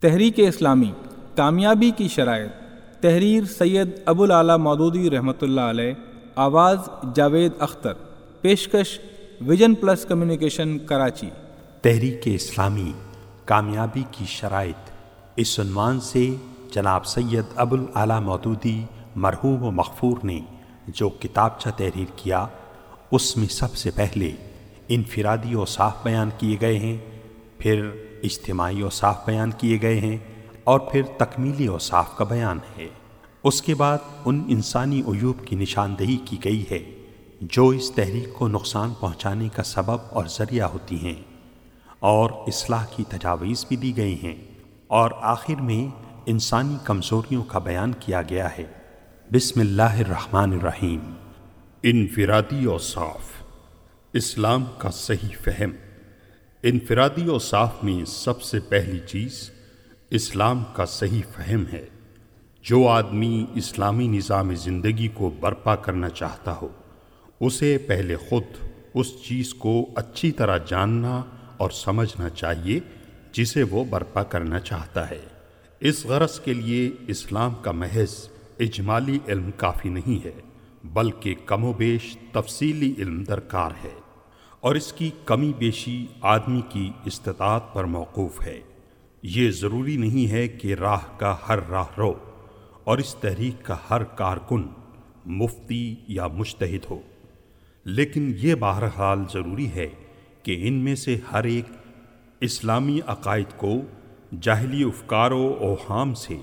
تحریک اسلامی، کامیابی کی شرائط۔ تحریر سید ابو العلیٰ مودودی رحمۃ اللہ علیہ، آواز جاوید اختر۔ پیشکش ویژن پلس کمیونیکیشن کراچی۔ تحریک اسلامی، کامیابی کی شرائط۔ اس عنوان سے جناب سید ابو العلیٰ مودودی مرحوم و مغفور نے جو کتابچہ تحریر کیا، اس میں سب سے پہلے انفرادی و صاف بیان کیے گئے ہیں، پھر اجتماعی و صاف بیان کیے گئے ہیں اور پھر تکمیلی و صاف کا بیان ہے۔ اس کے بعد ان انسانی عیوب کی نشاندہی کی گئی ہے جو اس تحریک کو نقصان پہنچانے کا سبب اور ذریعہ ہوتی ہیں اور اصلاح کی تجاویز بھی دی گئی ہیں اور آخر میں انسانی کمزوریوں کا بیان کیا گیا ہے۔ بسم اللہ الرحمن الرحیم۔ انفرادی اور صاف۔ اسلام کا صحیح فہم۔ انفرادی اور صاف میں سب سے پہلی چیز اسلام کا صحیح فہم ہے۔ جو آدمی اسلامی نظام زندگی کو برپا کرنا چاہتا ہو، اسے پہلے خود اس چیز کو اچھی طرح جاننا اور سمجھنا چاہیے جسے وہ برپا کرنا چاہتا ہے۔ اس غرض کے لیے اسلام کا محض اجمالی علم کافی نہیں ہے، بلکہ کم و بیش تفصیلی علم درکار ہے۔ اور اس کی کمی بیشی آدمی کی استطاعت پر موقوف ہے۔ یہ ضروری نہیں ہے کہ راہ کا ہر راہ رو اور اس تحریک کا ہر کارکن مفتی یا مشتحد ہو۔ لیکن یہ بہرحال ضروری ہے کہ ان میں سے ہر ایک اسلامی عقائد کو جاہلی افکار و اوہام سے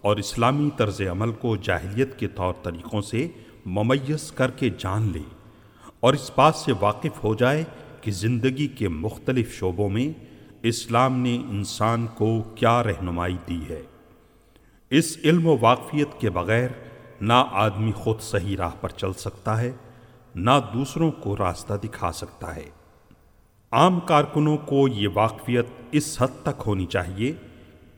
اور اسلامی طرز عمل کو جاہلیت کے طور طریقوں سے ممیز کر کے جان لے۔ اور اس بات سے واقف ہو جائے کہ زندگی کے مختلف شعبوں میں اسلام نے انسان کو کیا رہنمائی دی ہے۔ اس علم و واقفیت کے بغیر نہ آدمی خود صحیح راہ پر چل سکتا ہے، نہ دوسروں کو راستہ دکھا سکتا ہے۔ عام کارکنوں کو یہ واقفیت اس حد تک ہونی چاہیے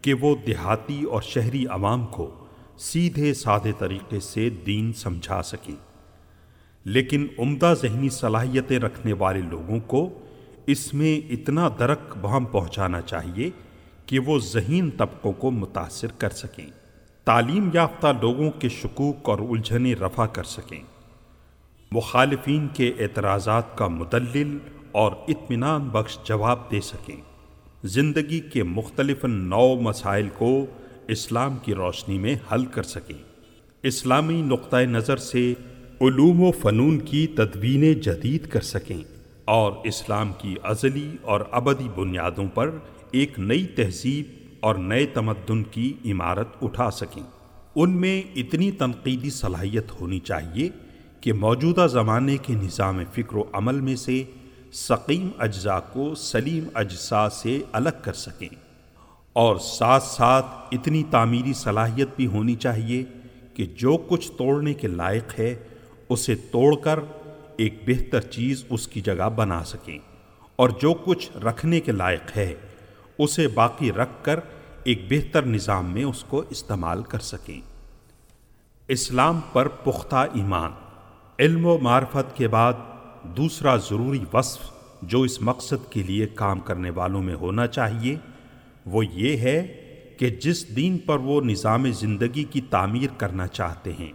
کہ وہ دیہاتی اور شہری عوام کو سیدھے سادھے طریقے سے دین سمجھا سکیں۔ لیکن عمدہ ذہنی صلاحیتیں رکھنے والے لوگوں کو اس میں اتنا درک بہم پہنچانا چاہیے کہ وہ ذہین طبقوں کو متاثر کر سکیں، تعلیم یافتہ لوگوں کے شکوک اور الجھنیں رفع کر سکیں۔ مخالفین کے اعتراضات کا مدلل اور اطمینان بخش جواب دے سکیں۔ زندگی کے مختلف نو مسائل کو اسلام کی روشنی میں حل کر سکیں۔ اسلامی نقطۂ نظر سے علوم و فنون کی تدوین جدید کر سکیں اور اسلام کی ازلی اور ابدی بنیادوں پر ایک نئی تہذیب اور نئے تمدن کی عمارت اٹھا سکیں۔ ان میں اتنی تنقیدی صلاحیت ہونی چاہیے کہ موجودہ زمانے کے نظام فکر و عمل میں سے سقیم اجزاء کو سلیم اجزاء سے الگ کر سکیں۔ اور ساتھ ساتھ اتنی تعمیری صلاحیت بھی ہونی چاہیے کہ جو کچھ توڑنے کے لائق ہے اسے توڑ کر ایک بہتر چیز اس کی جگہ بنا سکیں۔ اور جو کچھ رکھنے کے لائق ہے، اسے باقی رکھ کر ایک بہتر نظام میں اس کو استعمال کر سکیں۔ اسلام پر پختہ ایمان، علم و معرفت کے بعد دوسرا ضروری وصف جو اس مقصد کے لیے کام کرنے والوں میں ہونا چاہیے، وہ یہ ہے کہ جس دین پر وہ نظام زندگی کی تعمیر کرنا چاہتے ہیں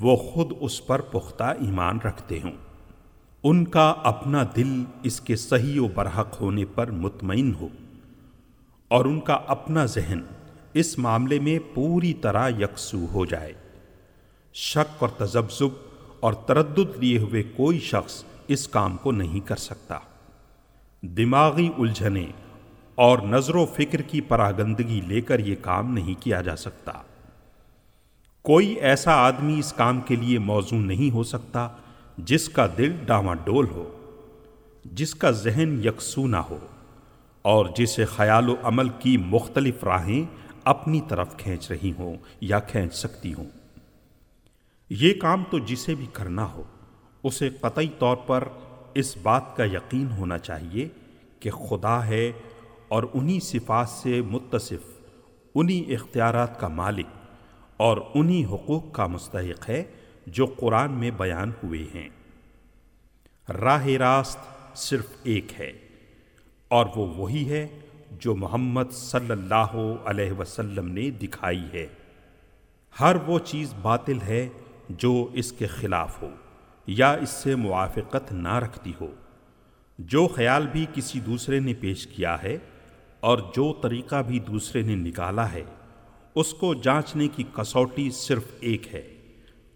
وہ خود اس پر پختہ ایمان رکھتے ہوں۔ ان کا اپنا دل اس کے صحیح و برحق ہونے پر مطمئن ہو اور ان کا اپنا ذہن اس معاملے میں پوری طرح یکسو ہو جائے۔ شک اور تذبذب اور تردد لیے ہوئے کوئی شخص اس کام کو نہیں کر سکتا۔ دماغی الجھنے اور نظر و فکر کی پراگندگی لے کر یہ کام نہیں کیا جا سکتا۔ کوئی ایسا آدمی اس کام کے لیے موزوں نہیں ہو سکتا جس کا دل ڈاما ڈول ہو، جس کا ذہن یکسو نہ ہو، اور جسے خیال و عمل کی مختلف راہیں اپنی طرف کھینچ رہی ہوں یا کھینچ سکتی ہوں۔ یہ کام تو جسے بھی کرنا ہو، اسے قطعی طور پر اس بات کا یقین ہونا چاہیے کہ خدا ہے اور انہی صفات سے متصف، انہی اختیارات کا مالک۔ اور انہی حقوق کا مستحق ہے جو قرآن میں بیان ہوئے ہیں۔ راہ راست صرف ایک ہے اور وہ وہی ہے جو محمد صلی اللہ علیہ وسلم نے دکھائی ہے۔ ہر وہ چیز باطل ہے جو اس کے خلاف ہو یا اس سے موافقت نہ رکھتی ہو۔ جو خیال بھی کسی دوسرے نے پیش کیا ہے اور جو طریقہ بھی دوسرے نے نکالا ہے۔ اس کو جانچنے کی کسوٹی صرف ایک ہے،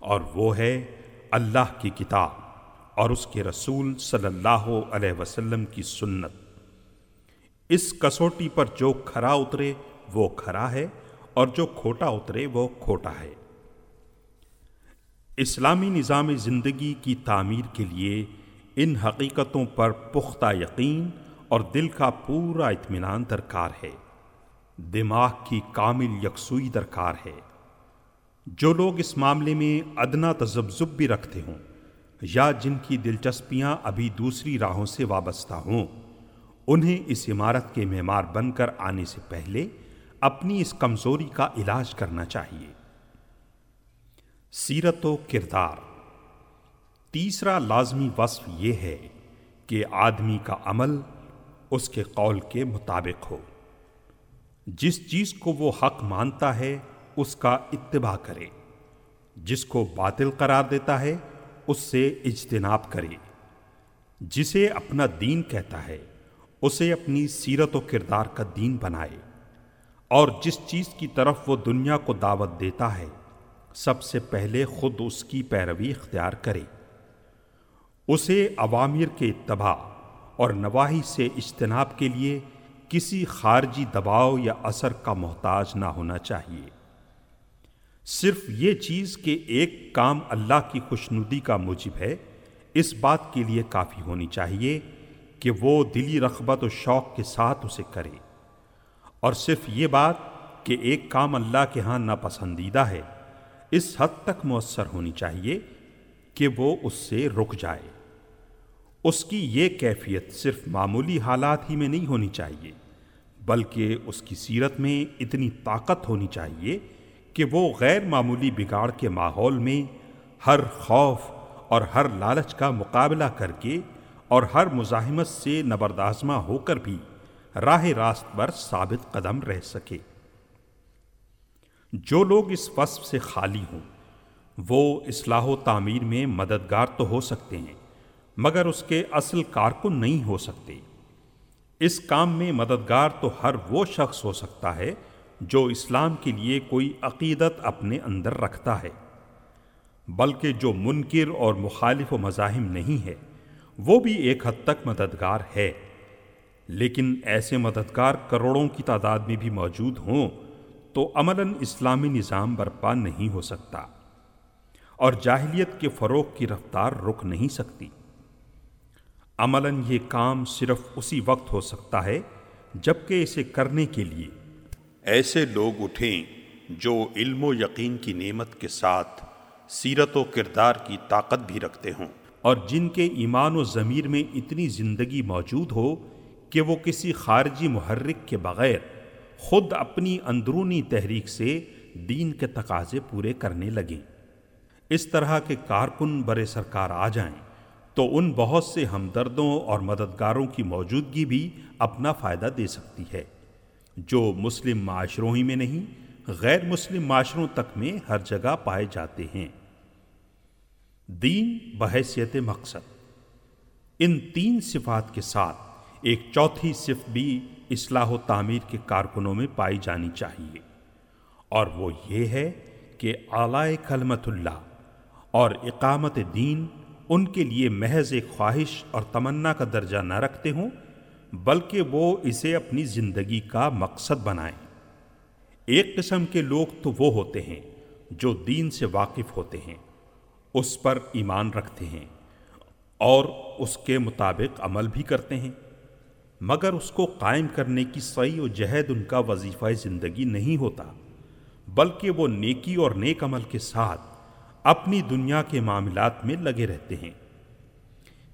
اور وہ ہے اللہ کی کتاب اور اس کے رسول صلی اللہ علیہ وسلم کی سنت۔ اس کسوٹی پر جو کھرا اترے وہ کھرا ہے، اور جو کھوٹا اترے وہ کھوٹا ہے۔ اسلامی نظام زندگی کی تعمیر کے لیے ان حقیقتوں پر پختہ یقین اور دل کا پورا اطمینان درکار ہے۔ دماغ کی کامل یکسوئی درکار ہے۔ جو لوگ اس معاملے میں ادنا تذبذب بھی رکھتے ہوں یا جن کی دلچسپیاں ابھی دوسری راہوں سے وابستہ ہوں، انہیں اس عمارت کے معمار بن کر آنے سے پہلے اپنی اس کمزوری کا علاج کرنا چاہیے۔ سیرت و کردار۔ تیسرا لازمی وصف یہ ہے کہ آدمی کا عمل اس کے قول کے مطابق ہو۔ جس چیز کو وہ حق مانتا ہے، اس کا اتباع کرے۔ جس کو باطل قرار دیتا ہے، اس سے اجتناب کرے۔ جسے اپنا دین کہتا ہے، اسے اپنی سیرت و کردار کا دین بنائے۔ اور جس چیز کی طرف وہ دنیا کو دعوت دیتا ہے، سب سے پہلے خود اس کی پیروی اختیار کرے۔ اسے عوامر کے اتباع اور نواحی سے اجتناب کے لیے کسی خارجی دباؤ یا اثر کا محتاج نہ ہونا چاہیے۔ صرف یہ چیز کہ ایک کام اللہ کی خوشنودی کا موجب ہے، اس بات کے لیے کافی ہونی چاہیے کہ وہ دلی رغبت و شوق کے ساتھ اسے کرے۔ اور صرف یہ بات کہ ایک کام اللہ کے ہاں ناپسندیدہ ہے، اس حد تک مؤثر ہونی چاہیے کہ وہ اس سے رک جائے۔ اس کی یہ کیفیت صرف معمولی حالات ہی میں نہیں ہونی چاہیے۔ بلکہ اس کی سیرت میں اتنی طاقت ہونی چاہیے کہ وہ غیر معمولی بگاڑ کے ماحول میں ہر خوف اور ہر لالچ کا مقابلہ کر کے اور ہر مزاحمت سے نبردازمہ ہو کر بھی راہ راست پر ثابت قدم رہ سکے۔ جو لوگ اس وصف سے خالی ہوں، وہ اصلاح و تعمیر میں مددگار تو ہو سکتے ہیں، مگر اس کے اصل کارکن نہیں ہو سکتے۔ اس کام میں مددگار تو ہر وہ شخص ہو سکتا ہے جو اسلام کے لیے کوئی عقیدت اپنے اندر رکھتا ہے۔ بلکہ جو منکر اور مخالف و مزاحم نہیں ہے، وہ بھی ایک حد تک مددگار ہے۔ لیکن ایسے مددگار کروڑوں کی تعداد میں بھی موجود ہوں تو عملاً اسلامی نظام برپا نہیں ہو سکتا۔ اور جاہلیت کے فروغ کی رفتار رک نہیں سکتی۔ عملاً یہ کام صرف اسی وقت ہو سکتا ہے جبکہ اسے کرنے کے لیے۔ ایسے لوگ اٹھیں جو علم و یقین کی نعمت کے ساتھ سیرت و کردار کی طاقت بھی رکھتے ہوں۔ اور جن کے ایمان و ضمیر میں اتنی زندگی موجود ہو کہ وہ کسی خارجی محرک کے بغیر خود اپنی اندرونی تحریک سے دین کے تقاضے پورے کرنے لگیں۔ اس طرح کے کارکن برے سرکار آ جائیں۔ تو ان بہت سے ہمدردوں اور مددگاروں کی موجودگی بھی اپنا فائدہ دے سکتی ہے۔ جو مسلم معاشروں ہی میں نہیں، غیر مسلم معاشروں تک میں ہر جگہ پائے جاتے ہیں۔ دین بحیثیت مقصد۔ ان تین صفات کے ساتھ ایک چوتھی صف بھی اصلاح و تعمیر کے کارکنوں میں پائی جانی چاہیے۔ اور وہ یہ ہے کہ اعلی کلمت اللہ اور اقامت دین ان کے لیے محض ایک خواہش اور تمنا کا درجہ نہ رکھتے ہوں، بلکہ وہ اسے اپنی زندگی کا مقصد بنائیں۔ ایک قسم کے لوگ تو وہ ہوتے ہیں جو دین سے واقف ہوتے ہیں، اس پر ایمان رکھتے ہیں اور اس کے مطابق عمل بھی کرتے ہیں۔ مگر اس کو قائم کرنے کی صحیح و جہد ان کا وظیفہ زندگی نہیں ہوتا، بلکہ وہ نیکی اور نیک عمل کے ساتھ اپنی دنیا کے معاملات میں لگے رہتے ہیں۔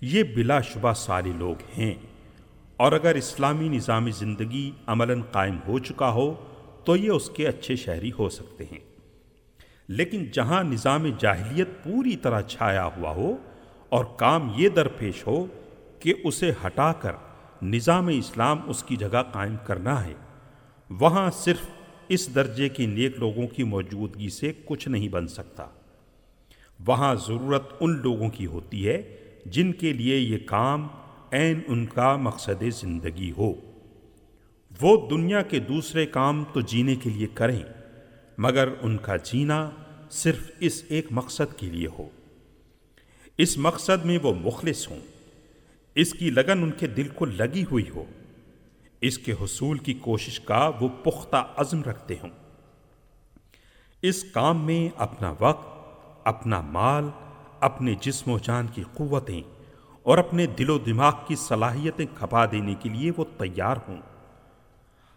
یہ بلا شبہ سارے لوگ ہیں۔ اور اگر اسلامی نظام زندگی عملاً قائم ہو چکا ہو، تو یہ اس کے اچھے شہری ہو سکتے ہیں۔ لیکن جہاں نظام جاہلیت پوری طرح چھایا ہوا ہو اور کام یہ درپیش ہو کہ اسے ہٹا کر نظام اسلام اس کی جگہ قائم کرنا ہے، وہاں صرف اس درجے کے نیک لوگوں کی موجودگی سے کچھ نہیں بن سکتا۔ وہاں ضرورت ان لوگوں کی ہوتی ہے جن کے لیے یہ کام عین ان کا مقصد زندگی ہو۔ وہ دنیا کے دوسرے کام تو جینے کے لیے کریں، مگر ان کا جینا صرف اس ایک مقصد کے لیے ہو۔ اس مقصد میں وہ مخلص ہوں۔ اس کی لگن ان کے دل کو لگی ہوئی ہو۔ اس کے حصول کی کوشش کا وہ پختہ عزم رکھتے ہوں۔ اس کام میں اپنا وقت اپنا مال، اپنے جسم و جان کی قوتیں اور اپنے دل و دماغ کی صلاحیتیں کھپا دینے کے لیے وہ تیار ہوں۔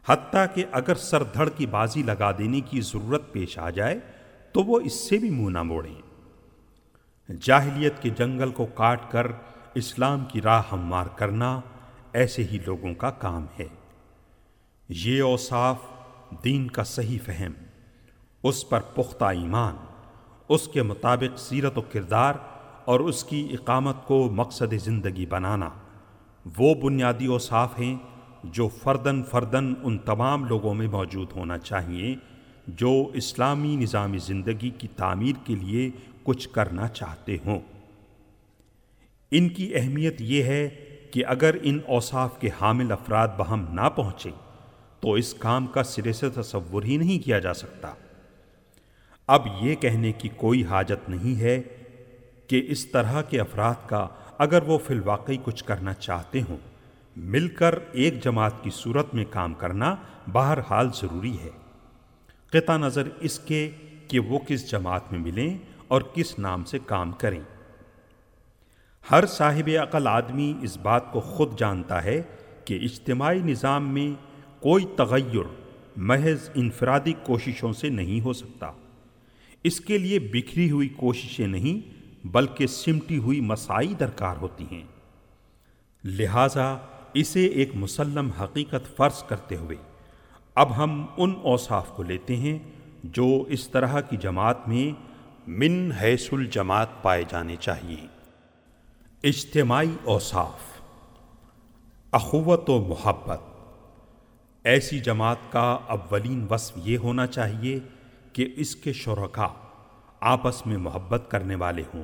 حتیٰ کہ اگر سر دھڑ کی بازی لگا دینے کی ضرورت پیش آ جائے تو وہ اس سے بھی منہ نہ موڑیں۔ جاہلیت کے جنگل کو کاٹ کر اسلام کی راہ ہموار کرنا ایسے ہی لوگوں کا کام ہے۔ یہ اوصاف دین کا صحیح فہم، اس پر پختہ ایمان۔ اس کے مطابق سیرت و کردار اور اس کی اقامت کو مقصد زندگی بنانا۔ وہ بنیادی اوصاف ہیں جو فردن فردن ان تمام لوگوں میں موجود ہونا چاہیے جو اسلامی نظام زندگی کی تعمیر کے لیے کچھ کرنا چاہتے ہوں۔ ان کی اہمیت یہ ہے کہ اگر ان اوصاف کے حامل افراد بہم نہ پہنچے تو اس کام کا سرے سے تصور ہی نہیں کیا جا سکتا۔ اب یہ کہنے کی کوئی حاجت نہیں ہے کہ اس طرح کے افراد کا اگر وہ فی الواقعی کچھ کرنا چاہتے ہوں، مل کر ایک جماعت کی صورت میں کام کرنا بہرحال ضروری ہے۔ قطع نظر اس کے کہ وہ کس جماعت میں ملیں اور کس نام سے کام کریں۔ ہر صاحب عقل آدمی اس بات کو خود جانتا ہے کہ اجتماعی نظام میں کوئی تغیر، محض انفرادی کوششوں سے نہیں ہو سکتا۔ اس کے لیے بکھری ہوئی کوششیں نہیں بلکہ سمٹی ہوئی مسائی درکار ہوتی ہیں۔ لہذا اسے ایک مسلم حقیقت فرض کرتے ہوئے اب ہم ان اوصاف کو لیتے ہیں جو اس طرح کی جماعت میں من حیث الجماعت پائے جانے چاہیے۔ اجتماعی اوصاف۔ اخوت و محبت۔ ایسی جماعت کا اولین وصف یہ ہونا چاہیے کہ اس کے شرکا آپس میں محبت کرنے والے ہوں۔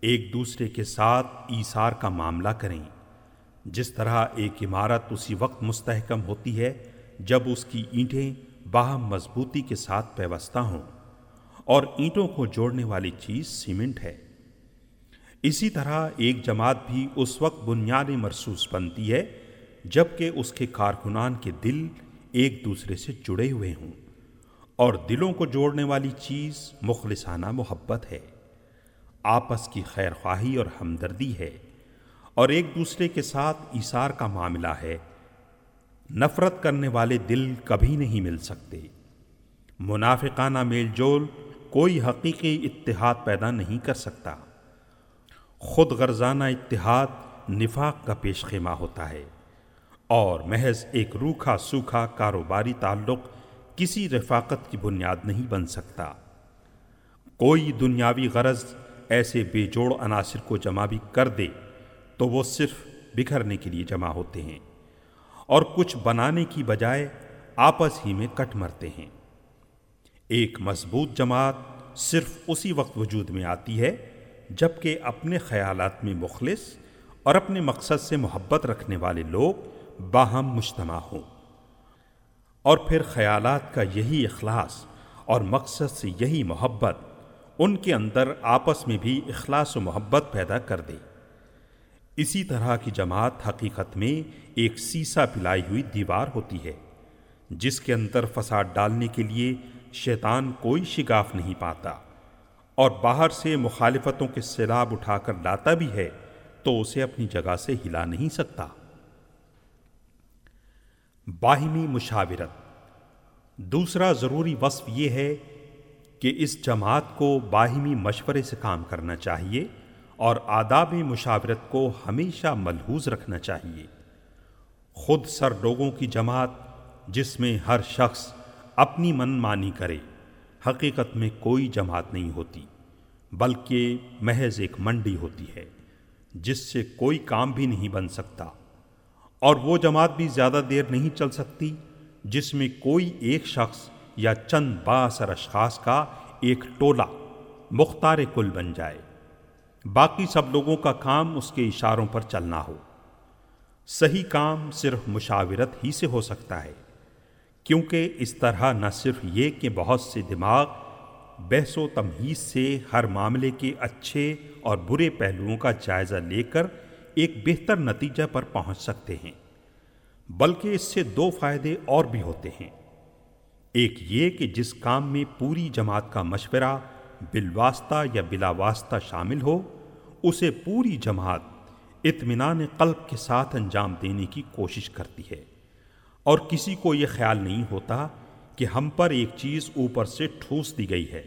ایک دوسرے کے ساتھ ایثار کا معاملہ کریں۔ جس طرح ایک عمارت اسی وقت مستحکم ہوتی ہے جب اس کی اینٹیں باہم مضبوطی کے ساتھ پیوستہ ہوں اور اینٹوں کو جوڑنے والی چیز سیمنٹ ہے۔ اسی طرح ایک جماعت بھی اس وقت بنیادی مرسوس بنتی ہے جبکہ اس کے کارکنان کے دل ایک دوسرے سے جڑے ہوئے ہوں۔ اور دلوں کو جوڑنے والی چیز مخلصانہ محبت ہے۔ آپس کی خیر خواہی اور ہمدردی ہے۔ اور ایک دوسرے کے ساتھ ایثار کا معاملہ ہے۔ نفرت کرنے والے دل کبھی نہیں مل سکتے۔ منافقانہ میل جول کوئی حقیقی اتحاد پیدا نہیں کر سکتا۔ خود غرضانہ اتحاد نفاق کا پیش خیمہ ہوتا ہے۔ اور محض ایک روکھا سوکھا کاروباری تعلق کسی رفاقت کی بنیاد نہیں بن سکتا۔ کوئی دنیاوی غرض ایسے بے جوڑ عناصر کو جمع بھی کر دے تو وہ صرف بکھرنے کے لیے جمع ہوتے ہیں اور کچھ بنانے کی بجائے آپس ہی میں کٹ مرتے ہیں۔ ایک مضبوط جماعت صرف اسی وقت وجود میں آتی ہے جبکہ اپنے خیالات میں مخلص اور اپنے مقصد سے محبت رکھنے والے لوگ باہم مجتمع ہوں۔ اور پھر خیالات کا یہی اخلاص اور مقصد سے یہی محبت ان کے اندر آپس میں بھی اخلاص و محبت پیدا کر دے۔ اسی طرح کی جماعت حقیقت میں ایک سیسا پلائی ہوئی دیوار ہوتی ہے، جس کے اندر فساد ڈالنے کے لیے شیطان کوئی شگاف نہیں پاتا اور باہر سے مخالفتوں کے سیلاب اٹھا کر لاتا بھی ہے تو اسے اپنی جگہ سے ہلا نہیں سکتا۔ باہمی مشاورت۔ دوسرا ضروری وصف یہ ہے کہ اس جماعت کو باہمی مشورے سے کام کرنا چاہیے اور آداب مشاورت کو ہمیشہ ملحوظ رکھنا چاہیے۔ خود سر لوگوں کی جماعت جس میں ہر شخص اپنی من مانی کرے، حقیقت میں کوئی جماعت نہیں ہوتی، بلکہ محض ایک منڈی ہوتی ہے، جس سے کوئی کام بھی نہیں بن سکتا۔ اور وہ جماعت بھی زیادہ دیر نہیں چل سکتی جس میں کوئی ایک شخص یا چند باثر اشخاص کا ایک ٹولہ مختار کل بن جائے۔ باقی سب لوگوں کا کام اس کے اشاروں پر چلنا ہو۔ صحیح کام صرف مشاورت ہی سے ہو سکتا ہے، کیونکہ اس طرح نہ صرف یہ کہ بہت سے دماغ بحث و تمہیز سے ہر معاملے کے اچھے اور برے پہلوؤں کا جائزہ لے کر ایک بہتر نتیجہ پر پہنچ سکتے ہیں، بلکہ اس سے دو فائدے اور بھی ہوتے ہیں۔ ایک یہ کہ جس کام میں پوری جماعت کا مشورہ بالواسطہ یا بلا واسطہ شامل ہو، اسے پوری جماعت اطمینان قلب کے ساتھ انجام دینے کی کوشش کرتی ہے۔ اور کسی کو یہ خیال نہیں ہوتا کہ ہم پر ایک چیز اوپر سے ٹھوس دی گئی ہے۔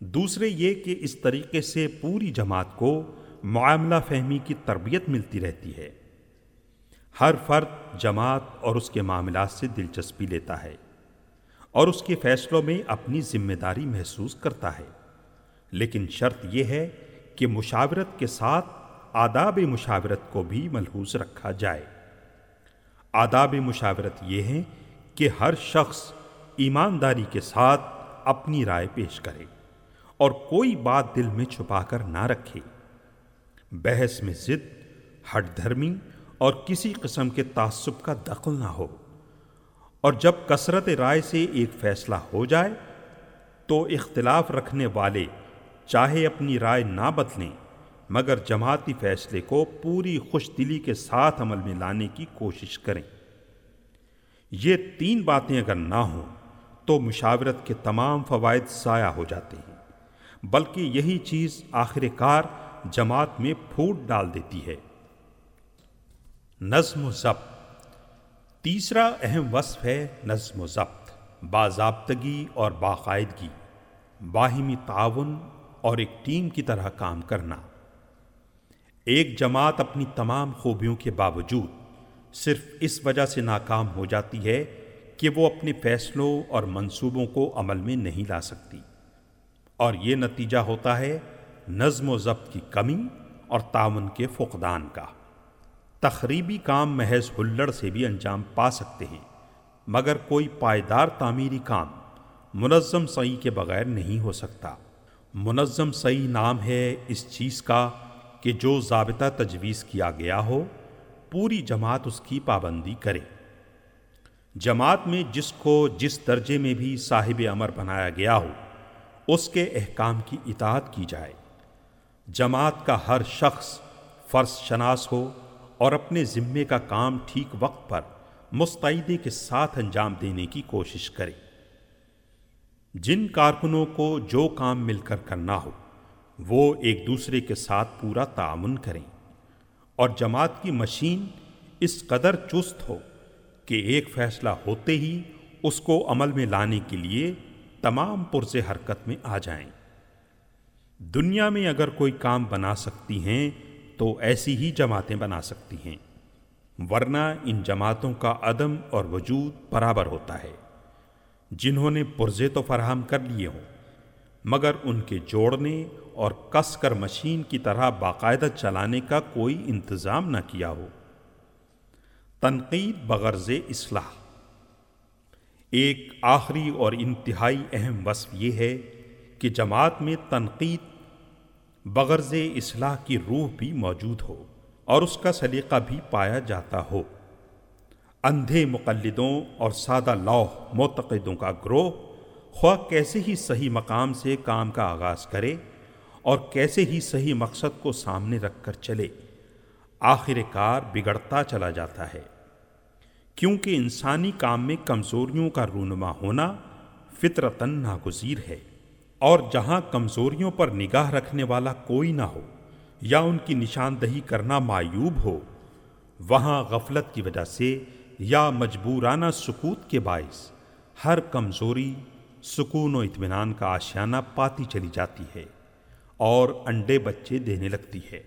دوسرے یہ کہ اس طریقے سے پوری جماعت کو معاملہ فہمی کی تربیت ملتی رہتی ہے۔ ہر فرد جماعت اور اس کے معاملات سے دلچسپی لیتا ہے اور اس کے فیصلوں میں اپنی ذمہ داری محسوس کرتا ہے۔ لیکن شرط یہ ہے کہ مشاورت کے ساتھ آداب مشاورت کو بھی ملحوظ رکھا جائے۔ آداب مشاورت یہ ہیں کہ ہر شخص ایمانداری کے ساتھ اپنی رائے پیش کرے اور کوئی بات دل میں چھپا کر نہ رکھے۔ بحث میں ضد، ہٹ دھرمی اور کسی قسم کے تعصب کا دخل نہ ہو۔ اور جب کثرت رائے سے ایک فیصلہ ہو جائے، تو اختلاف رکھنے والے چاہے اپنی رائے نہ بدلیں، مگر جماعتی فیصلے کو پوری خوش دلی کے ساتھ عمل میں لانے کی کوشش کریں۔ یہ تین باتیں اگر نہ ہوں، تو مشاورت کے تمام فوائد ضائع ہو جاتے ہیں۔ بلکہ یہی چیز آخر کار جماعت میں پھوٹ ڈال دیتی ہے۔ نظم و ضبط۔ تیسرا اہم وصف ہے نظم و ضبط، باضابطگی اور باقاعدگی، باہمی تعاون اور ایک ٹیم کی طرح کام کرنا۔ ایک جماعت اپنی تمام خوبیوں کے باوجود صرف اس وجہ سے ناکام ہو جاتی ہے کہ وہ اپنے فیصلوں اور منصوبوں کو عمل میں نہیں لا سکتی۔ اور یہ نتیجہ ہوتا ہے نظم و ضبط کی کمی اور تعاون کے فقدان کا۔ تخریبی کام محض ہلڑ سے بھی انجام پا سکتے ہیں، مگر کوئی پائیدار تعمیری کام منظم صحیح کے بغیر نہیں ہو سکتا۔ منظم صحیح نام ہے اس چیز کا کہ جو ضابطہ تجویز کیا گیا ہو، پوری جماعت اس کی پابندی کرے۔ جماعت میں جس کو جس درجے میں بھی صاحب امر بنایا گیا ہو، اس کے احکام کی اطاعت کی جائے۔ جماعت کا ہر شخص فرض شناس ہو اور اپنے ذمے کا کام ٹھیک وقت پر مستعدی کے ساتھ انجام دینے کی کوشش کرے۔ جن کارکنوں کو جو کام مل کر کرنا ہو، وہ ایک دوسرے کے ساتھ پورا تعاون کریں۔ اور جماعت کی مشین اس قدر چست ہو کہ ایک فیصلہ ہوتے ہی اس کو عمل میں لانے کے لیے تمام پرزے حرکت میں آ جائیں۔ دنیا میں اگر کوئی کام بنا سکتی ہیں، تو ایسی ہی جماعتیں بنا سکتی ہیں۔ ورنہ ان جماعتوں کا عدم اور وجود برابر ہوتا ہے۔ جنہوں نے پرزے تو فراہم کر لیے ہوں، مگر ان کے جوڑنے اور کس کر مشین کی طرح باقاعدہ چلانے کا کوئی انتظام نہ کیا ہو۔ تنقید بغرض اصلاح۔ ایک آخری اور انتہائی اہم وصف یہ ہے کہ جماعت میں تنقید بغرض اصلاح کی روح بھی موجود ہو اور اس کا سلیقہ بھی پایا جاتا ہو۔ اندھے مقلدوں اور سادہ لوح معتقدوں کا گروہ خواہ کیسے ہی صحیح مقام سے کام کا آغاز کرے اور کیسے ہی صحیح مقصد کو سامنے رکھ کر چلے، آخر کار بگڑتا چلا جاتا ہے۔ کیونکہ انسانی کام میں کمزوریوں کا رونما ہونا فطرتاً ناگزیر ہے۔ اور جہاں کمزوریوں پر نگاہ رکھنے والا کوئی نہ ہو یا ان کی نشاندہی کرنا معیوب ہو، وہاں غفلت کی وجہ سے یا مجبورانہ سکوت کے باعث ہر کمزوری، سکون و اطمینان کا آشیانہ پاتی چلی جاتی ہے اور انڈے بچے دینے لگتی ہے۔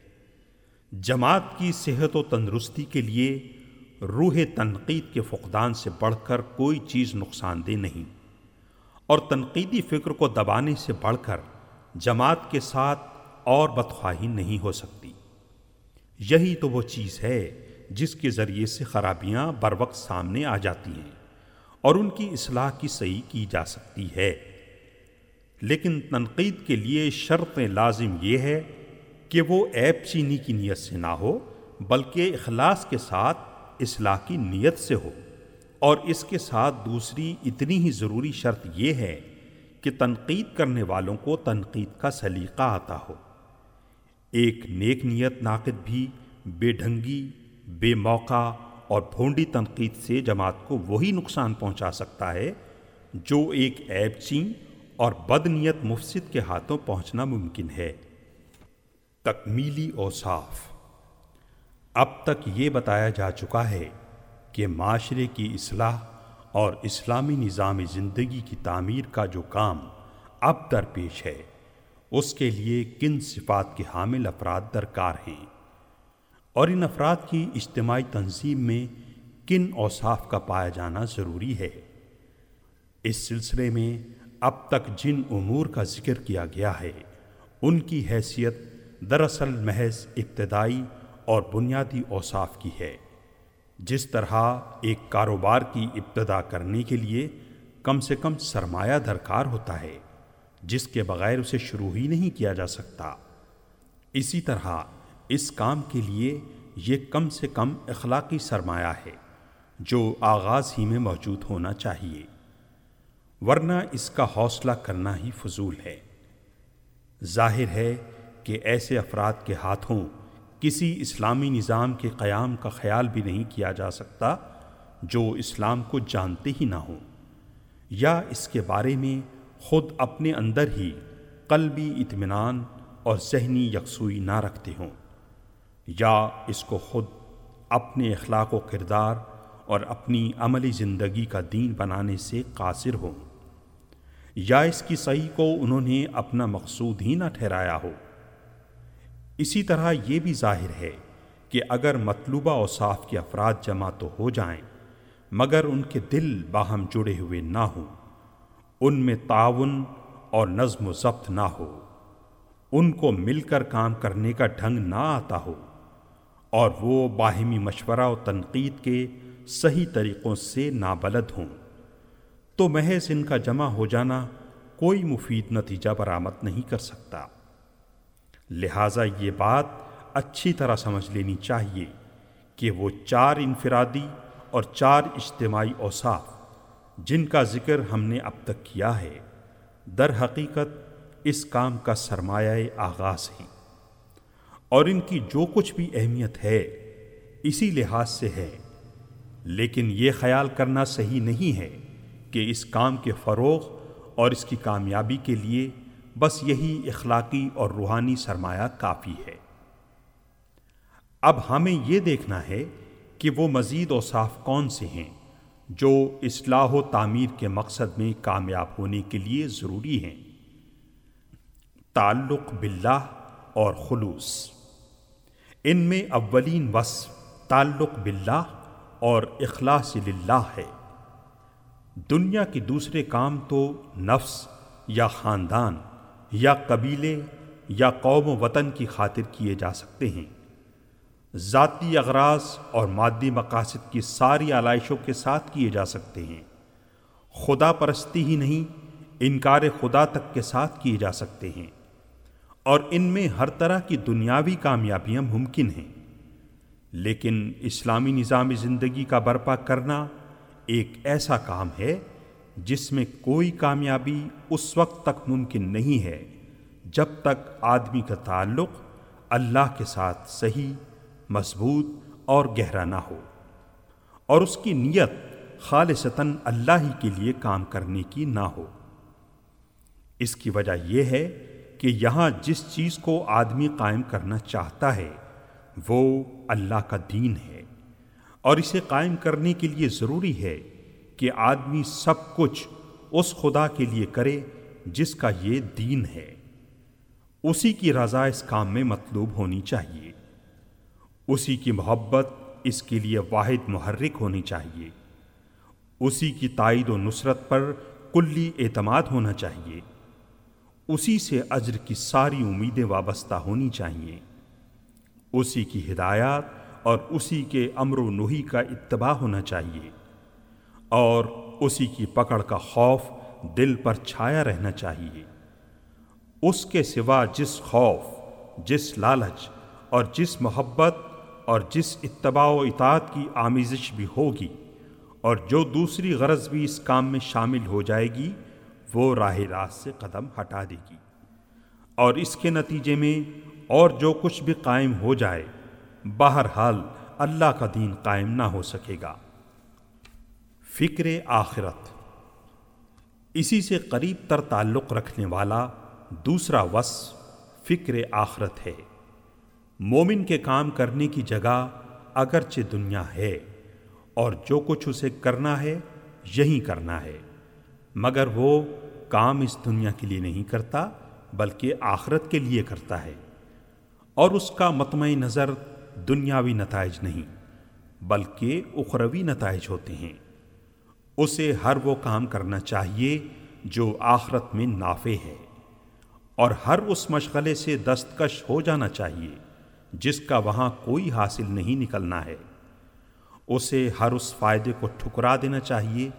جماعت کی صحت و تندرستی کے لیے روح تنقید کے فقدان سے بڑھ کر کوئی چیز نقصان دہ نہیں۔ اور تنقیدی فکر کو دبانے سے بڑھ کر جماعت کے ساتھ اور بدخواہی نہیں ہو سکتی۔ یہی تو وہ چیز ہے جس کے ذریعے سے خرابیاں بر وقت سامنے آ جاتی ہیں اور ان کی اصلاح کی صحیح کی جا سکتی ہے۔ لیکن تنقید کے لیے شرط لازم یہ ہے کہ وہ ایپ چینی کی نیت سے نہ ہو، بلکہ اخلاص کے ساتھ اصلاح کی نیت سے ہو۔ اور اس کے ساتھ دوسری اتنی ہی ضروری شرط یہ ہے کہ تنقید کرنے والوں کو تنقید کا سلیقہ آتا ہو۔ ایک نیک نیت ناقد بھی بے ڈھنگی، بے موقع اور بھونڈی تنقید سے جماعت کو وہی نقصان پہنچا سکتا ہے جو ایک ایب چین اور بد نیت مفسد کے ہاتھوں پہنچنا ممکن ہے۔ تکمیلی اوصاف۔ اب تک یہ بتایا جا چکا ہے کہ معاشرے کی اصلاح اور اسلامی نظام زندگی کی تعمیر کا جو کام اب درپیش ہے، اس کے لیے کن صفات کے حامل افراد درکار ہیں؟ اور ان افراد کی اجتماعی تنظیم میں کن اوصاف کا پایا جانا ضروری ہے؟ اس سلسلے میں اب تک جن امور کا ذکر کیا گیا ہے، ان کی حیثیت دراصل محض ابتدائی اور بنیادی اوصاف کی ہے۔ جس طرح ایک کاروبار کی ابتدا کرنے کے لیے کم سے کم سرمایہ درکار ہوتا ہے، جس کے بغیر اسے شروع ہی نہیں کیا جا سکتا۔ اسی طرح اس کام کے لیے یہ کم سے کم اخلاقی سرمایہ ہے، جو آغاز ہی میں موجود ہونا چاہیے۔ ورنہ اس کا حوصلہ کرنا ہی فضول ہے۔ ظاہر ہے کہ ایسے افراد کے ہاتھوں کسی اسلامی نظام کے قیام کا خیال بھی نہیں کیا جا سکتا جو اسلام کو جانتے ہی نہ ہوں۔ یا اس کے بارے میں خود اپنے اندر ہی قلبی اطمینان اور ذہنی یکسوئی نہ رکھتے ہوں۔ یا اس کو خود اپنے اخلاق و کردار اور اپنی عملی زندگی کا دین بنانے سے قاصر ہوں۔ یا اس کی صحیح کو انہوں نے اپنا مقصود ہی نہ ٹھہرایا ہو۔ اسی طرح یہ بھی ظاہر ہے کہ اگر مطلوبہ اوصاف کے افراد جمع تو ہو جائیں، مگر ان کے دل باہم جڑے ہوئے نہ ہوں، ان میں تعاون اور نظم و ضبط نہ ہو، ان کو مل کر کام کرنے کا ڈھنگ نہ آتا ہو، اور وہ باہمی مشورہ و تنقید کے صحیح طریقوں سے نابلد ہوں، تو محض ان کا جمع ہو جانا کوئی مفید نتیجہ برآمد نہیں کر سکتا۔ لہٰذا یہ بات اچھی طرح سمجھ لینی چاہیے کہ وہ چار انفرادی اور چار اجتماعی اوصاف جن کا ذکر ہم نے اب تک کیا ہے، در حقیقت اس کام کا سرمایہ آغاز ہیں۔ اور ان کی جو کچھ بھی اہمیت ہے، اسی لحاظ سے ہے۔ لیکن یہ خیال کرنا صحیح نہیں ہے کہ اس کام کے فروغ اور اس کی کامیابی کے لیے بس یہی اخلاقی اور روحانی سرمایہ کافی ہے۔ اب ہمیں یہ دیکھنا ہے کہ وہ مزید اوصاف کون سے ہیں جو اصلاح و تعمیر کے مقصد میں کامیاب ہونے کے لیے ضروری ہیں۔ تعلق باللہ اور خلوص۔ ان میں اولین وصف تعلق باللہ اور اخلاص للہ ہے۔ دنیا کے دوسرے کام تو نفس یا خاندان۔ یا قبیلے یا قوم و وطن کی خاطر کیے جا سکتے ہیں۔ ذاتی اغراض اور مادی مقاصد کی ساری علائشوں کے ساتھ کیے جا سکتے ہیں۔ خدا پرستی ہی نہیں، انکار خدا تک کے ساتھ کیے جا سکتے ہیں۔ اور ان میں ہر طرح کی دنیاوی کامیابیاں ممکن ہیں۔ لیکن اسلامی نظام زندگی کا برپا کرنا ایک ایسا کام ہے جس میں کوئی کامیابی اس وقت تک ممکن نہیں ہے جب تک آدمی کا تعلق اللہ کے ساتھ صحیح، مضبوط اور گہرا نہ ہو اور اس کی نیت خالصتاً اللہ ہی کے لیے کام کرنے کی نہ ہو۔ اس کی وجہ یہ ہے کہ یہاں جس چیز کو آدمی قائم کرنا چاہتا ہے، وہ اللہ کا دین ہے اور اسے قائم کرنے کے لیے ضروری ہے۔ کہ آدمی سب کچھ اس خدا کے لیے کرے جس کا یہ دین ہے۔ اسی کی رضا اس کام میں مطلوب ہونی چاہیے۔ اسی کی محبت اس کے لیے واحد محرک ہونی چاہیے۔ اسی کی تائید و نصرت پر کلی اعتماد ہونا چاہیے۔ اسی سے اجر کی ساری امیدیں وابستہ ہونی چاہیے۔ اسی کی ہدایات اور اسی کے امر و نوحی کا اتباع ہونا چاہیے۔ اور اسی کی پکڑ کا خوف دل پر چھایا رہنا چاہیے۔ اس کے سوا جس خوف، جس لالچ اور جس محبت اور جس اتباع و اطاعت کی آمیزش بھی ہوگی اور جو دوسری غرض بھی اس کام میں شامل ہو جائے گی، وہ راہ راست سے قدم ہٹا دے گی۔ اور اس کے نتیجے میں اور جو کچھ بھی قائم ہو جائے، بہرحال اللہ کا دین قائم نہ ہو سکے گا۔ فکر آخرت۔ اسی سے قریب تر تعلق رکھنے والا دوسرا وصف فکر آخرت ہے۔ مومن کے کام کرنے کی جگہ اگرچہ دنیا ہے اور جو کچھ اسے کرنا ہے یہی کرنا ہے۔ مگر وہ کام اس دنیا کے لیے نہیں کرتا، بلکہ آخرت کے لیے کرتا ہے۔ اور اس کا مطمع نظر دنیاوی نتائج نہیں، بلکہ اخروی نتائج ہوتے ہیں۔ اسے ہر وہ کام کرنا چاہیے جو آخرت میں نافع ہے۔ اور ہر اس مشغلے سے دستکش ہو جانا چاہیے جس کا وہاں کوئی حاصل نہیں نکلنا ہے۔ اسے ہر اس فائدے کو ٹھکرا دینا چاہیے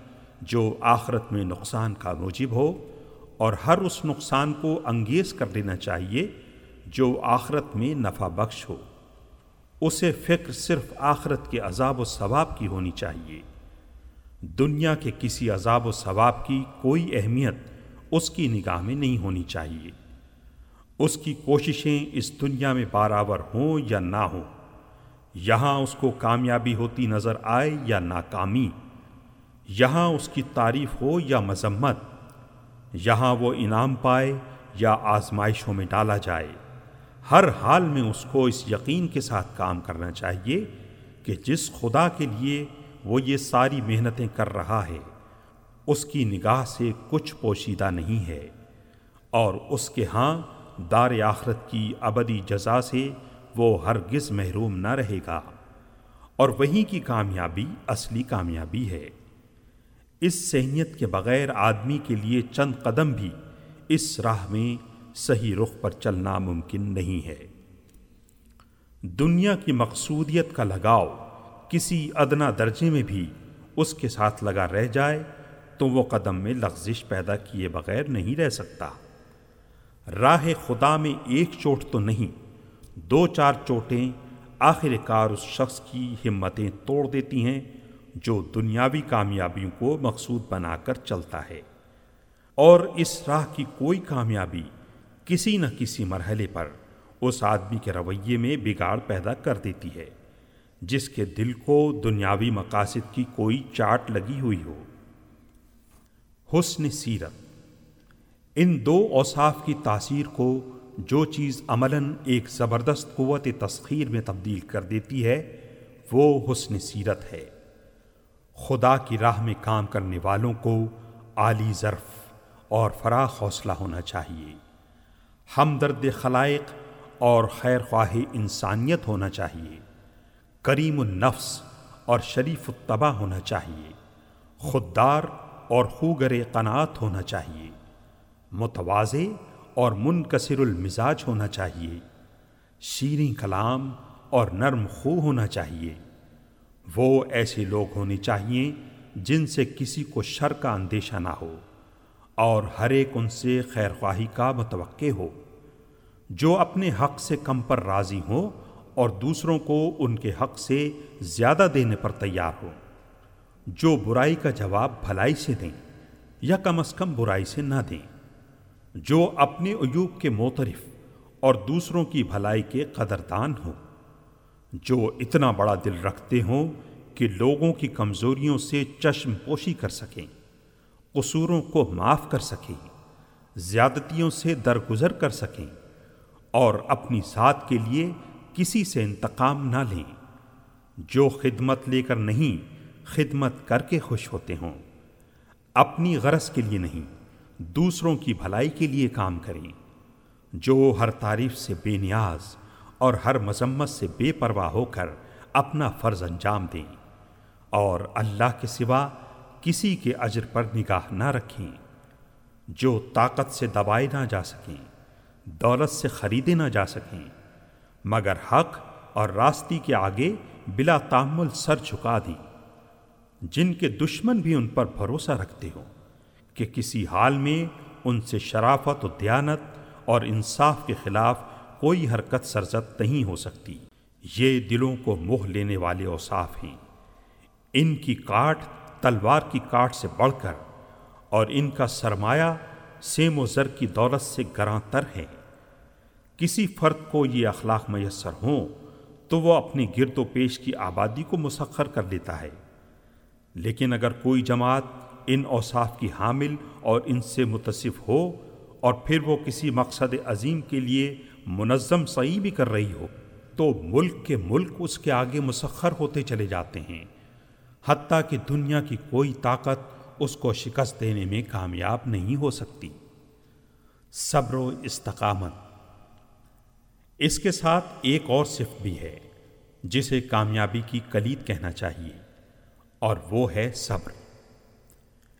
جو آخرت میں نقصان کا موجب ہو۔ اور ہر اس نقصان کو انگیز کر لینا چاہیے جو آخرت میں نفع بخش ہو۔ اسے فکر صرف آخرت کے عذاب و ثواب کی ہونی چاہیے۔ دنیا کے کسی عذاب و ثواب کی کوئی اہمیت اس کی نگاہ میں نہیں ہونی چاہیے۔ اس کی کوششیں اس دنیا میں بارآور ہوں یا نہ ہوں، یہاں اس کو کامیابی ہوتی نظر آئے یا ناکامی، یہاں اس کی تعریف ہو یا مذمت، یہاں وہ انعام پائے یا آزمائشوں میں ڈالا جائے۔ ہر حال میں اس کو اس یقین کے ساتھ کام کرنا چاہیے کہ جس خدا کے لیے وہ یہ ساری محنتیں کر رہا ہے۔ اس کی نگاہ سے کچھ پوشیدہ نہیں ہے۔ اور اس کے ہاں دار آخرت کی ابدی جزا سے وہ ہرگز محروم نہ رہے گا۔ اور وہیں کی کامیابی اصلی کامیابی ہے۔ اس سہنیت کے بغیر آدمی کے لیے چند قدم بھی اس راہ میں صحیح رخ پر چلنا ممکن نہیں ہے۔ دنیا کی مقصودیت کا لگاؤ کسی ادنا درجے میں بھی اس کے ساتھ لگا رہ جائے تو وہ قدم میں لغزش پیدا کیے بغیر نہیں رہ سکتا۔ راہ خدا میں ایک چوٹ تو نہیں، دو چار چوٹیں آخر کار اس شخص کی ہمتیں توڑ دیتی ہیں جو دنیاوی کامیابیوں کو مقصود بنا کر چلتا ہے۔ اور اس راہ کی کوئی کامیابی کسی نہ کسی مرحلے پر اس آدمی کے رویے میں بگاڑ پیدا کر دیتی ہے۔ جس کے دل کو دنیاوی مقاصد کی کوئی چاٹ لگی ہوئی ہو۔ حسن سیرت۔ ان دو اوصاف کی تاثیر کو جو چیز عملاً ایک زبردست قوت تسخیر میں تبدیل کر دیتی ہے، وہ حسن سیرت ہے۔ خدا کی راہ میں کام کرنے والوں کو عالی ظرف اور فراخ حوصلہ ہونا چاہیے۔ ہمدرد خلائق اور خیر خواہ انسانیت ہونا چاہیے۔ کریم النفس اور شریف الطبع ہونا چاہیے۔ خوددار اور خوگر قناعت ہونا چاہیے۔ متوازے اور منکسر المزاج ہونا چاہیے۔ شیریں کلام اور نرم خو ہونا چاہیے۔ وہ ایسے لوگ ہونے چاہیے جن سے کسی کو شر کا اندیشہ نہ ہو اور ہر ایک ان سے خیر خواہی کا متوقع ہو۔ جو اپنے حق سے کم پر راضی ہوں اور دوسروں کو ان کے حق سے زیادہ دینے پر تیار ہو۔ جو برائی کا جواب بھلائی سے دیں یا کم از کم برائی سے نہ دیں۔ جو اپنے عیوب کے موترف اور دوسروں کی بھلائی کے قدردان ہوں جو اتنا بڑا دل رکھتے ہوں کہ لوگوں کی کمزوریوں سے چشم پوشی کر سکیں، قصوروں کو معاف کر سکیں، زیادتیوں سے درگزر کر سکیں اور اپنی ذات کے لیے کسی سے انتقام نہ لیں۔ جو خدمت لے کر نہیں، خدمت کر کے خوش ہوتے ہوں۔ اپنی غرض کے لیے نہیں، دوسروں کی بھلائی کے لیے کام کریں۔ جو ہر تعریف سے بے نیاز اور ہر مذمت سے بے پرواہ ہو کر اپنا فرض انجام دیں۔ اور اللہ کے سوا کسی کے اجر پر نگاہ نہ رکھیں۔ جو طاقت سے دبائے نہ جا سکیں، دولت سے خریدے نہ جا سکیں۔ مگر حق اور راستی کے آگے بلا تعمل سر جھکا دیں جن کے دشمن بھی ان پر بھروسہ رکھتے ہوں کہ کسی حال میں ان سے شرافت و دیانت اور انصاف کے خلاف کوئی حرکت سرزد نہیں ہو سکتی۔ یہ دلوں کو موہ لینے والے اوصاف ہیں۔ ان کی کاٹ تلوار کی کاٹ سے بڑھ کر اور ان کا سرمایہ سیم و زر کی دولت سے گراں تر ہے۔ کسی فرد کو یہ اخلاق میسر ہوں تو وہ اپنی گرد و پیش کی آبادی کو مسخر کر لیتا ہے۔ لیکن اگر کوئی جماعت ان اوصاف کی حامل اور ان سے متصف ہو اور پھر وہ کسی مقصد عظیم کے لیے منظم صحیح بھی کر رہی ہو تو ملک کے ملک اس کے آگے مسخر ہوتے چلے جاتے ہیں۔ حتیٰ کہ دنیا کی کوئی طاقت اس کو شکست دینے میں کامیاب نہیں ہو سکتی۔ صبر و استقامت اس کے ساتھ ایک اور صفت بھی ہے، جسے کامیابی کی کلید کہنا چاہیے، اور وہ ہے صبر۔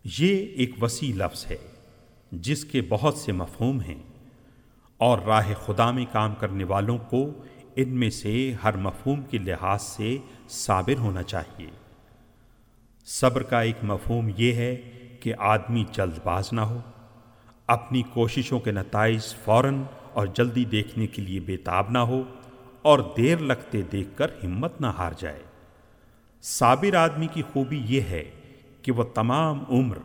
یہ ایک وسیع لفظ ہے، جس کے بہت سے مفہوم ہیں، اور راہ خدا میں کام کرنے والوں کو ان میں سے ہر مفہوم کے لحاظ سے صابر ہونا چاہیے۔ صبر کا ایک مفہوم یہ ہے کہ آدمی جلد باز نہ ہو، اپنی کوششوں کے نتائج فوراً اور جلدی دیکھنے کے لیے بےتاب نہ ہو اور دیر لگتے دیکھ کر ہمت نہ ہار جائے۔ صابر آدمی کی خوبی یہ ہے کہ وہ تمام عمر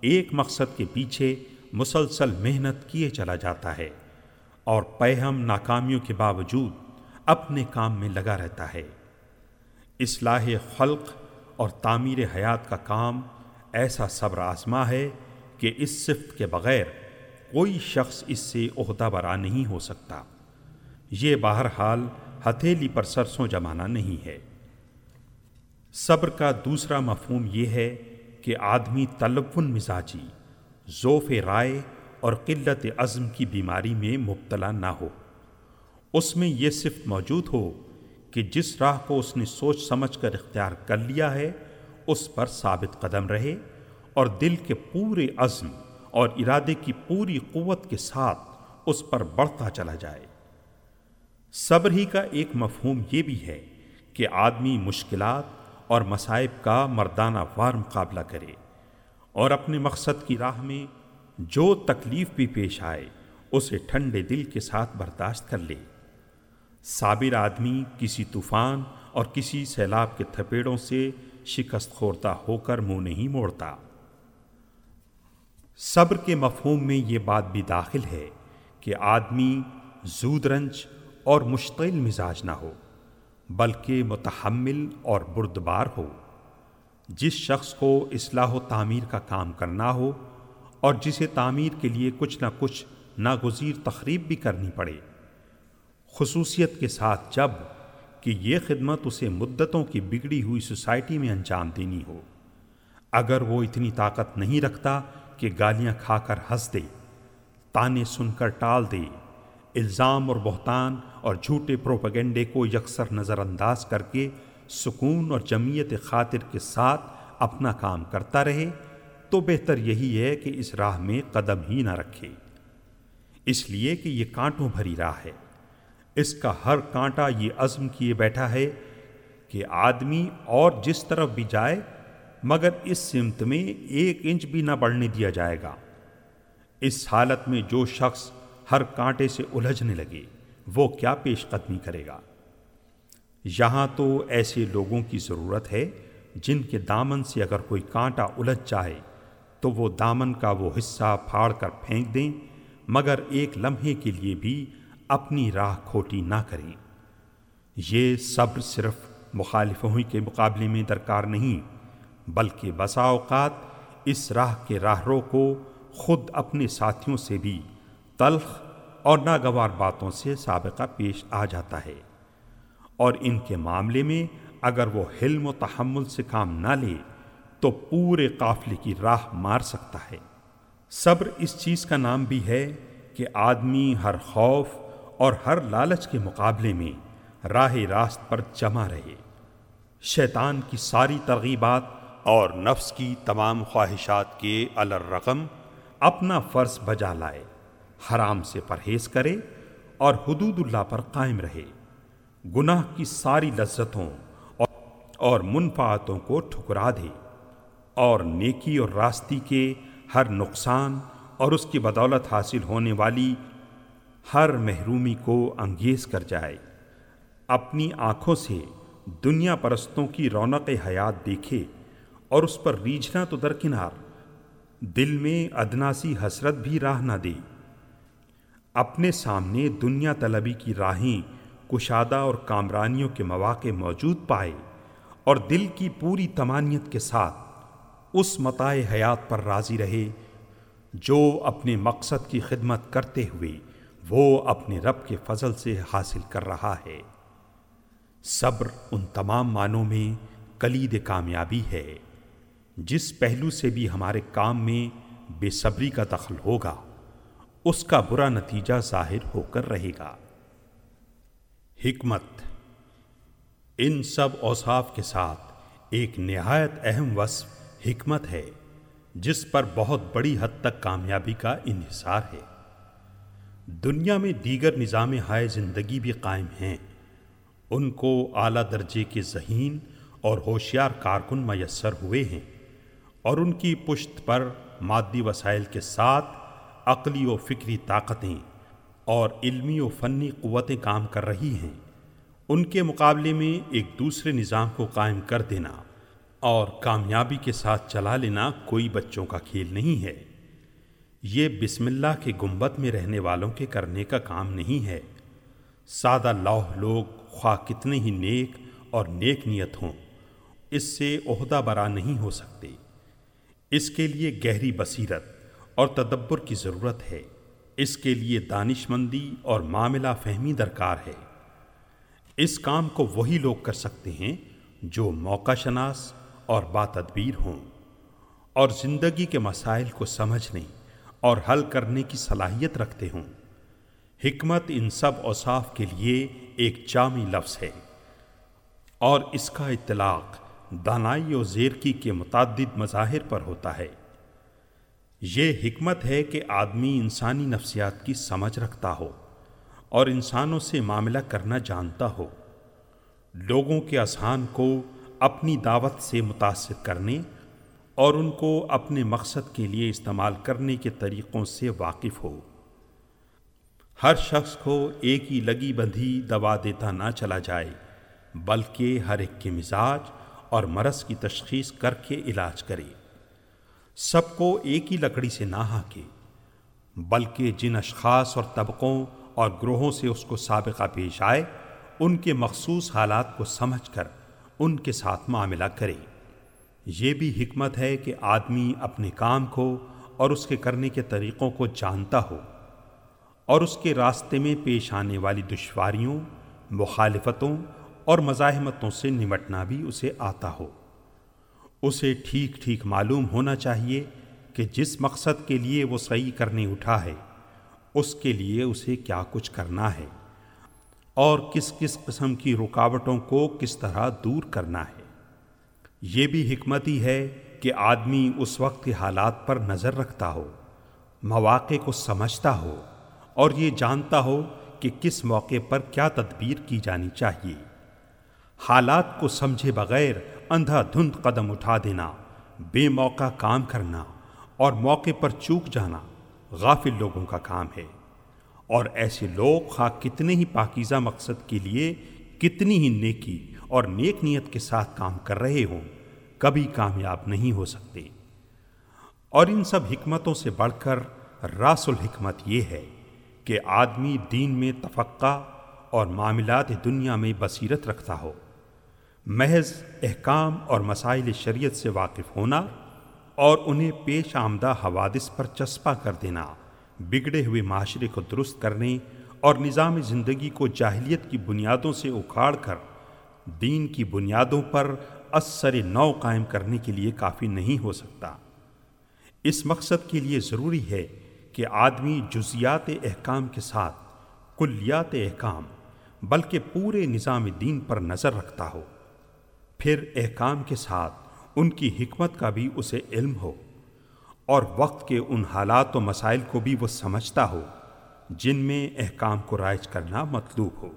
ایک مقصد کے پیچھے مسلسل محنت کیے چلا جاتا ہے اور پہم ناکامیوں کے باوجود اپنے کام میں لگا رہتا ہے۔ اصلاح خلق اور تعمیر حیات کا کام ایسا صبر آزما ہے کہ اس صفت کے بغیر کوئی شخص اس سے عہدہ برا نہیں ہو سکتا۔ یہ بہرحال ہتھیلی پر سرسوں جمانا نہیں ہے۔ صبر کا دوسرا مفہوم یہ ہے کہ آدمی تلون مزاجی، ذوف رائے اور قلت عزم کی بیماری میں مبتلا نہ ہو۔ اس میں یہ صفت موجود ہو کہ جس راہ کو اس نے سوچ سمجھ کر اختیار کر لیا ہے، اس پر ثابت قدم رہے اور دل کے پورے عزم اور ارادے کی پوری قوت کے ساتھ اس پر بڑھتا چلا جائے۔ صبر ہی کا ایک مفہوم یہ بھی ہے کہ آدمی مشکلات اور مصائب کا مردانہ وار مقابلہ کرے اور اپنے مقصد کی راہ میں جو تکلیف بھی پیش آئے اسے ٹھنڈے دل کے ساتھ برداشت کر لے۔ صابر آدمی کسی طوفان اور کسی سیلاب کے تھپیڑوں سے شکست خوردہ ہو کر منہ نہیں موڑتا۔ صبر کے مفہوم میں یہ بات بھی داخل ہے کہ آدمی زود رنج اور مشتعل مزاج نہ ہو، بلکہ متحمل اور بردبار ہو۔ جس شخص کو اصلاح و تعمیر کا کام کرنا ہو اور جسے تعمیر کے لیے کچھ نہ کچھ ناگزیر تقریب بھی کرنی پڑے، خصوصیت کے ساتھ جبکہ یہ خدمت اسے مدتوں کی بگڑی ہوئی سوسائٹی میں انجام دینی ہو۔ اگر وہ اتنی طاقت نہیں رکھتا کہ گالیاں کھا کر ہنس دے، تانے سن کر ٹال دے، الزام اور بہتان اور جھوٹے پروپگنڈے کو یکسر نظر انداز کر کے سکون اور جمعیت خاطر کے ساتھ اپنا کام کرتا رہے، تو بہتر یہی ہے کہ اس راہ میں قدم ہی نہ رکھے۔ اس لیے کہ یہ کانٹوں بھری راہ ہے۔ اس کا ہر کانٹا یہ عزم کیے بیٹھا ہے کہ آدمی اور جس طرف بھی جائے مگر اس سمت میں ایک انچ بھی نہ بڑھنے دیا جائے گا۔ اس حالت میں جو شخص ہر کانٹے سے الجھنے لگے، وہ کیا پیش قدمی کرے گا؟ یہاں تو ایسے لوگوں کی ضرورت ہے جن کے دامن سے اگر کوئی کانٹا الجھ جائے، تو وہ دامن کا وہ حصہ پھاڑ کر پھینک دیں، مگر ایک لمحے کے لیے بھی اپنی راہ کھوٹی نہ کریں۔ یہ صبر صرف مخالفوں کے مقابلے میں درکار نہیں بلکہ بسا اوقات اس راہ کے راہرو کو خود اپنے ساتھیوں سے بھی تلخ اور ناگوار باتوں سے سابقہ پیش آ جاتا ہے۔ اور ان کے معاملے میں اگر وہ حلم و تحمل سے کام نہ لے، تو پورے قافلے کی راہ مار سکتا ہے۔ صبر اس چیز کا نام بھی ہے کہ آدمی ہر خوف اور ہر لالچ کے مقابلے میں راہ راست پر جمع رہے۔ شیطان کی ساری ترغیبات اور نفس کی تمام خواہشات کے الرقم اپنا فرض بجا لائے، حرام سے پرہیز کرے اور حدود اللہ پر قائم رہے۔ گناہ کی ساری لذتوں اور منفعتوں کو ٹھکرا دے۔ اور نیکی اور راستی کے ہر نقصان اور اس کی بدولت حاصل ہونے والی ہر محرومی کو انگیز کر جائے۔ اپنی آنکھوں سے دنیا پرستوں کی رونق حیات دیکھے۔ اور اس پر ریجھنا تو درکنار۔ دل میں ادناسی حسرت بھی راہ نہ دے۔ اپنے سامنے دنیا طلبی کی راہیں کشادہ اور کامرانیوں کے مواقع موجود پائے اور دل کی پوری تمانیت کے ساتھ اس متاع حیات پر راضی رہے، جو اپنے مقصد کی خدمت کرتے ہوئے وہ اپنے رب کے فضل سے حاصل کر رہا ہے۔ صبر ان تمام معنوں میں کلید کامیابی ہے۔ جس پہلو سے بھی ہمارے کام میں بے صبری کا دخل ہوگا، اس کا برا نتیجہ ظاہر ہو کر رہے گا۔ حکمت۔ ان سب اوصاف کے ساتھ ایک نہایت اہم وصف حکمت ہے، جس پر بہت بڑی حد تک کامیابی کا انحصار ہے۔ دنیا میں دیگر نظام ہائے زندگی بھی قائم ہیں۔ ان کو اعلیٰ درجے کے ذہین اور ہوشیار کارکن میسر ہوئے ہیں۔ اور ان کی پشت پر مادی وسائل کے ساتھ عقلی و فکری طاقتیں اور علمی و فنی قوتیں کام کر رہی ہیں۔ ان کے مقابلے میں ایک دوسرے نظام کو قائم کر دینا اور کامیابی کے ساتھ چلا لینا کوئی بچوں کا کھیل نہیں ہے۔ یہ بسم اللہ کے گنبت میں رہنے والوں کے کرنے کا کام نہیں ہے۔ سادہ لوح لوگ خواہ کتنے ہی نیک اور نیک نیت ہوں، اس سے عہدہ برا نہیں ہو سکتے۔ اس کے لیے گہری بصیرت اور تدبر کی ضرورت ہے۔ اس کے لیے دانش مندی اور معاملہ فہمی درکار ہے۔ اس کام کو وہی لوگ کر سکتے ہیں جو موقع شناس اور با تدبیر ہوں اور زندگی کے مسائل کو سمجھنے اور حل کرنے کی صلاحیت رکھتے ہوں۔ حکمت ان سب اوصاف کے لیے ایک جامع لفظ ہے اور اس کا اطلاق دانائی و زیرکی کے متعدد مظاہر پر ہوتا ہے۔ یہ حکمت ہے کہ آدمی انسانی نفسیات کی سمجھ رکھتا ہو اور انسانوں سے معاملہ کرنا جانتا ہو۔ لوگوں کے اذہان کو اپنی دعوت سے متاثر کرنے اور ان کو اپنے مقصد کے لیے استعمال کرنے کے طریقوں سے واقف ہو۔ ہر شخص کو ایک ہی لگی بندھی دوا دیتا نہ چلا جائے، بلکہ ہر ایک کے مزاج اور مرض کی تشخیص کر کے علاج کرے۔ سب کو ایک ہی لکڑی سے نہ ہانکے بلکہ جن اشخاص اور طبقوں اور گروہوں سے اس کو سابقہ پیش آئے، ان کے مخصوص حالات کو سمجھ کر ان کے ساتھ معاملہ کرے۔ یہ بھی حکمت ہے کہ آدمی اپنے کام کو اور اس کے کرنے کے طریقوں کو جانتا ہو اور اس کے راستے میں پیش آنے والی دشواریوں، مخالفتوں اور مزاحمتوں سے نمٹنا بھی اسے آتا ہو۔ اسے ٹھیک ٹھیک معلوم ہونا چاہیے کہ جس مقصد کے لیے وہ صحیح کرنے اٹھا ہے، اس کے لیے اسے کیا کچھ کرنا ہے اور کس کس قسم کی رکاوٹوں کو کس طرح دور کرنا ہے۔ یہ بھی حکمت ہی ہے کہ آدمی اس وقت کے حالات پر نظر رکھتا ہو، مواقع کو سمجھتا ہو اور یہ جانتا ہو کہ کس موقع پر کیا تدبیر کی جانی چاہیے۔ حالات کو سمجھے بغیر اندھا دھند قدم اٹھا دینا، بے موقع کام کرنا اور موقع پر چوک جانا غافل لوگوں کا کام ہے۔ اور ایسے لوگ خواہ کتنے ہی پاکیزہ مقصد کے لیے کتنی ہی نیکی اور نیک نیت کے ساتھ کام کر رہے ہوں، کبھی کامیاب نہیں ہو سکتے۔ اور ان سب حکمتوں سے بڑھ کر راس الحکمت یہ ہے کہ آدمی دین میں تفقع اور معاملات دنیا میں بصیرت رکھتا ہو۔ محض احکام اور مسائل شریعت سے واقف ہونا اور انہیں پیش آمدہ حوادث پر چسپا کر دینا، بگڑے ہوئے معاشرے کو درست کرنے اور نظام زندگی کو جاہلیت کی بنیادوں سے اکھاڑ کر دین کی بنیادوں پر اثر نو قائم کرنے کے لیے کافی نہیں ہو سکتا۔ اس مقصد کے لیے ضروری ہے کہ آدمی جزیات احکام کے ساتھ کلیات احکام، بلکہ پورے نظام دین پر نظر رکھتا ہو۔ پھر احکام کے ساتھ ان کی حکمت کا بھی اسے علم ہو، اور وقت کے ان حالات و مسائل کو بھی وہ سمجھتا ہو جن میں احکام کو رائج کرنا مطلوب ہو۔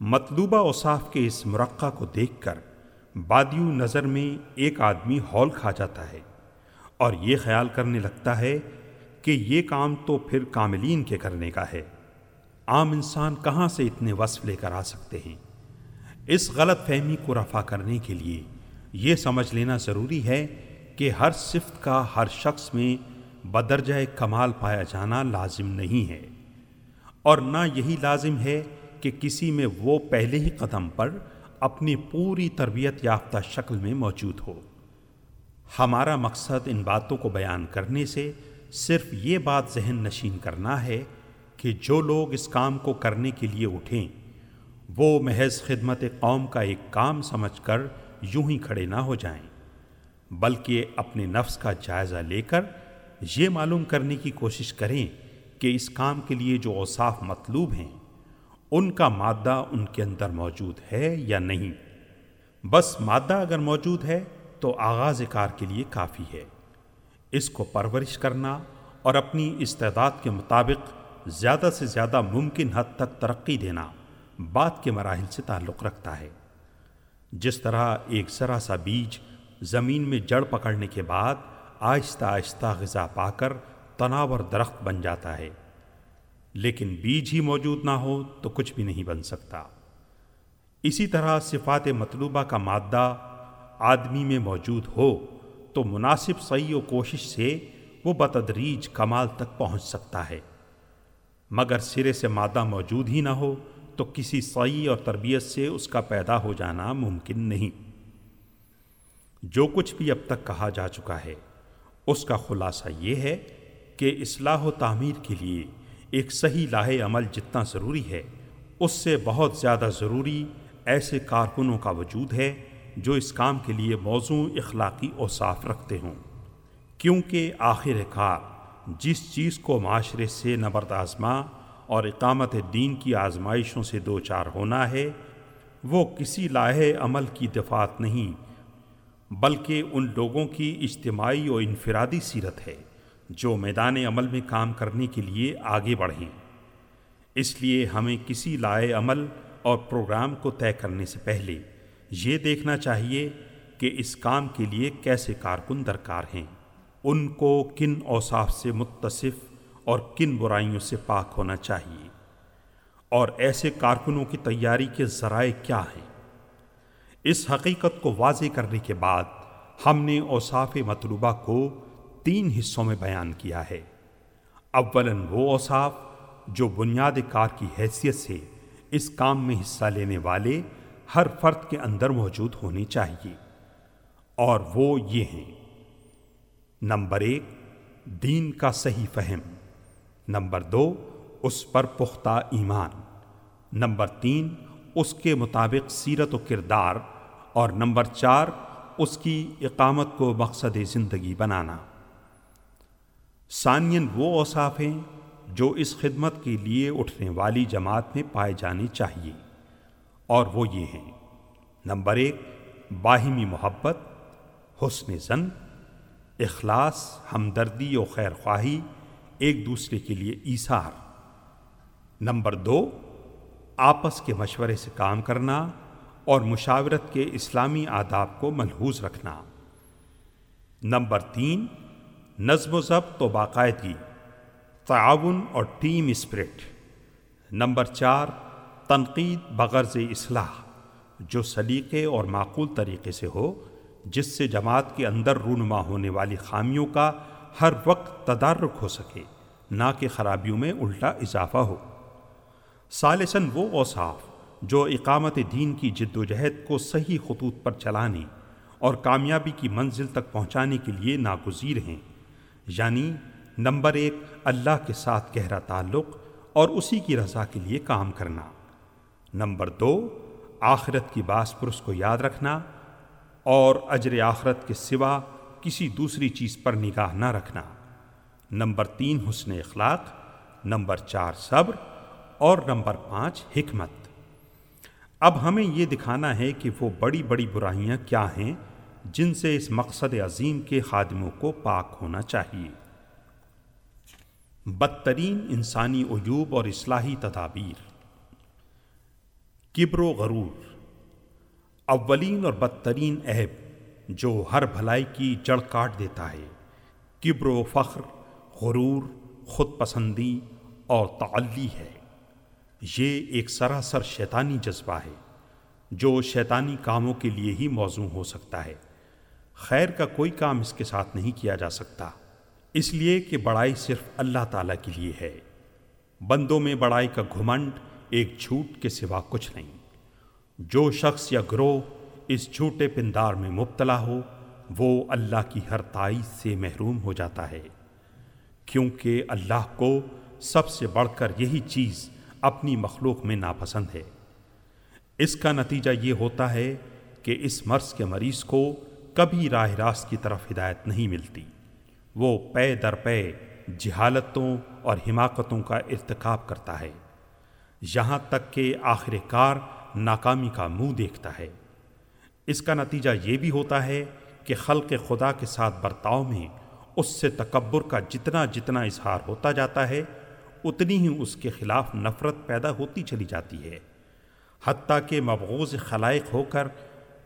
مطلوبہ اوصاف کے اس مرقع کو دیکھ کر بادیو نظر میں ایک آدمی ہال کھا جاتا ہے، اور یہ خیال کرنے لگتا ہے کہ یہ کام تو پھر کاملین کے کرنے کا ہے۔ عام انسان کہاں سے اتنے وصف لے کر آ سکتے ہیں؟ اس غلط فہمی کو رفع کرنے کے لیے یہ سمجھ لینا ضروری ہے کہ ہر صفت کا ہر شخص میں بدرجہ کمال پایا جانا لازم نہیں ہے اور نہ یہی لازم ہے کہ کسی میں وہ پہلے ہی قدم پر اپنی پوری تربیت یافتہ شکل میں موجود ہو۔ ہمارا مقصد ان باتوں کو بیان کرنے سے صرف یہ بات ذہن نشین کرنا ہے کہ جو لوگ اس کام کو کرنے کے لیے اٹھیں وہ محض خدمت قوم کا ایک کام سمجھ کر یوں ہی کھڑے نہ ہو جائیں، بلکہ اپنے نفس کا جائزہ لے کر یہ معلوم کرنے کی کوشش کریں کہ اس کام کے لیے جو اوصاف مطلوب ہیں، ان کا مادہ ان کے اندر موجود ہے یا نہیں۔ بس مادہ اگر موجود ہے تو آغاز کار کے لیے کافی ہے۔ اس کو پرورش کرنا اور اپنی استعداد کے مطابق زیادہ سے زیادہ ممکن حد تک ترقی دینا۔ بات کے مراحل سے تعلق رکھتا ہے۔ جس طرح ایک ذرا سا بیج زمین میں جڑ پکڑنے کے بعد آہستہ آہستہ غذا پا کر تناور درخت بن جاتا ہے۔ لیکن بیج ہی موجود نہ ہو تو کچھ بھی نہیں بن سکتا۔ اسی طرح صفات مطلوبہ کا مادہ آدمی میں موجود ہو تو مناسب صحیح و کوشش سے وہ بتدریج کمال تک پہنچ سکتا ہے۔ مگر سرے سے مادہ موجود ہی نہ ہو تو کسی صحیح اور تربیت سے اس کا پیدا ہو جانا ممکن نہیں۔ جو کچھ بھی اب تک کہا جا چکا ہے، اس کا خلاصہ یہ ہے کہ اصلاح و تعمیر کے لیے ایک صحیح لاہ عمل جتنا ضروری ہے، اس سے بہت زیادہ ضروری ایسے کارکنوں کا وجود ہے جو اس کام کے لیے موضوع اخلاقی اور صاف رکھتے ہوں۔ کیونکہ آخر کار جس چیز کو معاشرے سے نبرد آزما اور اقامت دین کی آزمائشوں سے دو چار ہونا ہے، وہ کسی لاہ عمل کی دفات نہیں، بلکہ ان لوگوں کی اجتماعی و انفرادی سیرت ہے جو میدان عمل میں کام کرنے کے لیے آگے بڑھیں۔ اس لیے ہمیں کسی لائے عمل اور پروگرام کو طے کرنے سے پہلے یہ دیکھنا چاہیے کہ اس کام کے لیے کیسے کارکن درکار ہیں، ان کو کن اوصاف سے متصف اور کن برائیوں سے پاک ہونا چاہیے؟ اور ایسے کارکنوں کی تیاری کے ذرائع کیا ہیں؟ اس حقیقت کو واضح کرنے کے بعد ہم نے اوصاف مطلوبہ کو تین حصوں میں بیان کیا ہے۔ اولاً وہ اوصاف جو بنیاد کار کی حیثیت سے اس کام میں حصہ لینے والے ہر فرد کے اندر موجود ہونے چاہیے۔ اور وہ یہ ہیں۔ نمبر ایک، دین کا صحیح فہم۔ نمبر دو، اس پر پختہ ایمان. نمبر تین، اس کے مطابق سیرت و کردار. اور نمبر چار، اس کی اقامت کو مقصد زندگی بنانا. ثانین وہ اوصاف ہیں جو اس خدمت کے لیے اٹھنے والی جماعت میں پائے جانے چاہیے. اور وہ یہ ہیں نمبر ایک، باہمی محبت، حسن زن اخلاص، ہمدردی و خیر خواہی ایک دوسرے کے لیے ایثار۔ نمبر دو، آپس کے مشورے سے کام کرنا اور مشاورت کے اسلامی آداب کو ملحوظ رکھنا۔ نمبر تین، نظم و ضبط و باقاعدگی، تعاون اور ٹیم اسپرٹ۔ نمبر چار، تنقید بغرض اصلاح، جو سلیقے اور معقول طریقے سے ہو، جس سے جماعت کے اندر رونما ہونے والی خامیوں کا ہر وقت تدارک ہو سکے، نہ کہ خرابیوں میں الٹا اضافہ ہو۔ سالسن وہ اوصاف جو اقامت دین کی جد و جہد کو صحیح خطوط پر چلانے اور کامیابی کی منزل تک پہنچانے کے لیے ناگزیر ہیں۔ یعنی نمبر ایک، اللہ کے ساتھ گہرا تعلق اور اسی کی رضا کے لیے کام کرنا۔ نمبر دو، آخرت کی باس پرس کو یاد رکھنا اور اجر آخرت کے سوا کسی دوسری چیز پر نگاہ نہ رکھنا۔ نمبر تین، حسن اخلاق، نمبر چار، صبر، اور نمبر پانچ، حکمت۔ اب ہمیں یہ دکھانا ہے کہ وہ بڑی بڑی برائیاں کیا ہیں جن سے اس مقصد عظیم کے خادموں کو پاک ہونا چاہیے۔ بدترین انسانی عیوب اور اصلاحی تدابیر۔ کبر و غرور۔ اولین اور بدترین عیب۔ جو ہر بھلائی کی جڑ کاٹ دیتا ہے۔ کبر و فخر، غرور، خود پسندی اور تعلی ہے۔ یہ ایک سراسر شیطانی جذبہ ہے، جو شیطانی کاموں کے لیے ہی موزوں ہو سکتا ہے۔ خیر کا کوئی کام اس کے ساتھ نہیں کیا جا سکتا۔ اس لیے کہ بڑائی صرف اللہ تعالیٰ کے لیے ہے۔ بندوں میں بڑائی کا گھمنڈ ایک جھوٹ کے سوا کچھ نہیں۔ جو شخص یا گروہ اس جھوٹے پندار میں مبتلا ہو، وہ اللہ کی ہر تائید سے محروم ہو جاتا ہے۔ کیونکہ اللہ کو سب سے بڑھ کر یہی چیز اپنی مخلوق میں ناپسند ہے۔ اس کا نتیجہ یہ ہوتا ہے کہ اس مرض کے مریض کو کبھی راہ راست کی طرف ہدایت نہیں ملتی۔ وہ پے در پے جہالتوں اور حماقتوں کا ارتکاب کرتا ہے۔ یہاں تک کہ آخر کار ناکامی کا منہ دیکھتا ہے۔ اس کا نتیجہ یہ بھی ہوتا ہے کہ خلق خدا کے ساتھ برتاؤ میں اس سے تکبر کا جتنا جتنا اظہار ہوتا جاتا ہے، اتنی ہی اس کے خلاف نفرت پیدا ہوتی چلی جاتی ہے۔ حتیٰ کہ مبغوض خلائق ہو کر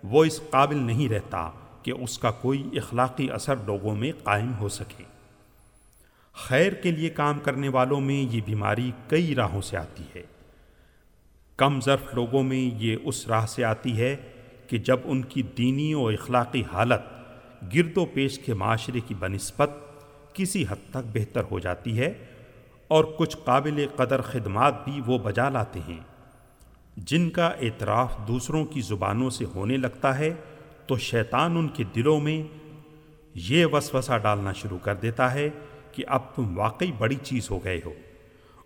وہ اس قابل نہیں رہتا کہ اس کا کوئی اخلاقی اثر لوگوں میں قائم ہو سکے۔ خیر کے لیے کام کرنے والوں میں یہ بیماری کئی راہوں سے آتی ہے۔ کم ظرف لوگوں میں یہ اس راہ سے آتی ہے کہ جب ان کی دینی و اخلاقی حالت گرد و پیش کے معاشرے کی بنسبت کسی حد تک بہتر ہو جاتی ہے اور کچھ قابل قدر خدمات بھی وہ بجا لاتے ہیں، جن کا اعتراف دوسروں کی زبانوں سے ہونے لگتا ہے، تو شیطان ان کے دلوں میں یہ وسوسہ ڈالنا شروع کر دیتا ہے کہ اب تم واقعی بڑی چیز ہو گئے ہو۔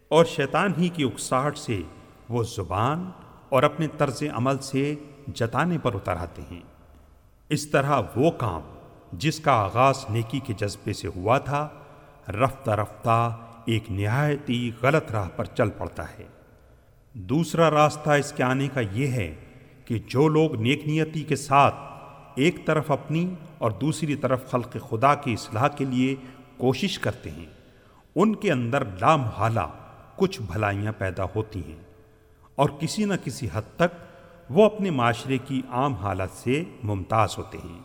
اور شیطان ہی کی اکساہٹ سے وہ زبان اور اپنے طرز عمل سے جتانے پر اتر آتے ہیں۔ اس طرح وہ کام جس کا آغاز نیکی کے جذبے سے ہوا تھا، رفتہ رفتہ ایک نہایتی غلط راہ پر چل پڑتا ہے۔ دوسرا راستہ اس کے آنے کا یہ ہے کہ جو لوگ نیک نیتی کے ساتھ ایک طرف اپنی اور دوسری طرف خلق خدا کی اصلاح کے لیے کوشش کرتے ہیں، ان کے اندر لامحالہ کچھ بھلائیاں پیدا ہوتی ہیں۔ اور کسی نہ کسی حد تک وہ اپنے معاشرے کی عام حالت سے ممتاز ہوتے ہیں۔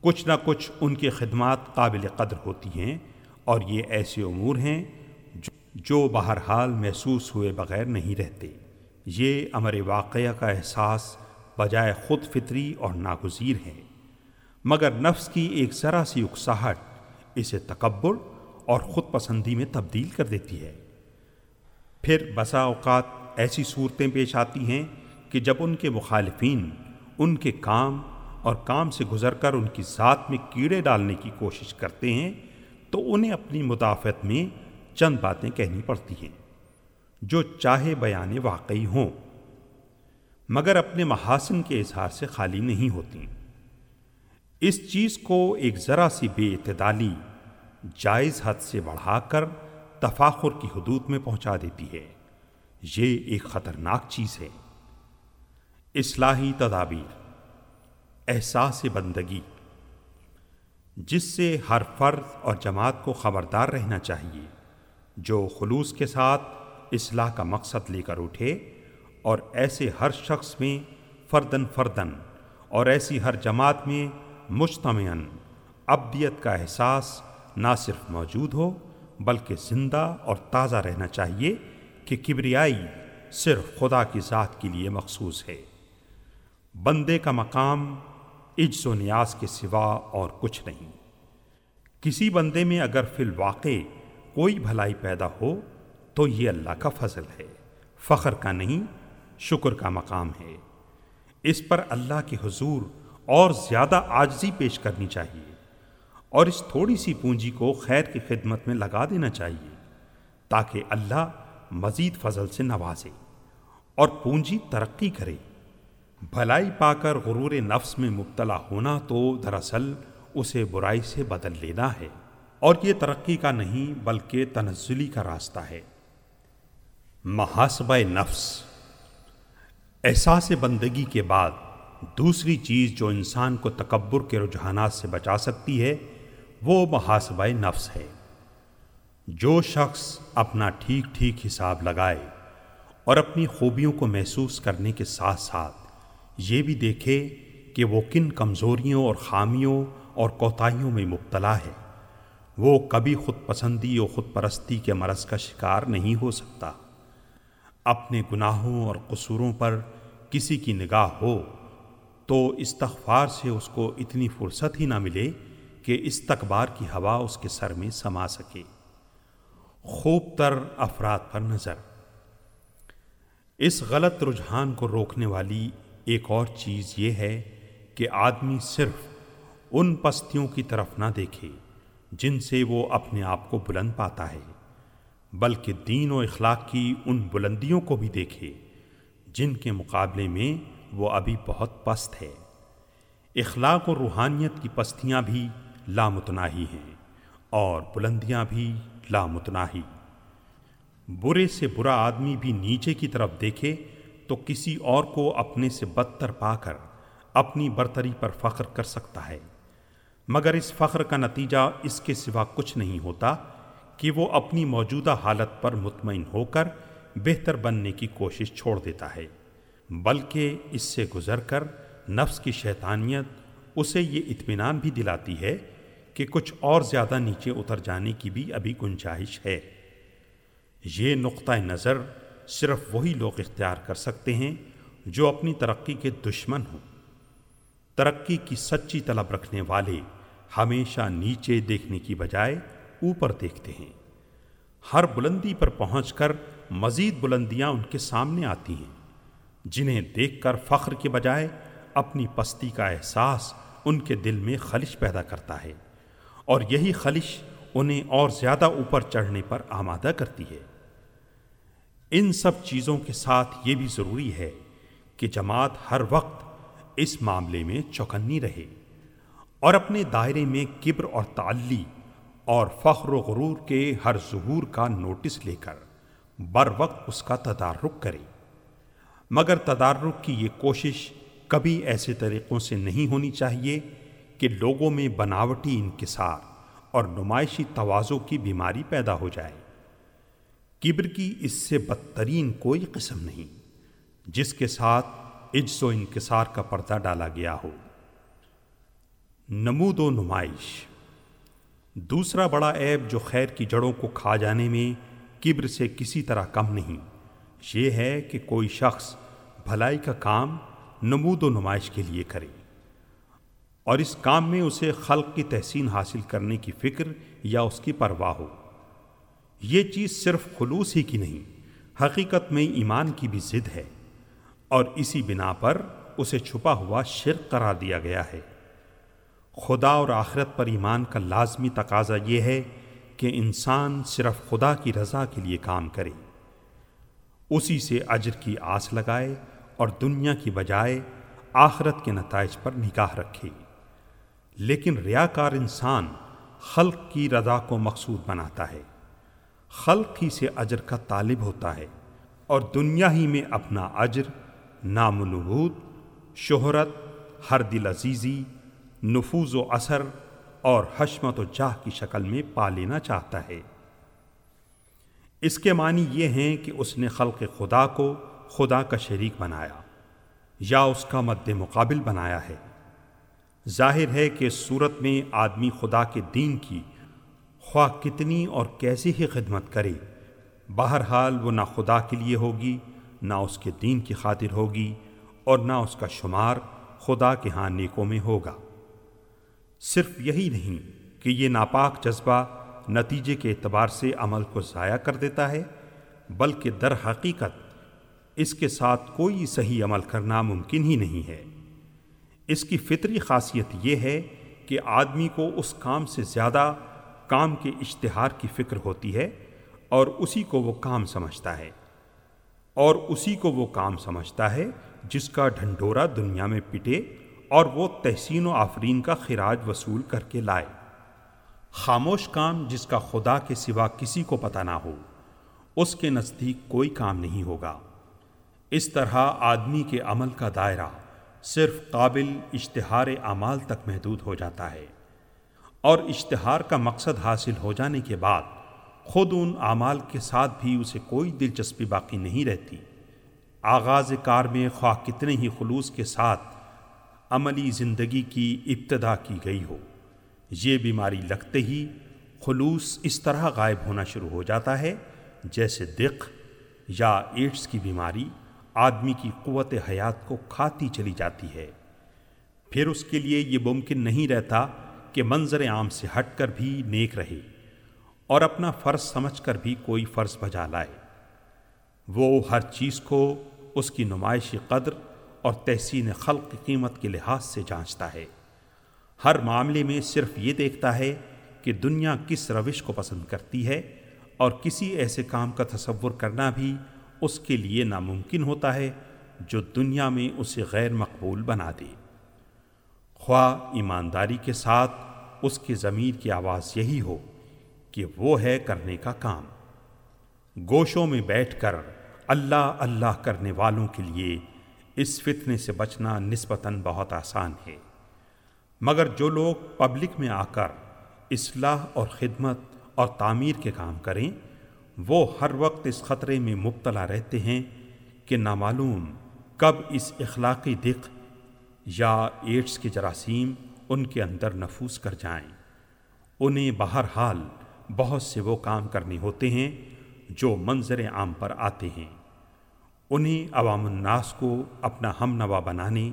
کچھ نہ کچھ ان کی خدمات قابل قدر ہوتی ہیں اور یہ ایسے امور ہیں جو بہرحال محسوس ہوئے بغیر نہیں رہتے۔ یہ امر واقعہ کا احساس بجائے خود فطری اور ناگزیر ہے مگر نفس کی ایک ذرا سی اکساہٹ اسے تکبر اور خود پسندی میں تبدیل کر دیتی ہے۔ پھر بسا اوقات ایسی صورتیں پیش آتی ہیں کہ جب ان کے مخالفین ان کے کام اور کام سے گزر کر ان کی ذات میں کیڑے ڈالنے کی کوشش کرتے ہیں، تو انہیں اپنی مدافعت میں چند باتیں کہنی پڑتی ہیں، جو چاہے بیان واقعی ہوں، مگر اپنے محاسن کے اظہار سے خالی نہیں ہوتی۔ اس چیز کو ایک ذرا سی بے اعتدالی جائز حد سے بڑھا کر تفاخر کی حدود میں پہنچا دیتی ہے۔ یہ ایک خطرناک چیز ہے۔ اصلاحی تدابیر، احساس بندگی، جس سے ہر فرد اور جماعت کو خبردار رہنا چاہیے، جو خلوص کے ساتھ اصلاح کا مقصد لے کر اٹھے اور ایسے ہر شخص میں فردن فردن اور ایسی ہر جماعت میں مجتمعن ابدیت کا احساس نہ صرف موجود ہو، بلکہ زندہ اور تازہ رہنا چاہیے کہ کبریائی صرف خدا کی ذات کے لیے مخصوص ہے۔ بندے کا مقام عجز و نیاز کے سوا اور کچھ نہیں۔ کسی بندے میں اگر فی الواقع کوئی بھلائی پیدا ہو، تو یہ اللہ کا فضل ہے۔ فخر کا نہیں، شکر کا مقام ہے۔ اس پر اللہ کے حضور اور زیادہ آجزی پیش کرنی چاہیے۔ اور اس تھوڑی سی پونجی کو خیر کی خدمت میں لگا دینا چاہیے، تاکہ اللہ مزید فضل سے نوازے اور پونجی ترقی کرے۔ بھلائی پا کر غرور نفس میں مبتلا ہونا تو دراصل اسے برائی سے بدل لینا ہے اور یہ ترقی کا نہیں بلکہ تنزلی کا راستہ ہے۔ محاسبہ نفس۔ احساس بندگی کے بعد دوسری چیز جو انسان کو تکبر کے رجحانات سے بچا سکتی ہے، وہ محاسبہ نفس ہے۔ جو شخص اپنا ٹھیک ٹھیک حساب لگائے اور اپنی خوبیوں کو محسوس کرنے کے ساتھ ساتھ یہ بھی دیکھے کہ وہ کن کمزوریوں اور خامیوں اور کوتاہیوں میں مبتلا ہے۔ وہ کبھی خود پسندی اور خود پرستی کے مرض کا شکار نہیں ہو سکتا۔ اپنے گناہوں اور قصوروں پر کسی کی نگاہ ہو تو استغفار سے اس کو اتنی فرصت ہی نہ ملے کہ استقبار کی ہوا اس کے سر میں سما سکے۔ خوب تر افراد پر نظر۔ اس غلط رجحان کو روکنے والی ایک اور چیز یہ ہے کہ آدمی صرف ان پستیوں کی طرف نہ دیکھے جن سے وہ اپنے آپ کو بلند پاتا ہے، بلکہ دین و اخلاق کی ان بلندیوں کو بھی دیکھے جن کے مقابلے میں وہ ابھی بہت پست ہے۔ اخلاق و روحانیت کی پستیاں بھی لامتناہی ہیں اور بلندیاں بھی لامتناہی۔ برے سے برا آدمی بھی نیچے کی طرف دیکھے تو کسی اور کو اپنے سے بدتر پا کر اپنی برتری پر فخر کر سکتا ہے۔ مگر اس فخر کا نتیجہ اس کے سوا کچھ نہیں ہوتا کہ وہ اپنی موجودہ حالت پر مطمئن ہو کر بہتر بننے کی کوشش چھوڑ دیتا ہے، بلکہ اس سے گزر کر نفس کی شیطانیت اسے یہ اطمینان بھی دلاتی ہے کہ کچھ اور زیادہ نیچے اتر جانے کی بھی ابھی گنجائش ہے۔ یہ نقطۂ نظر صرف وہی لوگ اختیار کر سکتے ہیں جو اپنی ترقی کے دشمن ہوں۔ ترقی کی سچی طلب رکھنے والے ہمیشہ نیچے دیکھنے کی بجائے اوپر دیکھتے ہیں۔ ہر بلندی پر پہنچ کر مزید بلندیاں ان کے سامنے آتی ہیں، جنہیں دیکھ کر فخر کے بجائے اپنی پستی کا احساس ان کے دل میں خلش پیدا کرتا ہے۔ اور یہی خلش انہیں اور زیادہ اوپر چڑھنے پر آمادہ کرتی ہے۔ ان سب چیزوں کے ساتھ یہ بھی ضروری ہے کہ جماعت ہر وقت اس معاملے میں چوکنی رہے اور اپنے دائرے میں کبر اور تعلی اور فخر و غرور کے ہر ظہور کا نوٹس لے کر بر وقت اس کا تدارک کرے۔ مگر تدارک کی یہ کوشش کبھی ایسے طریقوں سے نہیں ہونی چاہیے کہ لوگوں میں بناوٹی انکسار اور نمائشی توازوں کی بیماری پیدا ہو جائے۔ کبر کی اس سے بدترین کوئی قسم نہیں، جس کے ساتھ عجز و انکسار کا پردہ ڈالا گیا ہو۔ نمود و نمائش۔ دوسرا بڑا عیب جو خیر کی جڑوں کو کھا جانے میں کبر سے کسی طرح کم نہیں، یہ ہے کہ کوئی شخص بھلائی کا کام نمود و نمائش کے لیے کرے۔ اور اس کام میں اسے خلق کی تحسین حاصل کرنے کی فکر یا اس کی پرواہ ہو۔ یہ چیز صرف خلوص ہی کی نہیں، حقیقت میں ایمان کی بھی ضد ہے۔ اور اسی بنا پر اسے چھپا ہوا شرک قرار دیا گیا ہے۔ خدا اور آخرت پر ایمان کا لازمی تقاضا یہ ہے کہ انسان صرف خدا کی رضا کے لیے کام کرے۔ اسی سے اجر کی آس لگائے اور دنیا کی بجائے آخرت کے نتائج پر نگاہ رکھے۔ لیکن ریاکار انسان خلق کی رضا کو مقصود بناتا ہے۔ خلق ہی سے اجر کا طالب ہوتا ہے اور دنیا ہی میں اپنا اجر، نام و شہرت، ہر دل عزیزی، نفوذ و اثر اور حشمت و جاہ کی شکل میں پا لینا چاہتا ہے۔ اس کے معنی یہ ہیں کہ اس نے خلق خدا کو خدا کا شریک بنایا یا اس کا مد مقابل بنایا ہے۔ ظاہر ہے کہ صورت میں آدمی خدا کے دین کی خواہ کتنی اور کیسی ہی خدمت کرے۔ بہرحال وہ نہ خدا کے لیے ہوگی، نہ اس کے دین کی خاطر ہوگی اور نہ اس کا شمار خدا کے ہاں نیکوں میں ہوگا۔ صرف یہی نہیں کہ یہ ناپاک جذبہ نتیجے کے اعتبار سے عمل کو ضائع کر دیتا ہے، بلکہ در حقیقت اس کے ساتھ کوئی صحیح عمل کرنا ممکن ہی نہیں ہے۔ اس کی فطری خاصیت یہ ہے کہ آدمی کو اس کام سے زیادہ کام کے اشتہار کی فکر ہوتی ہے اور اسی کو وہ کام سمجھتا ہے۔ اور اسی کو وہ کام سمجھتا ہے جس کا ڈھنڈورا دنیا میں پٹے اور وہ تحسین و آفرین کا خراج وصول کر کے لائے۔ خاموش کام جس کا خدا کے سوا کسی کو پتہ نہ ہو، اس کے نزدیک کوئی کام نہیں ہوگا۔ اس طرح آدمی کے عمل کا دائرہ صرف قابل اشتہار اعمال تک محدود ہو جاتا ہے۔ اور اشتہار کا مقصد حاصل ہو جانے کے بعد خود ان اعمال کے ساتھ بھی اسے کوئی دلچسپی باقی نہیں رہتی۔ آغاز کار میں خواہ کتنے ہی خلوص کے ساتھ عملی زندگی کی ابتدا کی گئی ہو، یہ بیماری لگتے ہی خلوص اس طرح غائب ہونا شروع ہو جاتا ہے جیسے دق یا ایڈس کی بیماری آدمی کی قوت حیات کو کھاتی چلی جاتی ہے۔ پھر اس کے لیے یہ ممکن نہیں رہتا کہ منظر عام سے ہٹ کر بھی نیک رہے اور اپنا فرض سمجھ کر بھی کوئی فرض بجا لائے۔ وہ ہر چیز کو اس کی نمائشی قدر اور تحسین خلق کی قیمت کے لحاظ سے جانچتا ہے۔ ہر معاملے میں صرف یہ دیکھتا ہے کہ دنیا کس روش کو پسند کرتی ہے اور کسی ایسے کام کا تصور کرنا بھی اس کے لیے ناممکن ہوتا ہے جو دنیا میں اسے غیر مقبول بنا دے۔ خواہ ایمانداری کے ساتھ اس کے ضمیر کی آواز یہی ہو کہ وہ ہے کرنے کا کام۔ گوشوں میں بیٹھ کر اللہ اللہ کرنے والوں کے لیے اس فتنے سے بچنا نسبتاً بہت آسان ہے۔ مگر جو لوگ پبلک میں آ کر اصلاح اور خدمت اور تعمیر کے کام کریں، وہ ہر وقت اس خطرے میں مبتلا رہتے ہیں کہ نامعلوم کب اس اخلاقی دق یا ایڈس کے جراثیم ان کے اندر نفوس کر جائیں۔ انہیں بہرحال بہت سے وہ کام کرنے ہوتے ہیں جو منظر عام پر آتے ہیں۔ انہیں عوام الناس کو اپنا ہم نوا بنانے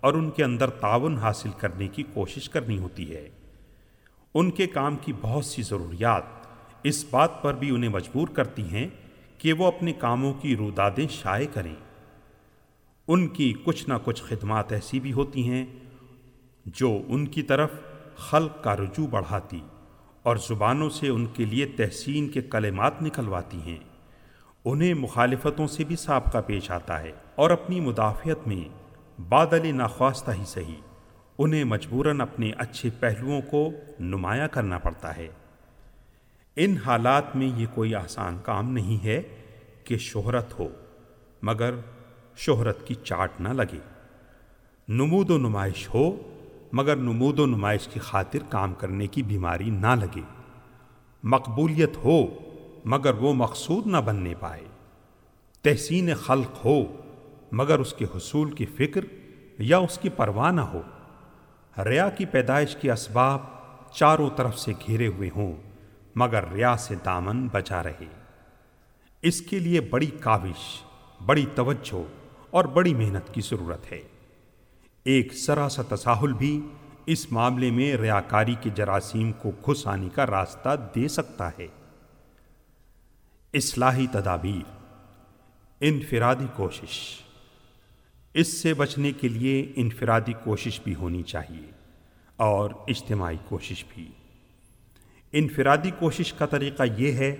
اور ان کے اندر تعاون حاصل کرنے کی کوشش کرنی ہوتی ہے۔ ان کے کام کی بہت سی ضروریات اس بات پر بھی انہیں مجبور کرتی ہیں کہ وہ اپنے کاموں کی رودادیں شائع کریں۔ ان کی کچھ نہ کچھ خدمات ایسی بھی ہوتی ہیں جو ان کی طرف خلق کا رجوع بڑھاتی اور زبانوں سے ان کے لیے تحسین کے کلمات نکلواتی ہیں۔ انہیں مخالفتوں سے بھی سابقہ پیش آتا ہے اور اپنی مدافعت میں بادل ناخواستہ ہی صحیح انہیں مجبوراً اپنے اچھے پہلوؤں کو نمایاں کرنا پڑتا ہے۔ ان حالات میں یہ کوئی آسان کام نہیں ہے کہ شہرت ہو، مگر شہرت کی چاٹ نہ لگے۔ نمود و نمائش ہو، مگر نمود و نمائش کی خاطر کام کرنے کی بیماری نہ لگے۔ مقبولیت ہو، مگر وہ مقصود نہ بننے پائے۔ تحسین خلق ہو، مگر اس کے حصول کی فکر یا اس کی پرواہ نہ ہو۔ ریا کی پیدائش کے اسباب چاروں طرف سے گھیرے ہوئے ہوں، مگر ریا سے دامن بچا رہے۔ اس کے لیے بڑی کاوش، بڑی توجہ اور بڑی محنت کی ضرورت ہے۔ ایک ذرا سا تساہل بھی اس معاملے میں ریاکاری کے جراثیم کو گھس آنے کا راستہ دے سکتا ہے۔ اصلاحی تدابیر، انفرادی کوشش۔ اس سے بچنے کے لیے انفرادی کوشش بھی ہونی چاہیے اور اجتماعی کوشش بھی۔ انفرادی کوشش کا طریقہ یہ ہے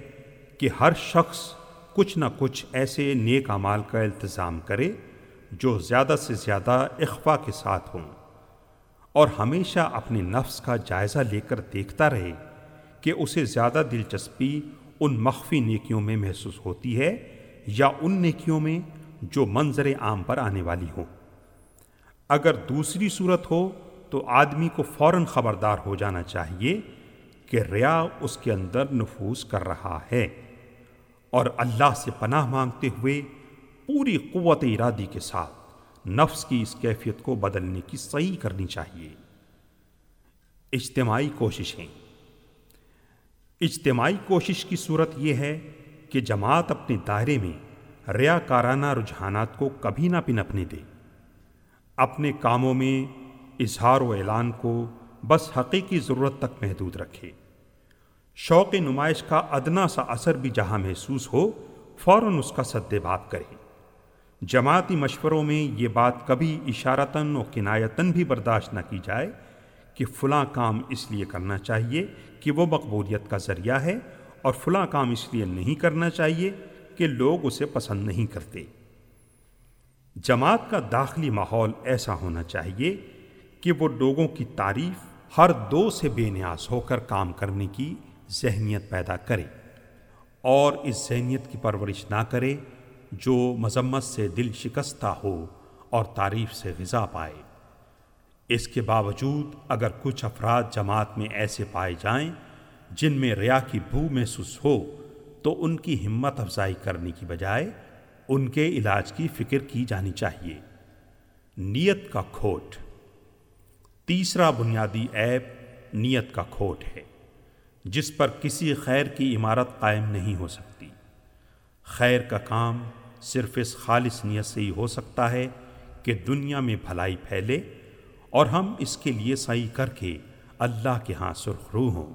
کہ ہر شخص کچھ نہ کچھ ایسے نیک اعمال کا التظام کرے جو زیادہ سے زیادہ اخوا کے ساتھ ہوں۔ اور ہمیشہ اپنے نفس کا جائزہ لے کر دیکھتا رہے کہ اسے زیادہ دلچسپی ان مخفی نیکیوں میں محسوس ہوتی ہے یا ان نیکیوں میں جو منظر عام پر آنے والی ہوں۔ اگر دوسری صورت ہو تو آدمی کو فوراً خبردار ہو جانا چاہیے کہ ریا اس کے اندر نفوذ کر رہا ہے اور اللہ سے پناہ مانگتے ہوئے پوری قوت ارادی کے ساتھ نفس کی اس کیفیت کو بدلنے کی صحیح کرنی چاہیے۔ اجتماعی کوششیں۔ اجتماعی کوشش کی صورت یہ ہے کہ جماعت اپنے دائرے میں ریا کارانہ رجحانات کو کبھی نہ پنپنے دے۔ اپنے کاموں میں اظہار و اعلان کو بس حقیقی ضرورت تک محدود رکھے۔ شوق نمائش کا ادنا سا اثر بھی جہاں محسوس ہو، فوراً اس کا سد باب کرے۔ جماعتی مشوروں میں یہ بات کبھی اشارتاً و کنایتاً بھی برداشت نہ کی جائے کہ فلاں کام اس لیے کرنا چاہیے کہ وہ مقبولیت کا ذریعہ ہے اور فلاں کام اس لیے نہیں کرنا چاہیے کہ لوگ اسے پسند نہیں کرتے۔ جماعت کا داخلی ماحول ایسا ہونا چاہیے کہ وہ لوگوں کی تعریف ہر دو سے بے نیاز ہو کر کام کرنے کی ذہنیت پیدا کرے اور اس ذہنیت کی پرورش نہ کرے جو مذمت سے دل شکستہ ہو اور تعریف سے غذا پائے۔ اس کے باوجود اگر کچھ افراد جماعت میں ایسے پائے جائیں جن میں ریا کی بھو محسوس ہو، تو ان کی ہمت افزائی کرنے کی بجائے ان کے علاج کی فکر کی جانی چاہیے۔ نیت کا کھوٹ۔ تیسرا بنیادی عیب نیت کا کھوٹ ہے، جس پر کسی خیر کی عمارت قائم نہیں ہو سکتی۔ خیر کا کام صرف اس خالص نیت سے ہی ہو سکتا ہے کہ دنیا میں بھلائی پھیلے اور ہم اس کے لیے صحیح کر کے اللہ کے ہاں سرخ روح ہوں۔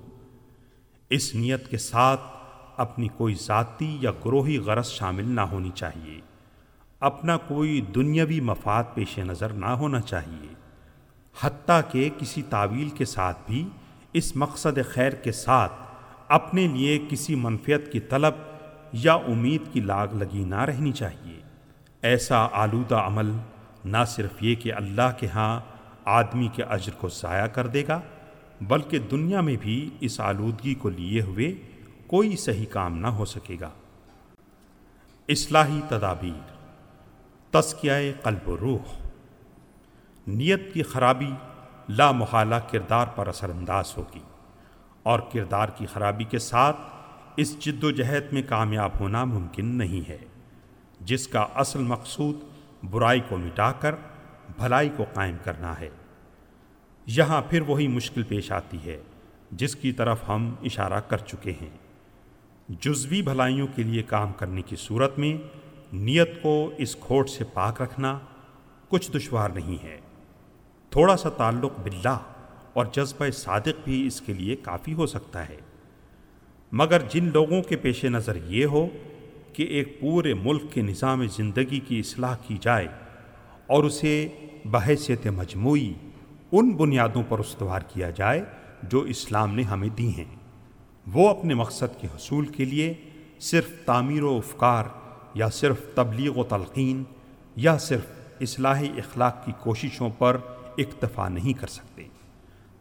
اس نیت کے ساتھ اپنی کوئی ذاتی یا گروہی غرض شامل نہ ہونی چاہیے۔ اپنا کوئی دنیاوی مفاد پیش نظر نہ ہونا چاہیے۔ حتیٰ کہ کسی تعویل کے ساتھ بھی اس مقصد خیر کے ساتھ اپنے لیے کسی منفیت کی طلب یا امید کی لاگ لگی نہ رہنی چاہیے۔ ایسا آلودہ عمل نہ صرف یہ کہ اللہ کے ہاں آدمی کے اجر کو ضائع کر دے گا، بلکہ دنیا میں بھی اس آلودگی کو لیے ہوئے کوئی صحیح کام نہ ہو سکے گا۔ اصلاحی تدابیر تسکیہ قلب و روح۔ نیت کی خرابی لا محالہ کردار پر اثر انداز ہوگی اور کردار کی خرابی کے ساتھ اس جد و جہد میں کامیاب ہونا ممکن نہیں ہے، جس کا اصل مقصود برائی کو مٹا کر بھلائی کو قائم کرنا ہے۔ یہاں پھر وہی مشکل پیش آتی ہے، جس کی طرف ہم اشارہ کر چکے ہیں۔ جزوی بھلائیوں کے لیے کام کرنے کی صورت میں نیت کو اس کھوٹ سے پاک رکھنا کچھ دشوار نہیں ہے۔ تھوڑا سا تعلق باللہ اور جذبہ صادق بھی اس کے لیے کافی ہو سکتا ہے۔ مگر جن لوگوں کے پیش نظر یہ ہو کہ ایک پورے ملک کے نظام زندگی کی اصلاح کی جائے اور اسے بحیثیت مجموعی ان بنیادوں پر استوار کیا جائے جو اسلام نے ہمیں دی ہیں۔ وہ اپنے مقصد کے حصول کے لیے صرف تعمیر و افکار یا صرف تبلیغ و تلقین یا صرف اصلاحی اخلاق کی کوششوں پر اکتفا نہیں کر سکتے،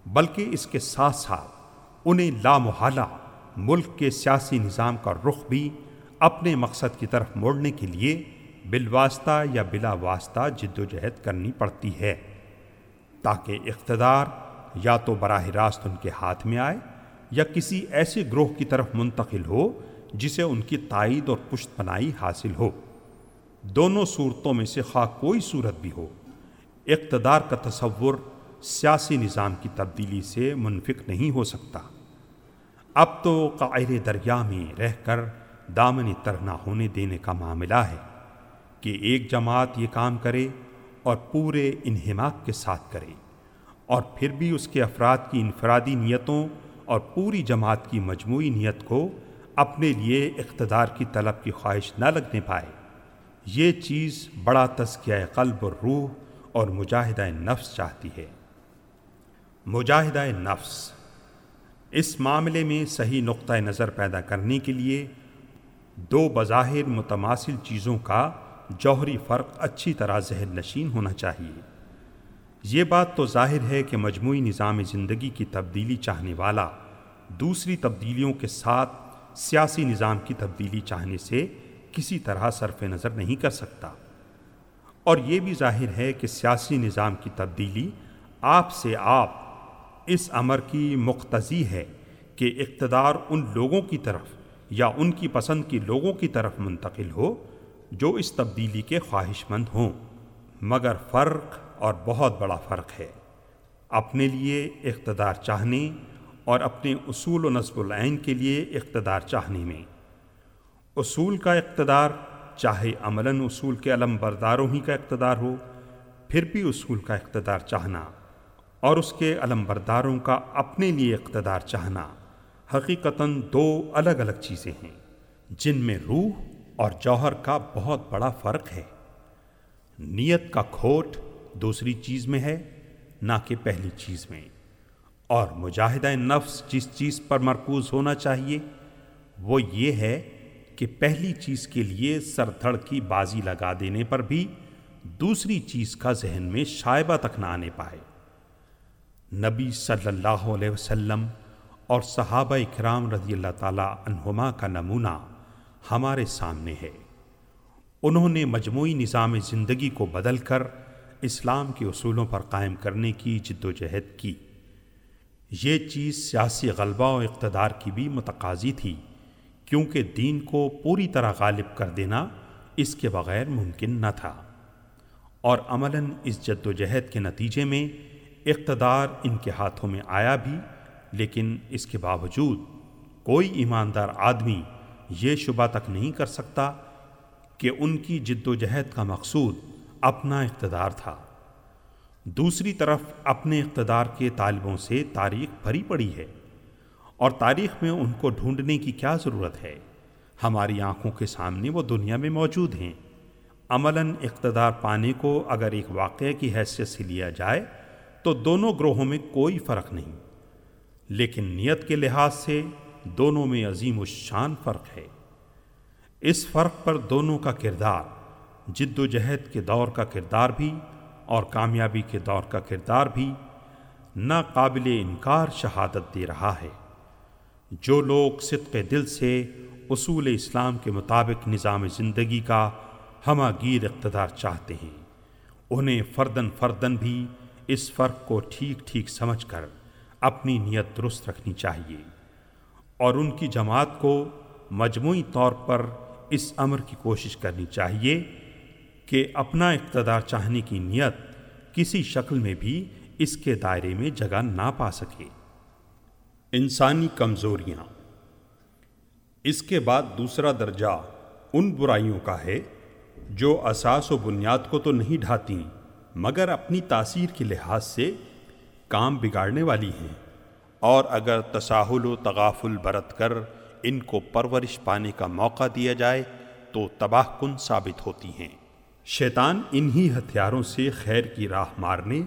بلکہ اس کے ساتھ ساتھ انہیں لامحالہ ملک کے سیاسی نظام کا رخ بھی اپنے مقصد کی طرف موڑنے کے لیے بالواسطہ یا بلا واسطہ جد و جہد کرنی پڑتی ہے۔ تاکہ اقتدار یا تو براہ راست ان کے ہاتھ میں آئے یا کسی ایسے گروہ کی طرف منتقل ہو جسے ان کی تائید اور پشت پنائی حاصل ہو۔ دونوں صورتوں میں سے خواہ کوئی صورت بھی ہو، اقتدار کا تصور سیاسی نظام کی تبدیلی سے منفق نہیں ہو سکتا۔ اب تو قائر دریا میں رہ کر دامنی ترنا ہونے دینے کا معاملہ ہے کہ ایک جماعت یہ کام کرے اور پورے انہماک کے ساتھ کرے اور پھر بھی اس کے افراد کی انفرادی نیتوں اور پوری جماعت کی مجموعی نیت کو اپنے لیے اقتدار کی طلب کی خواہش نہ لگنے پائے۔ یہ چیز بڑا تزکیہ قلب اور روح اور مجاہدہ نفس چاہتی ہے۔ مجاہدہ نفس اس معاملے میں صحیح نقطۂ نظر پیدا کرنے کے لیے دو بظاہر متماثل چیزوں کا جوہری فرق اچھی طرح ذہن نشین ہونا چاہیے۔ یہ بات تو ظاہر ہے کہ مجموعی نظام زندگی کی تبدیلی چاہنے والا دوسری تبدیلیوں کے ساتھ سیاسی نظام کی تبدیلی چاہنے سے کسی طرح صرف نظر نہیں کر سکتا۔ اور یہ بھی ظاہر ہے کہ سیاسی نظام کی تبدیلی آپ سے آپ اس امر کی مقتضی ہے کہ اقتدار ان لوگوں کی طرف یا ان کی پسند کی لوگوں کی طرف منتقل ہو جو اس تبدیلی کے خواہش مند ہوں۔ مگر فرق اور بہت بڑا فرق ہے۔ اپنے لیے اقتدار چاہنے اور اپنے اصول و نصب العین کے لیے اقتدار چاہنے میں۔ اصول کا اقتدار چاہے عملاً اصول کے علم برداروں ہی کا اقتدار ہو، پھر بھی اصول کا اقتدار چاہنا اور اس کے علم برداروں کا اپنے لیے اقتدار چاہنا۔ حقیقتاً دو الگ الگ چیزیں ہیں، جن میں روح اور جوہر کا بہت بڑا فرق ہے۔ نیت کا کھوٹ دوسری چیز میں ہے، نہ کہ پہلی چیز میں۔ اور مجاہدہ نفس جس چیز پر مرکوز ہونا چاہیے، وہ یہ ہے کہ پہلی چیز کے لیے سر دھڑ کی بازی لگا دینے پر بھی دوسری چیز کا ذہن میں شائبہ تک نہ آنے پائے۔ نبی صلی اللہ علیہ وسلم اور صحابہ اکرام رضی اللہ تعالیٰ عنہما کا نمونہ ہمارے سامنے ہے۔ انہوں نے مجموعی نظام زندگی کو بدل کر اسلام کے اصولوں پر قائم کرنے کی جد و جہد کی۔ یہ چیز سیاسی غلبہ و اقتدار کی بھی متقاضی تھی، کیونکہ دین کو پوری طرح غالب کر دینا اس کے بغیر ممکن نہ تھا۔ اور عملاً اس جد و جہد کے نتیجے میں اقتدار ان کے ہاتھوں میں آیا بھی، لیکن اس کے باوجود کوئی ایماندار آدمی یہ شبہ تک نہیں کر سکتا کہ ان کی جد و جہد کا مقصود اپنا اقتدار تھا۔ دوسری طرف اپنے اقتدار کے طالبوں سے تاریخ بھری پڑی ہے اور تاریخ میں ان کو ڈھونڈنے کی کیا ضرورت ہے؟ ہماری آنکھوں کے سامنے وہ دنیا میں موجود ہیں۔ عملاً اقتدار پانے کو اگر ایک واقعہ کی حیثیت سے لیا جائے تو دونوں گروہوں میں کوئی فرق نہیں۔ لیکن نیت کے لحاظ سے دونوں میں عظیم الشان فرق ہے۔ اس فرق پر دونوں کا کردار، جد و جہد کے دور کا کردار بھی اور کامیابی کے دور کا کردار بھی ناقابل انکار شہادت دے رہا ہے۔ جو لوگ صدق دل سے اصول اسلام کے مطابق نظام زندگی کا ہمہ گیر اقتدار چاہتے ہیں، انہیں فردن فردن بھی اس فرق کو ٹھیک ٹھیک سمجھ کر اپنی نیت درست رکھنی چاہیے اور ان کی جماعت کو مجموعی طور پر اس امر کی کوشش کرنی چاہیے کہ اپنا اقتدار چاہنے کی نیت کسی شکل میں بھی اس کے دائرے میں جگہ نہ پا سکے۔ انسانی کمزوریاں۔ اس کے بعد دوسرا درجہ ان برائیوں کا ہے جو اساس و بنیاد کو تو نہیں ڈھاتی مگر اپنی تاثیر کے لحاظ سے کام بگاڑنے والی ہیں۔ اور اگر تساہل و تغافل برت کر ان کو پرورش پانے کا موقع دیا جائے، تو تباہ کن ثابت ہوتی ہیں۔ شیطان انہی ہتھیاروں سے خیر کی راہ مارنے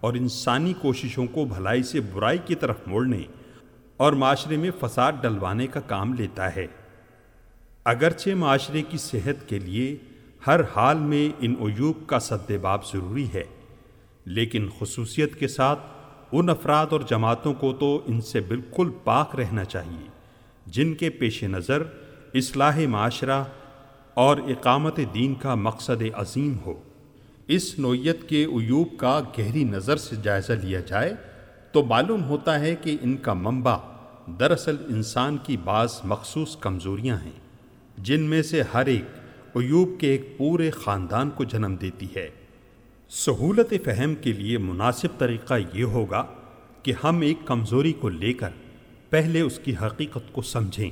اور انسانی کوششوں کو بھلائی سے برائی کی طرف موڑنے اور معاشرے میں فساد ڈلوانے کا کام لیتا ہے۔ اگرچہ معاشرے کی صحت کے لیے ہر حال میں ان عیوب کا سد باب ضروری ہے، لیکن خصوصیت کے ساتھ ان افراد اور جماعتوں کو تو ان سے بالکل پاک رہنا چاہیے، جن کے پیش نظر اصلاح معاشرہ اور اقامت دین کا مقصد عظیم ہو۔ اس نوعیت کے عیوب کا گہری نظر سے جائزہ لیا جائے تو معلوم ہوتا ہے کہ ان کا منبع دراصل انسان کی بعض مخصوص کمزوریاں ہیں، جن میں سے ہر ایک عیوب کے ایک پورے خاندان کو جنم دیتی ہے۔ سہولت فہم کے لیے مناسب طریقہ یہ ہوگا کہ ہم ایک کمزوری کو لے کر پہلے اس کی حقیقت کو سمجھیں،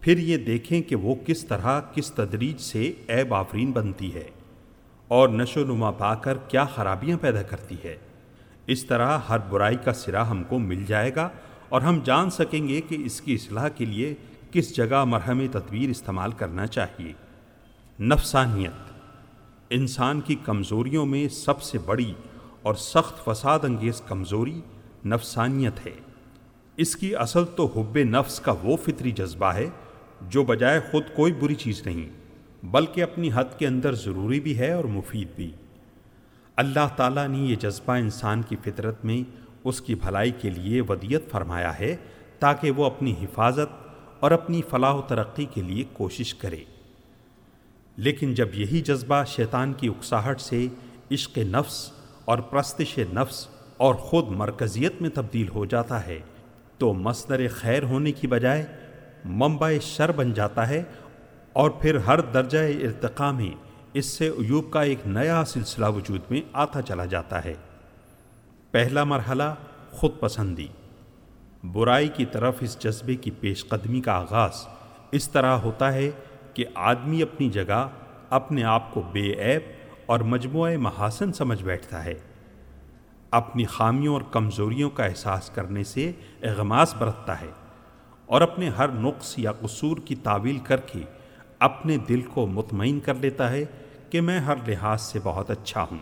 پھر یہ دیکھیں کہ وہ کس طرح کس تدریج سے عیب آفرین بنتی ہے اور نشو نما پا کر کیا خرابیاں پیدا کرتی ہے۔ اس طرح ہر برائی کا سرا ہم کو مل جائے گا اور ہم جان سکیں گے کہ اس کی اصلاح کے لیے کس جگہ مرہم تدبیر استعمال کرنا چاہیے۔ نفسانیت۔ انسان کی کمزوریوں میں سب سے بڑی اور سخت فساد انگیز کمزوری نفسانیت ہے۔ اس کی اصل تو حب نفس کا وہ فطری جذبہ ہے جو بجائے خود کوئی بری چیز نہیں، بلکہ اپنی حد کے اندر ضروری بھی ہے اور مفید بھی۔ اللہ تعالیٰ نے یہ جذبہ انسان کی فطرت میں اس کی بھلائی کے لیے ودیت فرمایا ہے تاکہ وہ اپنی حفاظت اور اپنی فلاح و ترقی کے لیے کوشش کرے۔ لیکن جب یہی جذبہ شیطان کی اکساہٹ سے عشق نفس اور پرستش نفس اور خود مرکزیت میں تبدیل ہو جاتا ہے، تو مصدر خیر ہونے کی بجائے منبع شر بن جاتا ہے اور پھر ہر درجہ ارتقاء میں اس سے ایوب کا ایک نیا سلسلہ وجود میں آتا چلا جاتا ہے۔ پہلا مرحلہ خود پسندی۔ برائی کی طرف اس جذبے کی پیش قدمی کا آغاز اس طرح ہوتا ہے کہ آدمی اپنی جگہ اپنے آپ کو بے عیب اور مجموعہ محاسن سمجھ بیٹھتا ہے۔ اپنی خامیوں اور کمزوریوں کا احساس کرنے سے اغماس برتتا ہے اور اپنے ہر نقص یا قصور کی تعویل کر کے اپنے دل کو مطمئن کر لیتا ہے کہ میں ہر لحاظ سے بہت اچھا ہوں۔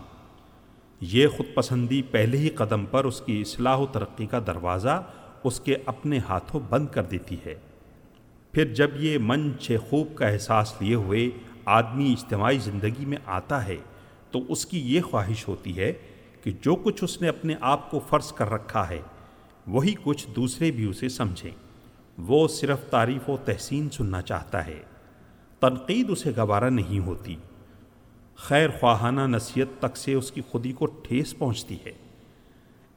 یہ خود پسندی پہلے ہی قدم پر اس کی اصلاح و ترقی کا دروازہ اس کے اپنے ہاتھوں بند کر دیتی ہے۔ پھر جب یہ من چھ خوب کا احساس لیے ہوئے آدمی اجتماعی زندگی میں آتا ہے، تو اس کی یہ خواہش ہوتی ہے کہ جو کچھ اس نے اپنے آپ کو فرض کر رکھا ہے، وہی کچھ دوسرے بھی اسے سمجھیں۔ وہ صرف تعریف و تحسین سننا چاہتا ہے۔ تنقید اسے گوارا نہیں ہوتی۔ خیر خواہانہ نصیحت تک سے اس کی خودی کو ٹھیس پہنچتی ہے۔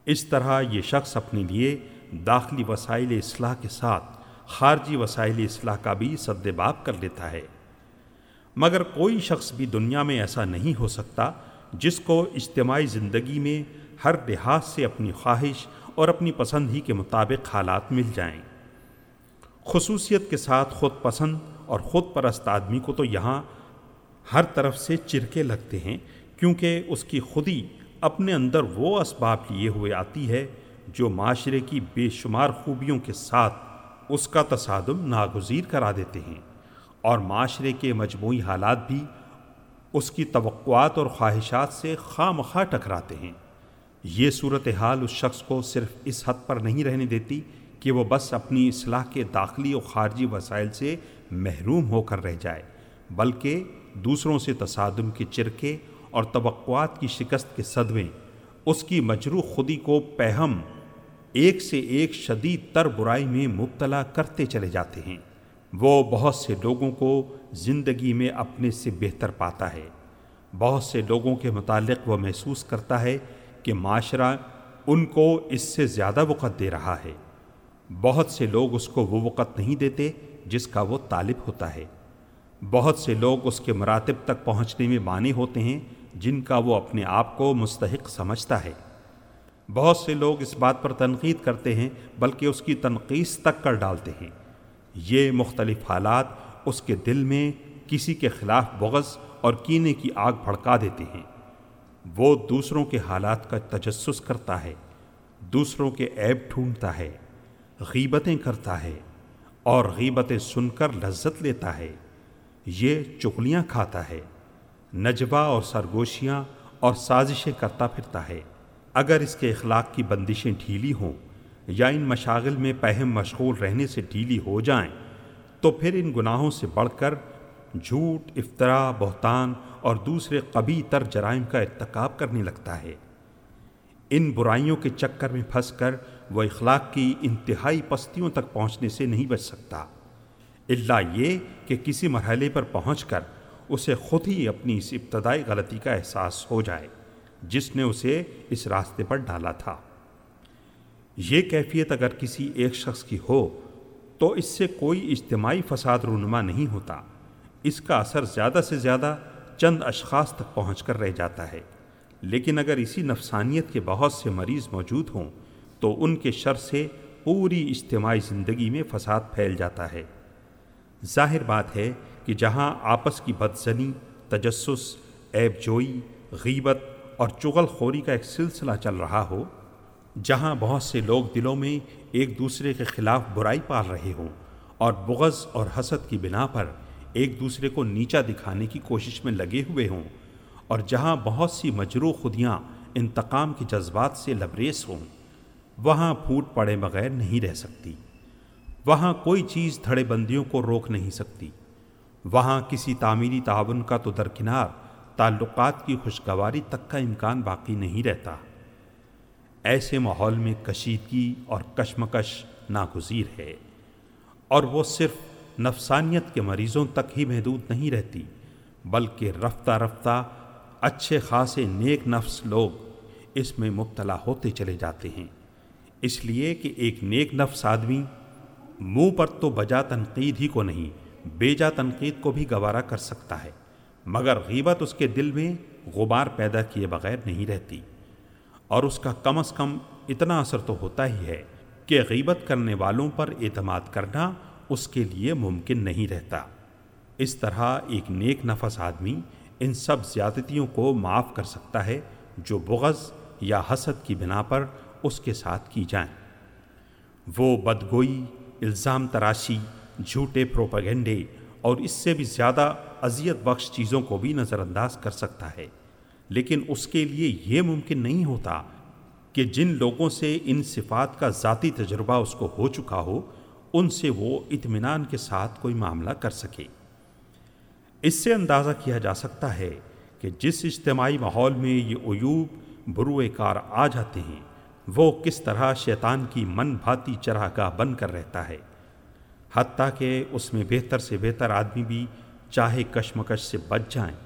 اس طرح یہ شخص اپنے لیے داخلی وسائل اصلاح کے ساتھ خارجی وسائل اصلاح کا بھی سد باب کر لیتا ہے۔ مگر کوئی شخص بھی دنیا میں ایسا نہیں ہو سکتا جس کو اجتماعی زندگی میں ہر لحاظ سے اپنی خواہش اور اپنی پسند ہی کے مطابق حالات مل جائیں۔ خصوصیت کے ساتھ خود پسند اور خود پرست آدمی کو تو یہاں ہر طرف سے چرکے لگتے ہیں، کیونکہ اس کی خودی اپنے اندر وہ اسباب لیے ہوئے آتی ہے جو معاشرے کی بے شمار خوبیوں کے ساتھ اس کا تصادم ناگزیر کرا دیتے ہیں اور معاشرے کے مجموعی حالات بھی اس کی توقعات اور خواہشات سے خواہ مخواہ ٹکراتے ہیں۔ یہ صورتحال اس شخص کو صرف اس حد پر نہیں رہنے دیتی کہ وہ بس اپنی اصلاح کے داخلی اور خارجی وسائل سے محروم ہو کر رہ جائے، بلکہ دوسروں سے تصادم کے چرکے اور توقعات کی شکست کے صدمے، اس کی مجروح خودی کو پہم ایک سے ایک شدید تر برائی میں مبتلا کرتے چلے جاتے ہیں۔ وہ بہت سے لوگوں کو زندگی میں اپنے سے بہتر پاتا ہے۔ بہت سے لوگوں کے متعلق وہ محسوس کرتا ہے کہ معاشرہ ان کو اس سے زیادہ وقت دے رہا ہے۔ بہت سے لوگ اس کو وہ وقت نہیں دیتے جس کا وہ طالب ہوتا ہے۔ بہت سے لوگ اس کے مراتب تک پہنچنے میں معنی ہوتے ہیں جن کا وہ اپنے آپ کو مستحق سمجھتا ہے۔ بہت سے لوگ اس بات پر تنقید کرتے ہیں، بلکہ اس کی تنقید تک کر ڈالتے ہیں۔ یہ مختلف حالات اس کے دل میں کسی کے خلاف بغض اور کینے کی آگ بھڑکا دیتے ہیں۔ وہ دوسروں کے حالات کا تجسس کرتا ہے، دوسروں کے عیب ڈھونڈتا ہے، غیبتیں کرتا ہے اور غیبتیں سن کر لذت لیتا ہے۔ یہ چغلیاں کھاتا ہے نجبہ اور سرگوشیاں اور سازشیں کرتا پھرتا ہے۔ اگر اس کے اخلاق کی بندشیں ڈھیلی ہوں یا ان مشاغل میں پہم مشغول رہنے سے ڈھیلی ہو جائیں، تو پھر ان گناہوں سے بڑھ کر جھوٹ افطرا بہتان اور دوسرے قبی تر جرائم کا ارتکاب کرنے لگتا ہے۔ ان برائیوں کے چکر میں پھنس کر وہ اخلاق کی انتہائی پستیوں تک پہنچنے سے نہیں بچ سکتا۔ اللہ یہ کہ کسی مرحلے پر پہنچ کر اسے خود ہی اپنی اس ابتدائی غلطی کا احساس ہو جائے۔ جس نے اسے اس راستے پر ڈالا تھا۔ یہ کیفیت اگر کسی ایک شخص کی ہو، تو اس سے کوئی اجتماعی فساد رونما نہیں ہوتا۔ اس کا اثر زیادہ سے زیادہ چند اشخاص تک پہنچ کر رہ جاتا ہے۔ لیکن اگر اسی نفسانیت کے بہت سے مریض موجود ہوں، تو ان کے شر سے پوری اجتماعی زندگی میں فساد پھیل جاتا ہے۔ ظاہر بات ہے کہ جہاں آپس کی بدزنی، تجسس، عیب جوئی، غیبت اور چغل خوری کا ایک سلسلہ چل رہا ہو، جہاں بہت سے لوگ دلوں میں ایک دوسرے کے خلاف برائی پال رہے ہوں اور بغض اور حسد کی بنا پر ایک دوسرے کو نیچا دکھانے کی کوشش میں لگے ہوئے ہوں اور جہاں بہت سی مجروح خودیاں انتقام کے جذبات سے لبریز ہوں، وہاں پھوٹ پڑے بغیر نہیں رہ سکتی۔ وہاں کوئی چیز دھڑے بندیوں کو روک نہیں سکتی۔ وہاں کسی تعمیری تعاون کا تو درکنار تعلقات کی خوشگواری تک کا امکان باقی نہیں رہتا۔ ایسے ماحول میں کشیدگی اور کشمکش ناگزیر ہے اور وہ صرف نفسانیت کے مریضوں تک ہی محدود نہیں رہتی، بلکہ رفتہ رفتہ اچھے خاصے نیک نفس لوگ اس میں مبتلا ہوتے چلے جاتے ہیں۔ اس لیے کہ ایک نیک نفس آدمی منہ پر تو بجا تنقید ہی کو نہیں بیجا تنقید کو بھی گوارا کر سکتا ہے۔ مگر غیبت اس کے دل میں غبار پیدا کیے بغیر نہیں رہتی۔ اور اس کا کم از کم اتنا اثر تو ہوتا ہی ہے کہ غیبت کرنے والوں پر اعتماد کرنا اس کے لیے ممکن نہیں رہتا۔ اس طرح ایک نیک نفس آدمی ان سب زیادتیوں کو معاف کر سکتا ہے جو بغض یا حسد کی بنا پر اس کے ساتھ کی جائیں۔ وہ بدگوئی، الزام تراشی، جھوٹے پروپیگنڈے اور اس سے بھی زیادہ اذیت بخش چیزوں کو بھی نظر انداز کر سکتا ہے۔ لیکن اس کے لیے یہ ممکن نہیں ہوتا کہ جن لوگوں سے ان صفات کا ذاتی تجربہ اس کو ہو چکا ہو، ان سے وہ اطمینان کے ساتھ کوئی معاملہ کر سکے۔ اس سے اندازہ کیا جا سکتا ہے کہ جس اجتماعی ماحول میں یہ عیوب بروئے کار آ جاتے ہیں، وہ کس طرح شیطان کی من بھاتی چراہ گاہ بن کر رہتا ہے۔ حتیٰ کہ اس میں بہتر سے بہتر آدمی بھی چاہے کشمکش سے بچ جائیں،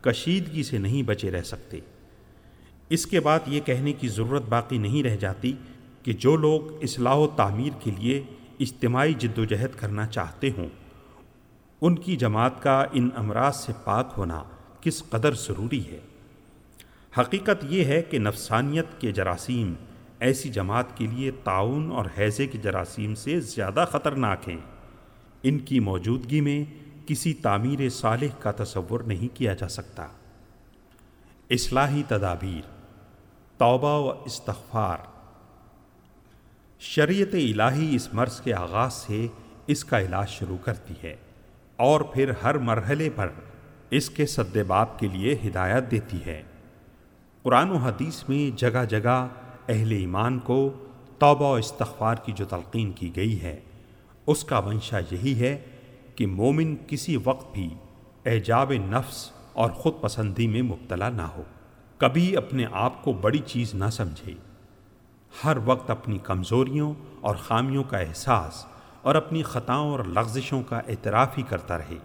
کشیدگی سے نہیں بچے رہ سکتے۔ اس کے بعد یہ کہنے کی ضرورت باقی نہیں رہ جاتی کہ جو لوگ اصلاح و تعمیر کے لیے اجتماعی جد و جہد کرنا چاہتے ہوں، ان کی جماعت کا ان امراض سے پاک ہونا کس قدر ضروری ہے۔ حقیقت یہ ہے کہ نفسانیت کے جراثیم ایسی جماعت کے لیے تعاون اور حیضے کے جراثیم سے زیادہ خطرناک ہیں۔ ان کی موجودگی میں کسی تعمیر صالح کا تصور نہیں کیا جا سکتا۔ اصلاحی تدابیر، توبہ و استغفار۔ شریعت الہی اس مرض کے آغاز سے اس کا علاج شروع کرتی ہے اور پھر ہر مرحلے پر اس کے سدباب کے لیے ہدایت دیتی ہے۔ قرآن و حدیث میں جگہ جگہ اہل ایمان کو توبہ و استغفار کی جو تلقین کی گئی ہے، اس کا منشا یہی ہے کہ مومن کسی وقت بھی اعجاب نفس اور خود پسندی میں مبتلا نہ ہو۔ کبھی اپنے آپ کو بڑی چیز نہ سمجھے۔ ہر وقت اپنی کمزوریوں اور خامیوں کا احساس اور اپنی خطاؤں اور لغزشوں کا اعتراف ہی کرتا رہے۔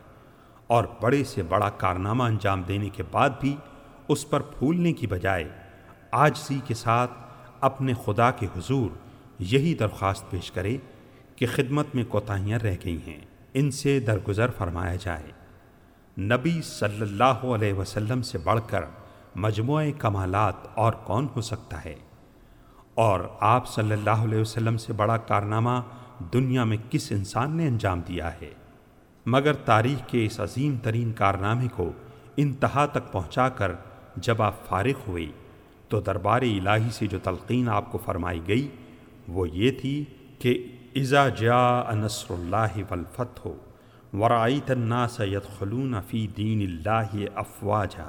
اور بڑے سے بڑا کارنامہ انجام دینے کے بعد بھی اس پر پھولنے کی بجائے آجزی کے ساتھ اپنے خدا کے حضور یہی درخواست پیش کرے کہ خدمت میں کوتاہیاں رہ گئی ہیں۔ ان سے درگزر فرمایا جائے۔ نبی صلی اللہ علیہ وسلم سے بڑھ کر مجموعہ کمالات اور کون ہو سکتا ہے؟ اور آپ صلی اللہ علیہ وسلم سے بڑا کارنامہ دنیا میں کس انسان نے انجام دیا ہے؟ مگر تاریخ کے اس عظیم ترین کارنامے کو انتہا تک پہنچا کر جب آپ فارغ ہوئے تو دربار الہی سے جو تلقین آپ کو فرمائی گئی وہ یہ تھی کہ ازا جا انصر اللہ ولفت ہو ورائیت الناس يدخلون فی دین اللہ افواجا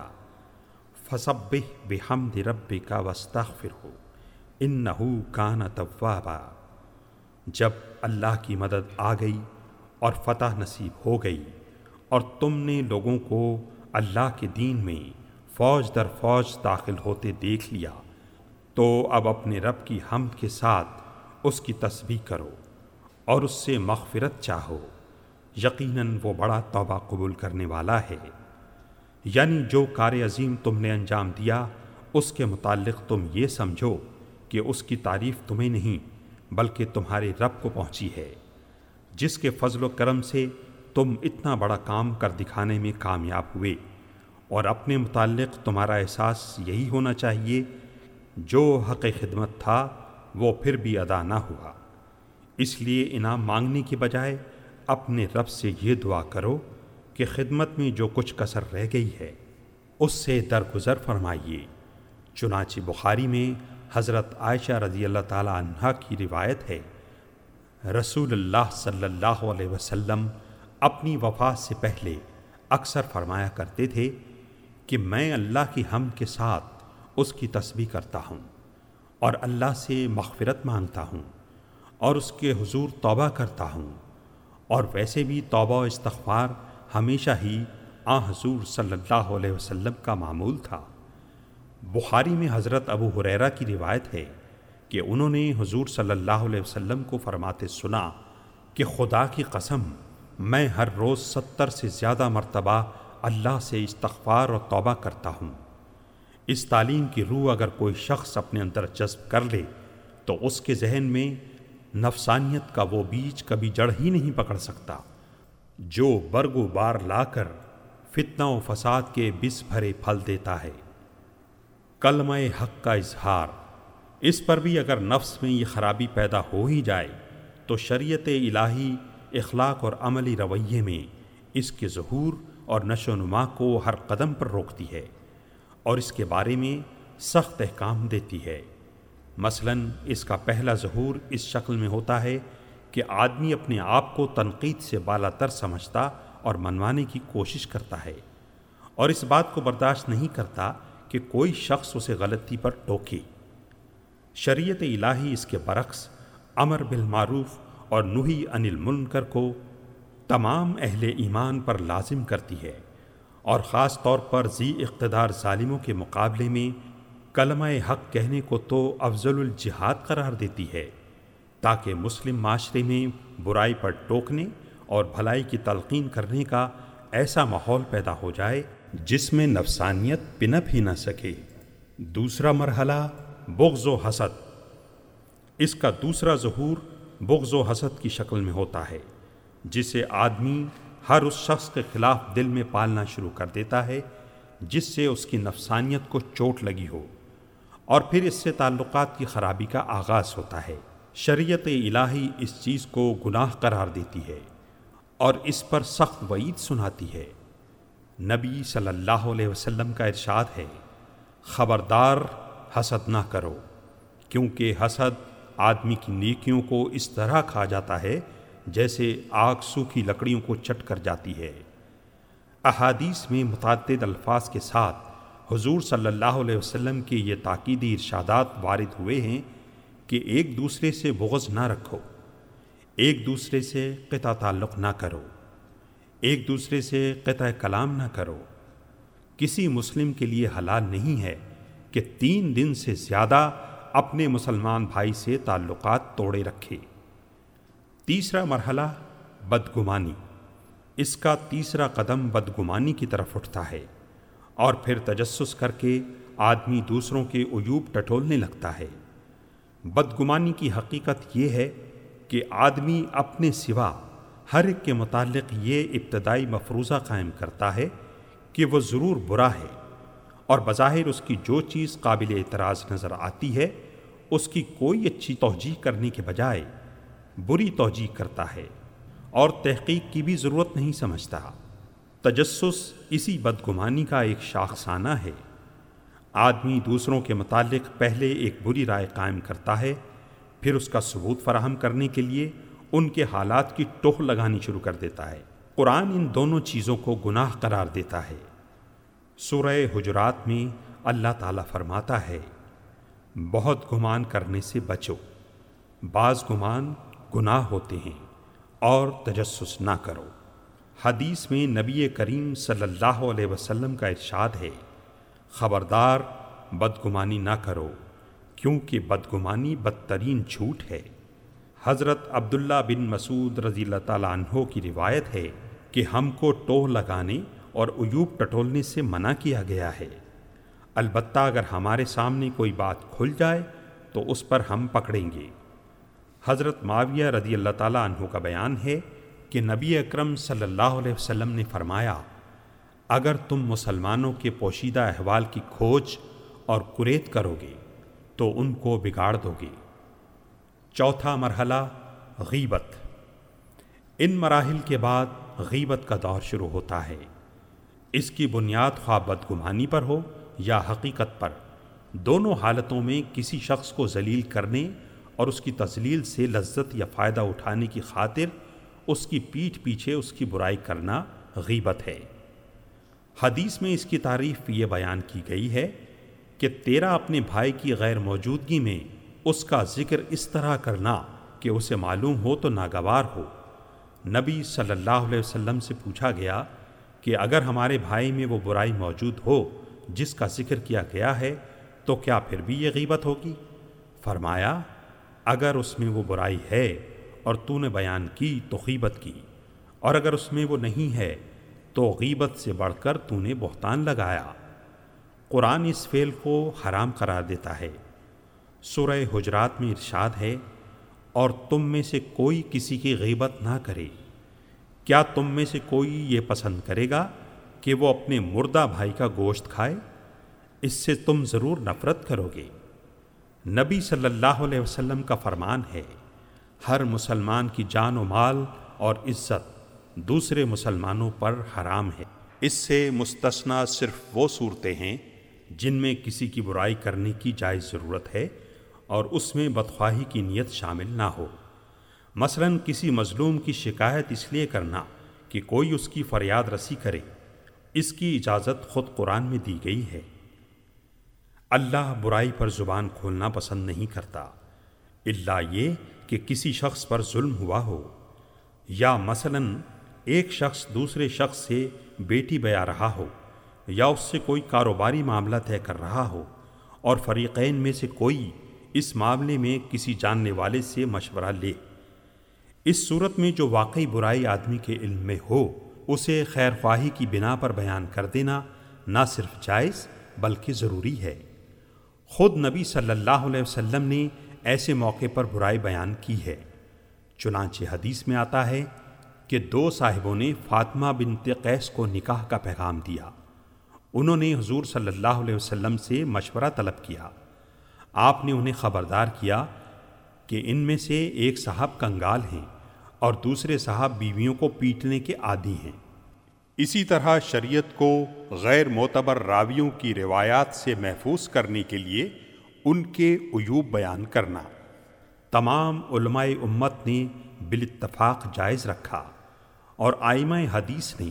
فصبح بحمد ربک واستغفر ہو انہو کان توابا. جب اللہ کی مدد آ گئی اور فتح نصیب ہو گئی اور تم نے لوگوں کو اللہ کے دین میں فوج در فوج داخل ہوتے دیکھ لیا، تو اب اپنے رب کی حمد کے ساتھ اس کی تسبیح کرو۔ اور اس سے مغفرت چاہو۔ یقیناً وہ بڑا توبہ قبول کرنے والا ہے۔ یعنی جو کار عظیم تم نے انجام دیا، اس کے متعلق تم یہ سمجھو کہ اس کی تعریف تمہیں نہیں، بلکہ تمہارے رب کو پہنچی ہے۔ جس کے فضل و کرم سے تم اتنا بڑا کام کر دکھانے میں کامیاب ہوئے۔ اور اپنے متعلق تمہارا احساس یہی ہونا چاہیے، جو حق خدمت تھا، وہ پھر بھی ادا نہ ہوا۔ اس لیے انعام مانگنے کی بجائے اپنے رب سے یہ دعا کرو کہ خدمت میں جو کچھ کثر رہ گئی ہے، اس سے درگزر فرمائیے۔ چنانچہ بخاری میں حضرت عائشہ رضی اللہ تعالی عنہ کی روایت ہے، رسول اللہ صلی اللہ علیہ وسلم اپنی وفات سے پہلے اکثر فرمایا کرتے تھے کہ میں اللہ کی ہم کے ساتھ اس کی تسبیح کرتا ہوں اور اللہ سے مغفرت مانگتا ہوں۔ اور اس کے حضور توبہ کرتا ہوں۔ اور ویسے بھی توبہ و استغفار ہمیشہ ہی آ حضور صلی اللہ علیہ وسلم کا معمول تھا۔ بخاری میں حضرت ابو حریرہ کی روایت ہے کہ انہوں نے حضور صلی اللہ علیہ وسلم کو فرماتے سنا کہ خدا کی قسم، میں ہر روز ستر سے زیادہ مرتبہ اللہ سے استغفار اور توبہ کرتا ہوں۔ اس تعلیم کی روح اگر کوئی شخص اپنے اندر جذب کر لے، تو اس کے ذہن میں نفسانیت کا وہ بیج کبھی جڑ ہی نہیں پکڑ سکتا۔ جو برگ و بار لا کر فتنہ و فساد کے بس بھرے پھل دیتا ہے۔ کلمہ حق کا اظہار۔ اس پر بھی اگر نفس میں یہ خرابی پیدا ہو ہی جائے، تو شریعت الہی اخلاق اور عملی رویے میں اس کے ظہور اور نشو و نما کو ہر قدم پر روکتی ہے اور اس کے بارے میں سخت احکام دیتی ہے۔ مثلا اس کا پہلا ظہور اس شکل میں ہوتا ہے کہ آدمی اپنے آپ کو تنقید سے بالا تر سمجھتا اور منوانے کی کوشش کرتا ہے اور اس بات کو برداشت نہیں کرتا کہ کوئی شخص اسے غلطی پر ٹوکے۔ شریعت الہی اس کے برعکس امر بالمعروف اور نوحی انل منکر کو تمام اہل ایمان پر لازم کرتی ہے اور خاص طور پر ذی اقتدار ظالموں کے مقابلے میں کلمہ حق کہنے کو تو افضل الجہاد قرار دیتی ہے، تاکہ مسلم معاشرے میں برائی پر ٹوکنے اور بھلائی کی تلقین کرنے کا ایسا ماحول پیدا ہو جائے جس میں نفسانیت پنپ ہی نہ سکے۔ دوسرا مرحلہ، بغض و حسد۔ اس کا دوسرا ظہور بغض و حسد کی شکل میں ہوتا ہے، جسے آدمی ہر اس شخص کے خلاف دل میں پالنا شروع کر دیتا ہے، جس سے اس کی نفسانیت کو چوٹ لگی ہو۔ اور پھر اس سے تعلقات کی خرابی کا آغاز ہوتا ہے۔ شریعت الہی اس چیز کو گناہ قرار دیتی ہے اور اس پر سخت وعید سناتی ہے۔ نبی صلی اللہ علیہ وسلم کا ارشاد ہے، خبردار حسد نہ کرو، کیونکہ حسد آدمی کی نیکیوں کو اس طرح کھا جاتا ہے جیسے آگ سوکھی لکڑیوں کو چٹ کر جاتی ہے۔ احادیث میں متعدد الفاظ کے ساتھ حضور صلی اللہ علیہ وسلم کے یہ تاکیدی ارشادات وارد ہوئے ہیں کہ ایک دوسرے سے بغض نہ رکھو، ایک دوسرے سے قطع تعلق نہ کرو، ایک دوسرے سے قطع کلام نہ کرو۔ کسی مسلم کے لیے حلال نہیں ہے کہ تین دن سے زیادہ اپنے مسلمان بھائی سے تعلقات توڑے رکھے۔ تیسرا مرحلہ، بدگمانی۔ اس کا تیسرا قدم بدگمانی کی طرف اٹھتا ہے۔ اور پھر تجسس کر کے آدمی دوسروں کے عیوب ٹٹولنے لگتا ہے۔ بدگمانی کی حقیقت یہ ہے کہ آدمی اپنے سوا ہر ایک کے متعلق یہ ابتدائی مفروضہ قائم کرتا ہے کہ وہ ضرور برا ہے اور بظاہر اس کی جو چیز قابل اعتراض نظر آتی ہے، اس کی کوئی اچھی توجہ کرنے کے بجائے بری توجہ کرتا ہے اور تحقیق کی بھی ضرورت نہیں سمجھتا۔ تجسس اسی بدگمانی کا ایک شاخسانہ ہے۔ آدمی دوسروں کے متعلق پہلے ایک بری رائے قائم کرتا ہے، پھر اس کا ثبوت فراہم کرنے کے لیے ان کے حالات کی ٹوہ لگانی شروع کر دیتا ہے۔ قرآن ان دونوں چیزوں کو گناہ قرار دیتا ہے۔ سورہ حجرات میں اللہ تعالیٰ فرماتا ہے، بہت گمان کرنے سے بچو۔ بعض گمان گناہ ہوتے ہیں اور تجسس نہ کرو۔ حدیث میں نبی کریم صلی اللہ علیہ وسلم کا ارشاد ہے، خبردار بدگمانی نہ کرو، کیونکہ بدگمانی بدترین جھوٹ ہے۔ حضرت عبداللہ بن مسعود رضی اللہ تعالیٰ عنہ کی روایت ہے کہ ہم کو ٹوہ لگانے اور ایوب ٹٹولنے سے منع کیا گیا ہے۔ البتہ اگر ہمارے سامنے کوئی بات کھل جائے تو اس پر ہم پکڑیں گے۔ حضرت معاویہ رضی اللہ تعالیٰ عنہ کا بیان ہے کہ نبی اکرم صلی اللہ علیہ وسلم نے فرمایا، اگر تم مسلمانوں کے پوشیدہ احوال کی کھوج اور کریت کرو گے، تو ان کو بگاڑ دو گے۔ چوتھا مرحلہ، غیبت۔ ان مراحل کے بعد غیبت کا دور شروع ہوتا ہے۔ اس کی بنیاد خواہ بدگمانی پر ہو یا حقیقت پر، دونوں حالتوں میں کسی شخص کو ذلیل کرنے اور اس کی تزلیل سے لذت یا فائدہ اٹھانے کی خاطر اس کی پیٹھ پیچھے اس کی برائی کرنا غیبت ہے۔ حدیث میں اس کی تعریف یہ بیان کی گئی ہے کہ تیرا اپنے بھائی کی غیر موجودگی میں اس کا ذکر اس طرح کرنا کہ اسے معلوم ہو تو ناگوار ہو۔ نبی صلی اللہ علیہ وسلم سے پوچھا گیا کہ اگر ہمارے بھائی میں وہ برائی موجود ہو جس کا ذکر کیا گیا ہے تو کیا پھر بھی یہ غیبت ہوگی؟ فرمایا، اگر اس میں وہ برائی ہے اور تو نے بیان کی تو غیبت کی۔ اور اگر اس میں وہ نہیں ہے، تو غیبت سے بڑھ کر تو نے بہتان لگایا۔ قرآن اس فعل کو حرام قرار دیتا ہے۔ سورہ حجرات میں ارشاد ہے، اور تم میں سے کوئی کسی کی غیبت نہ کرے۔ کیا تم میں سے کوئی یہ پسند کرے گا کہ وہ اپنے مردہ بھائی کا گوشت کھائے؟ اس سے تم ضرور نفرت کرو گے۔ نبی صلی اللہ علیہ وسلم کا فرمان ہے۔ ہر مسلمان کی جان و مال اور عزت دوسرے مسلمانوں پر حرام ہے۔ اس سے مستثنا صرف وہ صورتیں ہیں جن میں کسی کی برائی کرنے کی جائز ضرورت ہے اور اس میں بدخواہی کی نیت شامل نہ ہو۔ مثلا کسی مظلوم کی شکایت اس لیے کرنا کہ کوئی اس کی فریاد رسی کرے۔ اس کی اجازت خود قرآن میں دی گئی ہے۔ اللہ برائی پر زبان کھولنا پسند نہیں کرتا۔ اللہ یہ کہ کسی شخص پر ظلم ہوا ہو یا مثلا ایک شخص دوسرے شخص سے بیٹی بیا رہا ہو یا اس سے کوئی کاروباری معاملہ طے کر رہا ہو اور فریقین میں سے کوئی اس معاملے میں کسی جاننے والے سے مشورہ لے۔ اس صورت میں جو واقعی برائی آدمی کے علم میں ہو، اسے خیر خواہی کی بنا پر بیان کر دینا نہ صرف جائز بلکہ ضروری ہے۔ خود نبی صلی اللہ علیہ وسلم نے ایسے موقع پر برائی بیان کی ہے۔ چنانچہ حدیث میں آتا ہے کہ دو صاحبوں نے فاطمہ بنت قیس کو نکاح کا پیغام دیا۔ انہوں نے حضور صلی اللہ علیہ وسلم سے مشورہ طلب کیا۔ آپ نے انہیں خبردار کیا کہ ان میں سے ایک صاحب کنگال ہیں اور دوسرے صاحب بیویوں کو پیٹنے کے عادی ہیں۔ اسی طرح شریعت کو غیر معتبر راویوں کی روایات سے محفوظ کرنے کے لیے ان کے عیوب بیان کرنا۔ تمام علماء امت نے بالاتفاق جائز رکھا اور آئمہ حدیث نے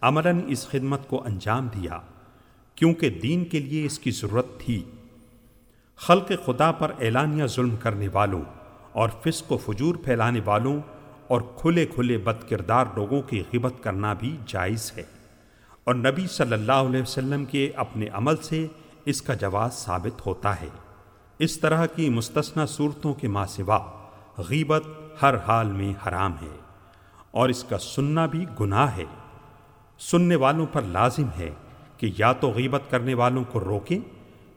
عملاً اس خدمت کو انجام دیا کیونکہ دین کے لیے اس کی ضرورت تھی۔ خلق خدا پر اعلانیہ ظلم کرنے والوں اور فسق و فجور پھیلانے والوں اور کھلے کھلے بد کردار لوگوں کی غبت کرنا بھی جائز ہے۔ اور نبی صلی اللہ علیہ وسلم کے اپنے عمل سے اس کا جواز ثابت ہوتا ہے۔ اس طرح کی مستثنہ صورتوں کے ماں سوا غیبت ہر حال میں حرام ہے اور اس کا سننا بھی گناہ ہے۔ سننے والوں پر لازم ہے کہ یا تو غیبت کرنے والوں کو روکیں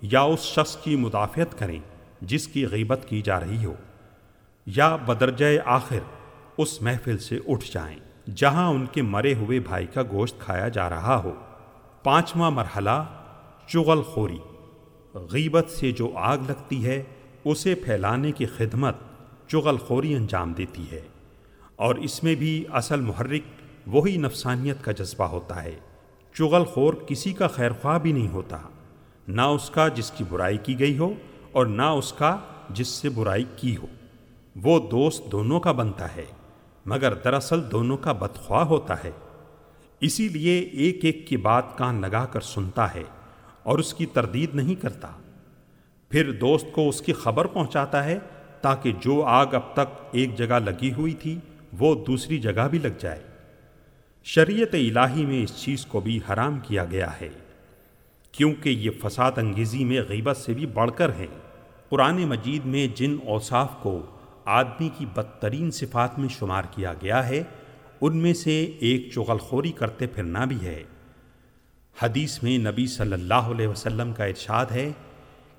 یا اس شخص کی مدافعت کریں جس کی غیبت کی جا رہی ہو، یا بدرجہ آخر اس محفل سے اٹھ جائیں جہاں ان کے مرے ہوئے بھائی کا گوشت کھایا جا رہا ہو۔ پانچواں مرحلہ، چغل خوری۔ غیبت سے جو آگ لگتی ہے، اسے پھیلانے کی خدمت چغل خوری انجام دیتی ہے۔ اور اس میں بھی اصل محرک وہی نفسانیت کا جذبہ ہوتا ہے۔ چغل خور کسی کا خیر خواہ بھی نہیں ہوتا۔ نہ اس کا جس کی برائی کی گئی ہو اور نہ اس کا جس سے برائی کی ہو۔ وہ دوست دونوں کا بنتا ہے، مگر دراصل دونوں کا بدخواہ ہوتا ہے۔ اسی لیے ایک ایک کی بات کان لگا کر سنتا ہے۔ اور اس کی تردید نہیں کرتا۔ پھر دوست کو اس کی خبر پہنچاتا ہے تاکہ جو آگ اب تک ایک جگہ لگی ہوئی تھی، وہ دوسری جگہ بھی لگ جائے۔ شریعت الہی میں اس چیز کو بھی حرام کیا گیا ہے، کیونکہ یہ فساد انگیزی میں غیبت سے بھی بڑھ کر ہے۔ قرآن مجید میں جن اوصاف کو آدمی کی بدترین صفات میں شمار کیا گیا ہے، ان میں سے ایک چغل خوری کرتے پھرنا بھی ہے۔ حدیث میں نبی صلی اللہ علیہ وسلم کا ارشاد ہے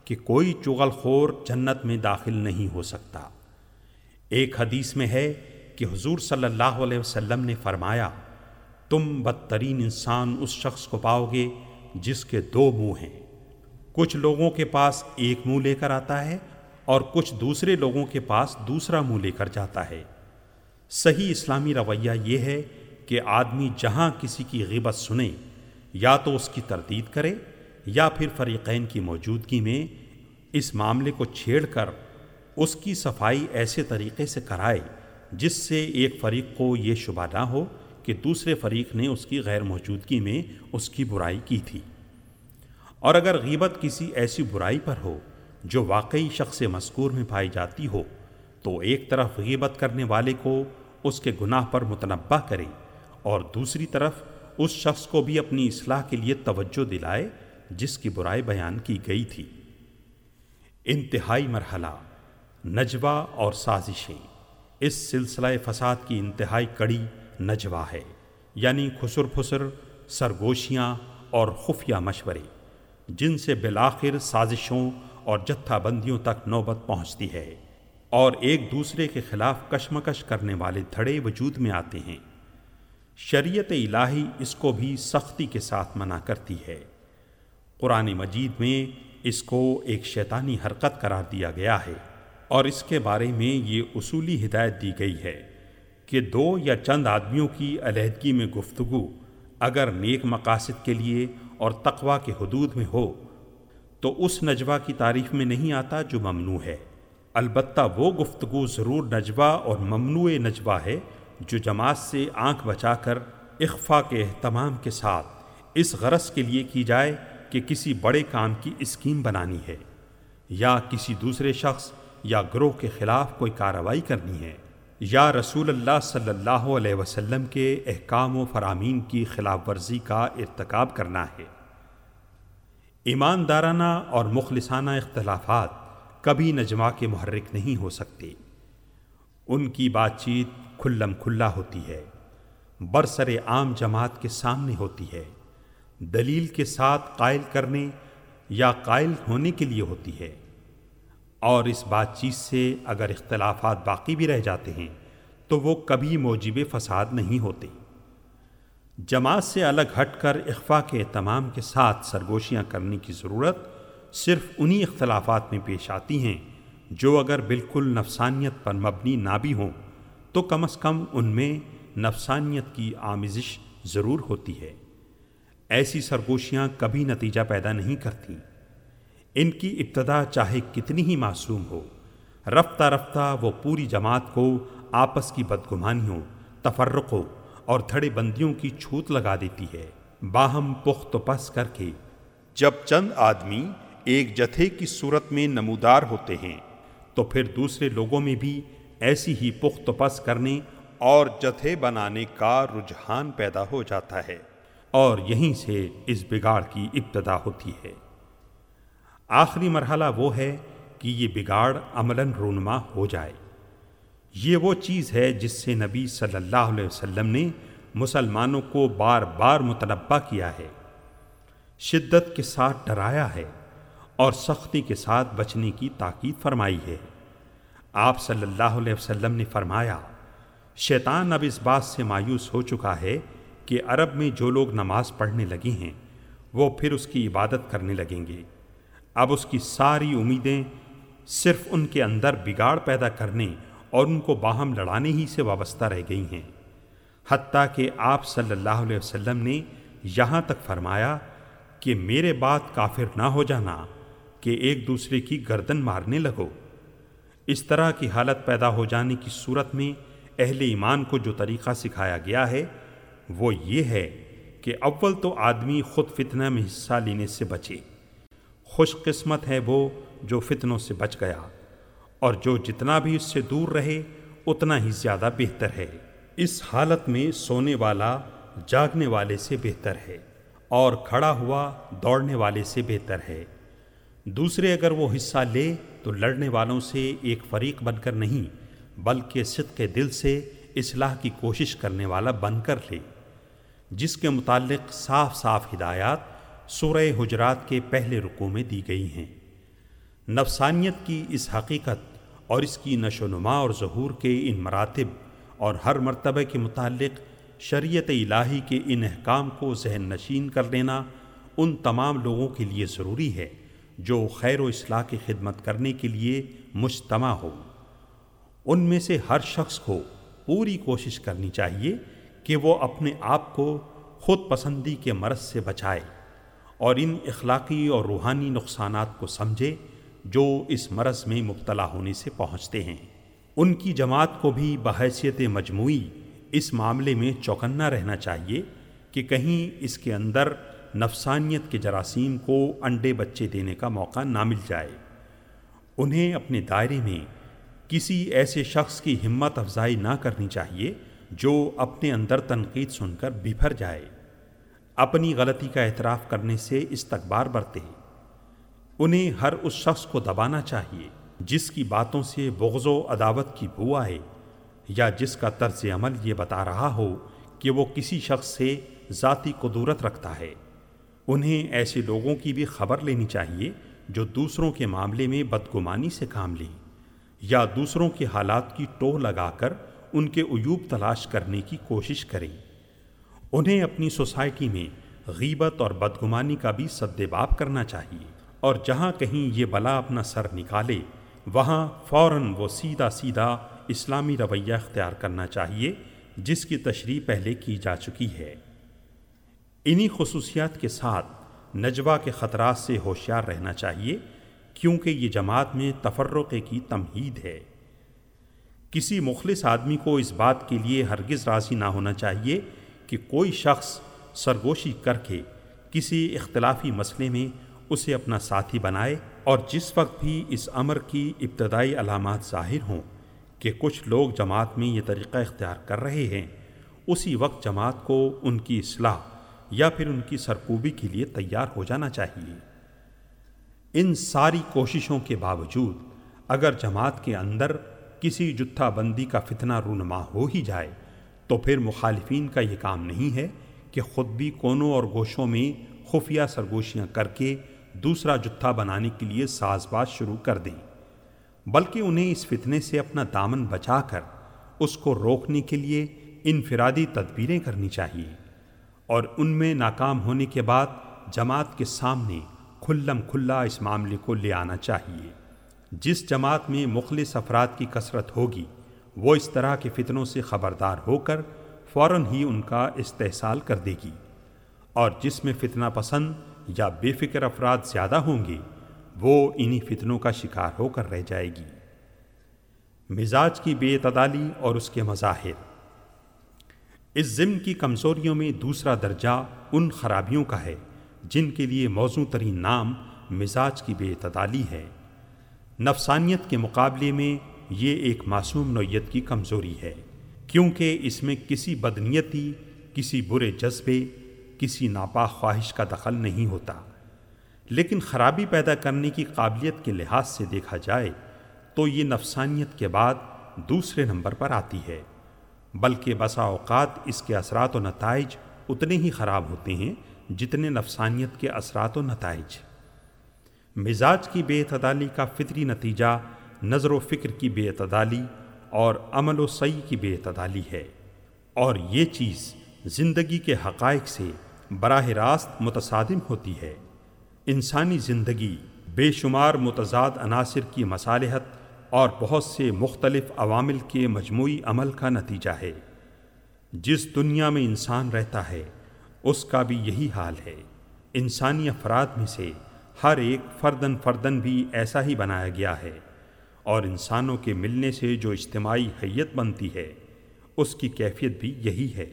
کہ کوئی چغل خور جنت میں داخل نہیں ہو سکتا۔ ایک حدیث میں ہے کہ حضور صلی اللہ علیہ وسلم نے فرمایا، تم بدترین انسان اس شخص کو پاؤ گے جس کے دو منہ ہیں۔ کچھ لوگوں کے پاس ایک منہ لے کر آتا ہے اور کچھ دوسرے لوگوں کے پاس دوسرا منہ لے کر جاتا ہے۔ صحیح اسلامی رویہ یہ ہے کہ آدمی جہاں کسی کی غیبت سنے یا تو اس کی تردید کرے یا پھر فریقین کی موجودگی میں اس معاملے کو چھیڑ کر اس کی صفائی ایسے طریقے سے کرائے جس سے ایک فریق کو یہ شبہ نہ ہو کہ دوسرے فریق نے اس کی غیر موجودگی میں اس کی برائی کی تھی۔ اور اگر غیبت کسی ایسی برائی پر ہو جو واقعی شخص مذکور میں پائی جاتی ہو، تو ایک طرف غیبت کرنے والے کو اس کے گناہ پر متنبع کرے اور دوسری طرف اس شخص کو بھی اپنی اصلاح کے لیے توجہ دلائے جس کی برائی بیان کی گئی تھی۔ انتہائی مرحلہ، نجوہ اور سازشیں۔ اس سلسلہ فساد کی انتہائی کڑی نجوا ہے یعنی خسر پھسر، سرگوشیاں اور خفیہ مشورے، جن سے بالآخر سازشوں اور جتھا بندیوں تک نوبت پہنچتی ہے۔ اور ایک دوسرے کے خلاف کشمکش کرنے والے دھڑے وجود میں آتے ہیں۔ شریعت الہی اس کو بھی سختی کے ساتھ منع کرتی ہے۔ قرآن مجید میں اس کو ایک شیطانی حرکت قرار دیا گیا ہے اور اس کے بارے میں یہ اصولی ہدایت دی گئی ہے کہ دو یا چند آدمیوں کی علیحدگی میں گفتگو اگر نیک مقاصد کے لیے اور تقوا کے حدود میں ہو تو اس نجوہ کی تعریف میں نہیں آتا جو ممنوع ہے۔ البتہ وہ گفتگو ضرور نجوہ اور ممنوع نجوہ ہے جو جماعت سے آنکھ بچا کر اخفا کے اہتمام کے ساتھ اس غرض کے لیے کی جائے کہ کسی بڑے کام کی اسکیم بنانی ہے یا کسی دوسرے شخص یا گروہ کے خلاف کوئی کارروائی کرنی ہے یا رسول اللہ صلی اللہ علیہ وسلم کے احکام و فرامین کی خلاف ورزی کا ارتکاب کرنا ہے۔ ایماندارانہ اور مخلصانہ اختلافات کبھی نجمہ کے محرک نہیں ہو سکتے۔ ان کی بات چیت کھلم کھلا ہوتی ہے۔ برسر عام جماعت کے سامنے ہوتی ہے۔ دلیل کے ساتھ قائل کرنے یا قائل ہونے کے لیے ہوتی ہے۔ اور اس بات چیت سے اگر اختلافات باقی بھی رہ جاتے ہیں، تو وہ کبھی موجب فساد نہیں ہوتے۔ جماعت سے الگ ہٹ کر اخفا کے اہتمام کے ساتھ سرگوشیاں کرنے کی ضرورت صرف انہی اختلافات میں پیش آتی ہیں جو اگر بالکل نفسانیت پر مبنی نہ بھی ہوں تو کم از کم ان میں نفسانیت کی آمیزش ضرور ہوتی ہے۔ ایسی سرگوشیاں کبھی نتیجہ پیدا نہیں کرتی۔ ان کی ابتدا چاہے کتنی ہی معصوم ہو، رفتہ رفتہ وہ پوری جماعت کو آپس کی بدگمانیوں، تفرقوں اور دھڑے بندیوں کی چھوت لگا دیتی ہے۔ باہم پخت و پس کر کے جب چند آدمی ایک جتھے کی صورت میں نمودار ہوتے ہیں، تو پھر دوسرے لوگوں میں بھی ایسی ہی پخت پس کرنے اور جتھے بنانے کا رجحان پیدا ہو جاتا ہے اور یہیں سے اس بگاڑ کی ابتدا ہوتی ہے۔ آخری مرحلہ وہ ہے کہ یہ بگاڑ عملاً رونما ہو جائے۔ یہ وہ چیز ہے جس سے نبی صلی اللہ علیہ وسلم نے مسلمانوں کو بار بار متنبع کیا ہے۔ شدت کے ساتھ ڈرایا ہے اور سختی کے ساتھ بچنے کی تاکید فرمائی ہے۔ آپ صلی اللہ علیہ وسلم نے فرمایا، شیطان اب اس بات سے مایوس ہو چکا ہے کہ عرب میں جو لوگ نماز پڑھنے لگے ہیں، وہ پھر اس کی عبادت کرنے لگیں گے۔ اب اس کی ساری امیدیں صرف ان کے اندر بگاڑ پیدا کرنے اور ان کو باہم لڑانے ہی سے وابستہ رہ گئی ہیں۔ حتیٰ کہ آپ صلی اللہ علیہ وسلم نے یہاں تک فرمایا کہ میرے بات کافر نہ ہو جانا، کہ ایک دوسرے کی گردن مارنے لگو۔ اس طرح کی حالت پیدا ہو جانے کی صورت میں اہل ایمان کو جو طریقہ سکھایا گیا ہے، وہ یہ ہے کہ اول تو آدمی خود فتنہ میں حصہ لینے سے بچے۔ خوش قسمت ہے وہ جو فتنوں سے بچ گیا، اور جو جتنا بھی اس سے دور رہے، اتنا ہی زیادہ بہتر ہے۔ اس حالت میں سونے والا جاگنے والے سے بہتر ہے، اور کھڑا ہوا دوڑنے والے سے بہتر ہے۔ دوسرے اگر وہ حصہ لے تو لڑنے والوں سے ایک فریق بن کر نہیں، بلکہ صدق دل سے اصلاح کی کوشش کرنے والا بن کر لے۔ جس کے متعلق صاف صاف ہدایات سورہ حجرات کے پہلے رکو میں دی گئی ہیں۔ نفسانیت کی اس حقیقت اور اس کی نشو و نما اور ظہور کے ان مراتب اور ہر مرتبہ کے متعلق شریعت الہی کے ان احکام کو ذہن نشین کر لینا ان تمام لوگوں کے لیے ضروری ہے۔ جو خیر و اصلاح کی خدمت کرنے کے لیے مجتمع ہو۔ ان میں سے ہر شخص کو پوری کوشش کرنی چاہیے کہ وہ اپنے آپ کو خود پسندی کے مرض سے بچائے اور ان اخلاقی اور روحانی نقصانات کو سمجھے جو اس مرض میں مبتلا ہونے سے پہنچتے ہیں۔ ان کی جماعت کو بھی بحیثیت مجموعی اس معاملے میں چوکنا رہنا چاہیے کہ کہیں اس کے اندر نفسانیت کے جراثیم کو انڈے بچے دینے کا موقع نہ مل جائے۔ انہیں اپنے دائرے میں کسی ایسے شخص کی ہمت افزائی نہ کرنی چاہیے جو اپنے اندر تنقید سن کر بفر جائے۔ اپنی غلطی کا اعتراف کرنے سے استقبار برتے انہیں ہر اس شخص کو دبانا چاہیے جس کی باتوں سے بغض و عداوت کی بو آئے یا جس کا طرز عمل یہ بتا رہا ہو کہ وہ کسی شخص سے ذاتی قدورت رکھتا ہے۔ انہیں ایسے لوگوں کی بھی خبر لینی چاہیے جو دوسروں کے معاملے میں بدگمانی سے کام لیں، یا دوسروں کے حالات کی ٹوہ لگا کر ان کے عیوب تلاش کرنے کی کوشش کریں۔ انہیں اپنی سوسائٹی میں غیبت اور بدگمانی کا بھی سدباب کرنا چاہیے۔ اور جہاں کہیں یہ بلا اپنا سر نکالے، وہاں فوراً وہ سیدھا سیدھا اسلامی رویہ اختیار کرنا چاہیے، جس کی تشریح پہلے کی جا چکی ہے۔ انہی خصوصیات کے ساتھ نجوہ کے خطرات سے ہوشیار رہنا چاہیے، کیونکہ یہ جماعت میں تفرقے کی تمہید ہے۔ کسی مخلص آدمی کو اس بات کے لیے ہرگز راضی نہ ہونا چاہیے کہ کوئی شخص سرگوشی کر کے کسی اختلافی مسئلے میں اسے اپنا ساتھی بنائے اور جس وقت بھی اس امر کی ابتدائی علامات ظاہر ہوں کہ کچھ لوگ جماعت میں یہ طریقہ اختیار کر رہے ہیں، اسی وقت جماعت کو ان کی اصلاح یا پھر ان کی سرکوبی کے لیے تیار ہو جانا چاہیے۔ ان ساری کوششوں کے باوجود، اگر جماعت کے اندر کسی جتھا بندی کا فتنہ رونما ہو ہی جائے، تو پھر مخالفین کا یہ کام نہیں ہے کہ خود بھی کونوں اور گوشوں میں خفیہ سرگوشیاں کر کے دوسرا جتھا بنانے کے لیے ساز باز شروع کر دیں، بلکہ انہیں اس فتنے سے اپنا دامن بچا کر اس کو روکنے کے لیے انفرادی تدبیریں کرنی چاہیے۔ اور ان میں ناکام ہونے کے بعد جماعت کے سامنے کھلم کھلا اس معاملے کو لے آنا چاہیے۔ جس جماعت میں مخلص افراد کی کثرت ہوگی، وہ اس طرح کے فتنوں سے خبردار ہو کر فوراً ہی ان کا استحصال کر دے گی۔ اور جس میں فتنہ پسند یا بے فکر افراد زیادہ ہوں گے، وہ انہی فتنوں کا شکار ہو کر رہ جائے گی۔ مزاج کی بے اعتدالی اور اس کے مظاہر۔ اس ضمن کی کمزوریوں میں دوسرا درجہ ان خرابیوں کا ہے، جن کے لیے موزوں ترین نام مزاج کی بے اعتدالی ہے۔ نفسانیت کے مقابلے میں یہ ایک معصوم نوعیت کی کمزوری ہے، کیونکہ اس میں کسی بدنیتی، کسی برے جذبے، کسی ناپاک خواہش کا دخل نہیں ہوتا۔ لیکن خرابی پیدا کرنے کی قابلیت کے لحاظ سے دیکھا جائے تو یہ نفسانیت کے بعد دوسرے نمبر پر آتی ہے۔ بلکہ بسا اوقات اس کے اثرات و نتائج اتنے ہی خراب ہوتے ہیں جتنے نفسانیت کے اثرات و نتائج۔ مزاج کی بے اعتدالی کا فطری نتیجہ نظر و فکر کی بے اعتدالی اور عمل و سعی کی بے اعتدالی ہے۔ اور یہ چیز زندگی کے حقائق سے براہ راست متصادم ہوتی ہے۔ انسانی زندگی بے شمار متضاد عناصر کی مصالحت اور بہت سے مختلف عوامل کے مجموعی عمل کا نتیجہ ہے۔ جس دنیا میں انسان رہتا ہے، اس کا بھی یہی حال ہے۔ انسانی افراد میں سے ہر ایک فردن فردن بھی ایسا ہی بنایا گیا ہے۔ اور انسانوں کے ملنے سے جو اجتماعی حیت بنتی ہے، اس کی کیفیت بھی یہی ہے۔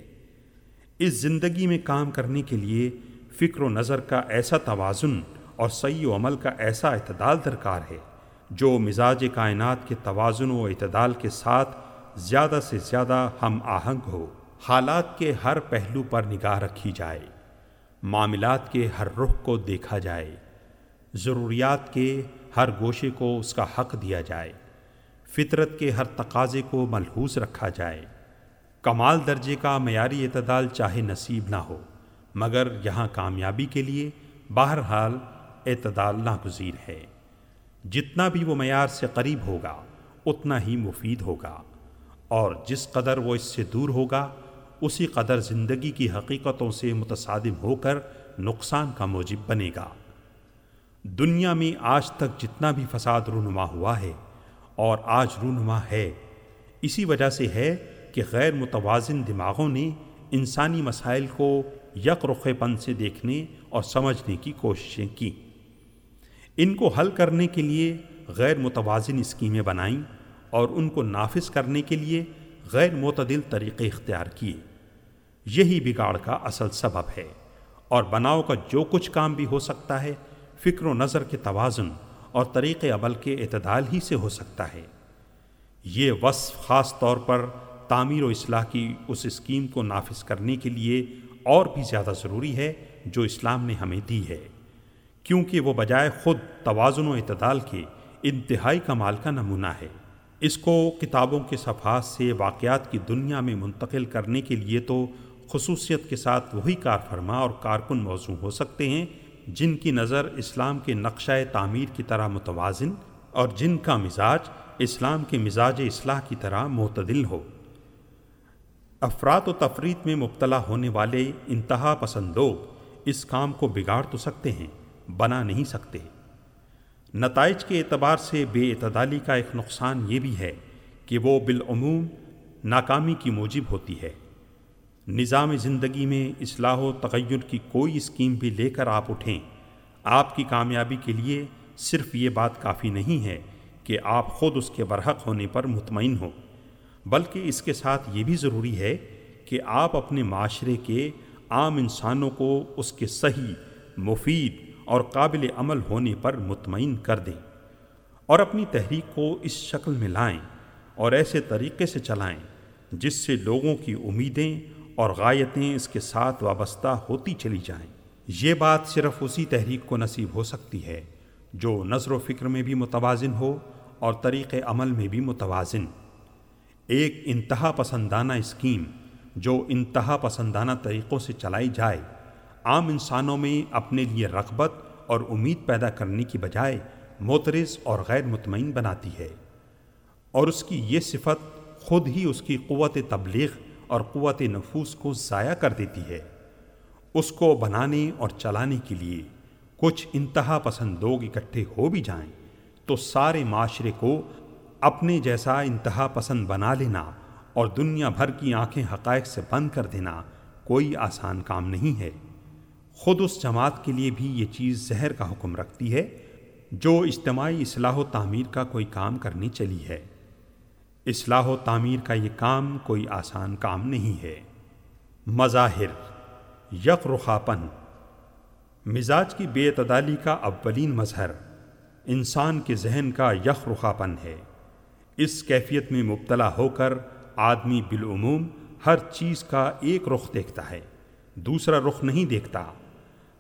اس زندگی میں کام کرنے کے لیے فکر و نظر کا ایسا توازن اور صحیح و عمل کا ایسا اعتدال درکار ہے۔ جو مزاج کائنات کے توازن و اعتدال کے ساتھ زیادہ سے زیادہ ہم آہنگ ہو، حالات کے ہر پہلو پر نگاہ رکھی جائے، معاملات کے ہر رخ کو دیکھا جائے، ضروریات کے ہر گوشے کو اس کا حق دیا جائے، فطرت کے ہر تقاضے کو ملحوظ رکھا جائے۔ کمال درجے کا معیاری اعتدال چاہے نصیب نہ ہو، مگر یہاں کامیابی کے لیے بہرحال اعتدال ناگزیر ہے۔ جتنا بھی وہ معیار سے قریب ہوگا، اتنا ہی مفید ہوگا۔ اور جس قدر وہ اس سے دور ہوگا، اسی قدر زندگی کی حقیقتوں سے متصادم ہو کر نقصان کا موجب بنے گا۔ دنیا میں آج تک جتنا بھی فساد رونما ہوا ہے، اور آج رونما ہے، اسی وجہ سے ہے کہ غیر متوازن دماغوں نے انسانی مسائل کو یک رخ پن سے دیکھنے اور سمجھنے کی کوششیں کیں۔ ان کو حل کرنے کے لیے غیر متوازن اسکیمیں بنائیں اور ان کو نافذ کرنے کے لیے غیر معتدل طریقے اختیار کیے۔ یہی بگاڑ کا اصل سبب ہے اور بناؤ کا جو کچھ کام بھی ہو سکتا ہے، فکر و نظر کے توازن اور طریق عمل کے اعتدال ہی سے ہو سکتا ہے۔ یہ وصف خاص طور پر تعمیر و اصلاح کی اس اسکیم کو نافذ کرنے کے لیے اور بھی زیادہ ضروری ہے جو اسلام نے ہمیں دی ہے۔ کیونکہ وہ بجائے خود توازن و اعتدال کے انتہائی کمال کا نمونہ ہے۔ اس کو کتابوں کے صفحات سے واقعات کی دنیا میں منتقل کرنے کے لیے تو خصوصیت کے ساتھ وہی کار فرما اور کارکن موضوع ہو سکتے ہیں جن کی نظر اسلام کے نقشہ تعمیر کی طرح متوازن اور جن کا مزاج اسلام کے مزاج اصلاح کی طرح معتدل ہو۔ افراد و تفریح میں مبتلا ہونے والے انتہا پسند لوگ اس کام کو بگاڑ تو سکتے ہیں۔ بنا نہیں سکتے۔ نتائج کے اعتبار سے بے اعتدالی کا ایک نقصان یہ بھی ہے کہ وہ بالعموم ناکامی کی موجب ہوتی ہے۔ نظام زندگی میں اصلاح و تغیر کی کوئی اسکیم بھی لے کر آپ اٹھیں، آپ کی کامیابی کے لیے صرف یہ بات کافی نہیں ہے کہ آپ خود اس کے برحق ہونے پر مطمئن ہوں، بلکہ اس کے ساتھ یہ بھی ضروری ہے کہ آپ اپنے معاشرے کے عام انسانوں کو اس کے صحیح، مفید اور قابل عمل ہونے پر مطمئن کر دیں اور اپنی تحریک کو اس شکل میں لائیں اور ایسے طریقے سے چلائیں جس سے لوگوں کی امیدیں اور غایتیں اس کے ساتھ وابستہ ہوتی چلی جائیں۔ یہ بات صرف اسی تحریک کو نصیب ہو سکتی ہے جو نظر و فکر میں بھی متوازن ہو اور طریق عمل میں بھی متوازن۔ ایک انتہا پسندانہ اسکیم جو انتہا پسندانہ طریقوں سے چلائی جائے عام انسانوں میں اپنے لیے رغبت اور امید پیدا کرنے کی بجائے موترز اور غیر مطمئن بناتی ہے۔ اور اس کی یہ صفت خود ہی اس کی قوت تبلیغ اور قوت نفوس کو ضائع کر دیتی ہے۔ اس کو بنانے اور چلانے کے لیے کچھ انتہا پسند لوگ اکٹھے ہو بھی جائیں تو سارے معاشرے کو اپنے جیسا انتہا پسند بنا لینا اور دنیا بھر کی آنکھیں حقائق سے بند کر دینا کوئی آسان کام نہیں ہے۔ خود اس جماعت کے لیے بھی یہ چیز زہر کا حکم رکھتی ہے، جو اجتماعی اصلاح و تعمیر کا کوئی کام کرنی چلی ہے۔ اصلاح و تعمیر کا یہ کام کوئی آسان کام نہیں ہے۔ مظاہر یک رخاپن مزاج کی بے اعتدالی کا اولین مظہر انسان کے ذہن کا یک رخاپن ہے۔ اس کیفیت میں مبتلا ہو کر آدمی بالعموم ہر چیز کا ایک رخ دیکھتا ہے، دوسرا رخ نہیں دیکھتا۔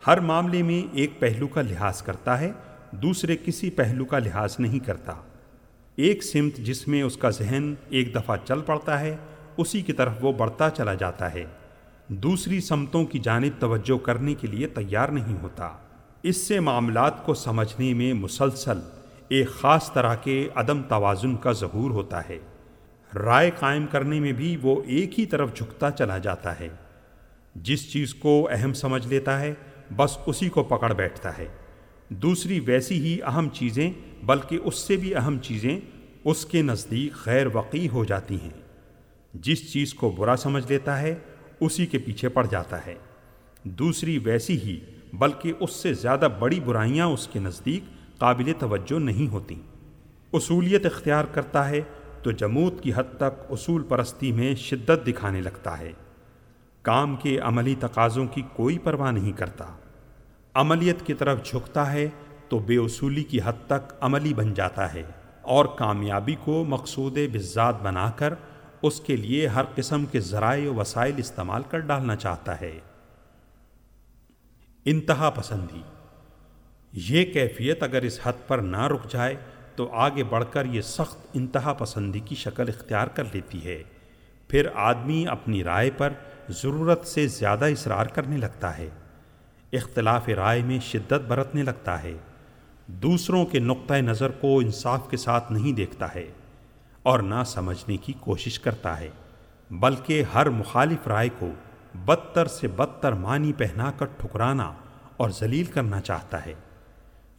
ہر معاملے میں ایک پہلو کا لحاظ کرتا ہے، دوسرے کسی پہلو کا لحاظ نہیں کرتا۔ ایک سمت جس میں اس کا ذہن ایک دفعہ چل پڑتا ہے، اسی کی طرف وہ بڑھتا چلا جاتا ہے۔ دوسری سمتوں کی جانب توجہ کرنے کے لیے تیار نہیں ہوتا۔ اس سے معاملات کو سمجھنے میں مسلسل ایک خاص طرح کے عدم توازن کا ظہور ہوتا ہے۔ رائے قائم کرنے میں بھی وہ ایک ہی طرف جھکتا چلا جاتا ہے۔ جس چیز کو اہم سمجھ لیتا ہے بس اسی کو پکڑ بیٹھتا ہے۔ دوسری ویسی ہی اہم چیزیں، بلکہ اس سے بھی اہم چیزیں اس کے نزدیک غیر وقی ہو جاتی ہیں۔ جس چیز کو برا سمجھ لیتا ہے، اسی کے پیچھے پڑ جاتا ہے۔ دوسری ویسی ہی، بلکہ اس سے زیادہ بڑی برائیاں اس کے نزدیک قابل توجہ نہیں ہوتی۔ اصولیت اختیار کرتا ہے تو جمود کی حد تک اصول پرستی میں شدت دکھانے لگتا ہے۔ کام کے عملی تقاضوں کی کوئی پرواہ نہیں کرتا۔ عملیت کی طرف جھکتا ہے تو بے اصولی کی حد تک عملی بن جاتا ہے اور کامیابی کو مقصود بذات بنا کر اس کے لیے ہر قسم کے ذرائع و وسائل استعمال کر ڈالنا چاہتا ہے۔ انتہا پسندی۔ یہ کیفیت اگر اس حد پر نہ رک جائے تو آگے بڑھ کر یہ سخت انتہا پسندی کی شکل اختیار کر لیتی ہے۔ پھر آدمی اپنی رائے پر ضرورت سے زیادہ اصرار کرنے لگتا ہے۔ اختلاف رائے میں شدت برتنے لگتا ہے۔ دوسروں کے نقطۂ نظر کو انصاف کے ساتھ نہیں دیکھتا ہے اور نہ سمجھنے کی کوشش کرتا ہے، بلکہ ہر مخالف رائے کو بدتر سے بدتر معنی پہنا کر ٹھکرانا اور ذلیل کرنا چاہتا ہے۔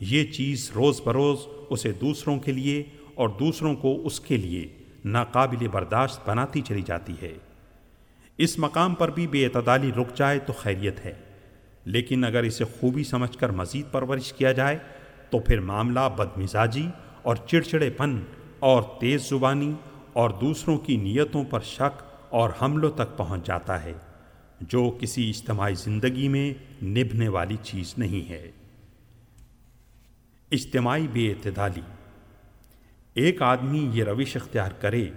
یہ چیز روز بروز اسے دوسروں کے لیے اور دوسروں کو اس کے لیے ناقابل برداشت بناتی چلی جاتی ہے۔ اس مقام پر بھی بے اعتدالی رک جائے تو خیریت ہے۔ لیکن اگر اسے خوبی سمجھ کر مزید پرورش کیا جائے، تو پھر معاملہ بد مزاجی اور چڑچڑے پن اور تیز زبانی اور دوسروں کی نیتوں پر شک اور حملوں تک پہنچ جاتا ہے، جو کسی اجتماعی زندگی میں نبھنے والی چیز نہیں ہے۔ اجتماعی بے اعتدالی۔ ایک آدمی یہ روش اختیار کرے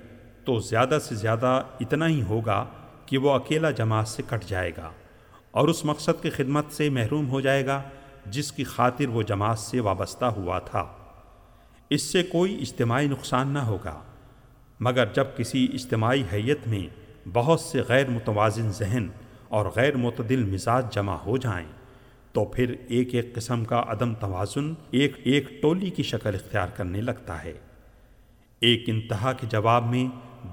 تو زیادہ سے زیادہ اتنا ہی ہوگا کہ وہ اکیلا جماعت سے کٹ جائے گا اور اس مقصد کی خدمت سے محروم ہو جائے گا جس کی خاطر وہ جماعت سے وابستہ ہوا تھا۔ اس سے کوئی اجتماعی نقصان نہ ہوگا، مگر جب کسی اجتماعی حیت میں بہت سے غیر متوازن ذہن اور غیر معتدل مزاج جمع ہو جائیں، تو پھر ایک ایک قسم کا عدم توازن ایک ایک ٹولی کی شکل اختیار کرنے لگتا ہے۔ ایک انتہا کے جواب میں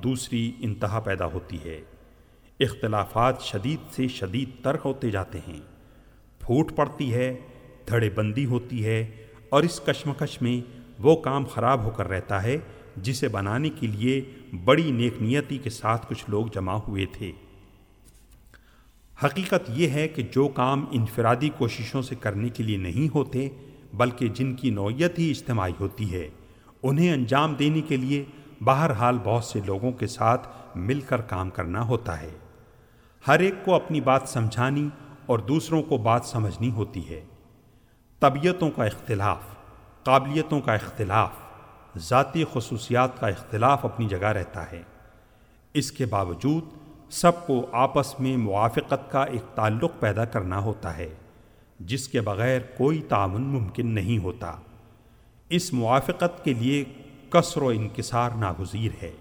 دوسری انتہا پیدا ہوتی ہے۔ اختلافات شدید سے شدید تر ہوتے جاتے ہیں۔ پھوٹ پڑتی ہے، دھڑے بندی ہوتی ہے اور اس کشمکش میں وہ کام خراب ہو کر رہتا ہے، جسے بنانے کے لیے بڑی نیک نیتی کے ساتھ کچھ لوگ جمع ہوئے تھے۔ حقیقت یہ ہے کہ جو کام انفرادی کوششوں سے کرنے کے لیے نہیں ہوتے، بلکہ جن کی نوعیت ہی اجتماعی ہوتی ہے، انہیں انجام دینے کے لیے بہرحال بہت سے لوگوں کے ساتھ مل کر کام کرنا ہوتا ہے۔ ہر ایک کو اپنی بات سمجھانی اور دوسروں کو بات سمجھنی ہوتی ہے۔ طبیعتوں کا اختلاف، قابلیتوں کا اختلاف، ذاتی خصوصیات کا اختلاف اپنی جگہ رہتا ہے۔ اس کے باوجود سب کو آپس میں موافقت کا ایک تعلق پیدا کرنا ہوتا ہے، جس کے بغیر کوئی تعاون ممکن نہیں ہوتا۔ اس موافقت کے لیے کثر و انکسار ناگزیر ہے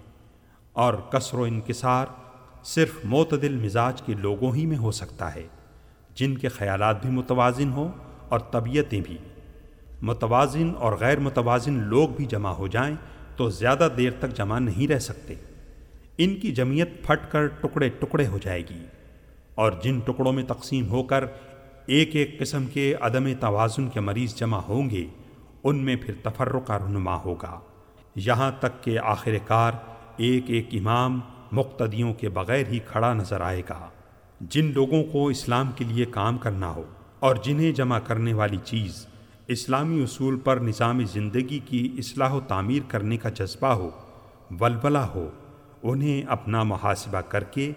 اور کثر و انکسار صرف معتدل مزاج کے لوگوں ہی میں ہو سکتا ہے، جن کے خیالات بھی متوازن ہوں اور طبیعتیں بھی۔ متوازن اور غیر متوازن لوگ بھی جمع ہو جائیں تو زیادہ دیر تک جمع نہیں رہ سکتے۔ ان کی جمعیت پھٹ کر ٹکڑے ٹکڑے ہو جائے گی اور جن ٹکڑوں میں تقسیم ہو کر ایک ایک قسم کے عدم توازن کے مریض جمع ہوں گے، ان میں پھر تفرق رونما ہوگا۔ یہاں تک کہ آخر کار ایک ایک امام مقتدیوں کے بغیر ہی کھڑا نظر آئے گا جن لوگوں کو اسلام کے لیے کام کرنا ہو اور جنہیں جمع کرنے والی چیز اسلامی اصول پر نظام زندگی کی اصلاح و تعمیر کرنے کا جذبہ ہو، ولولہ ہو، انہیں اپنا محاسبہ کر کے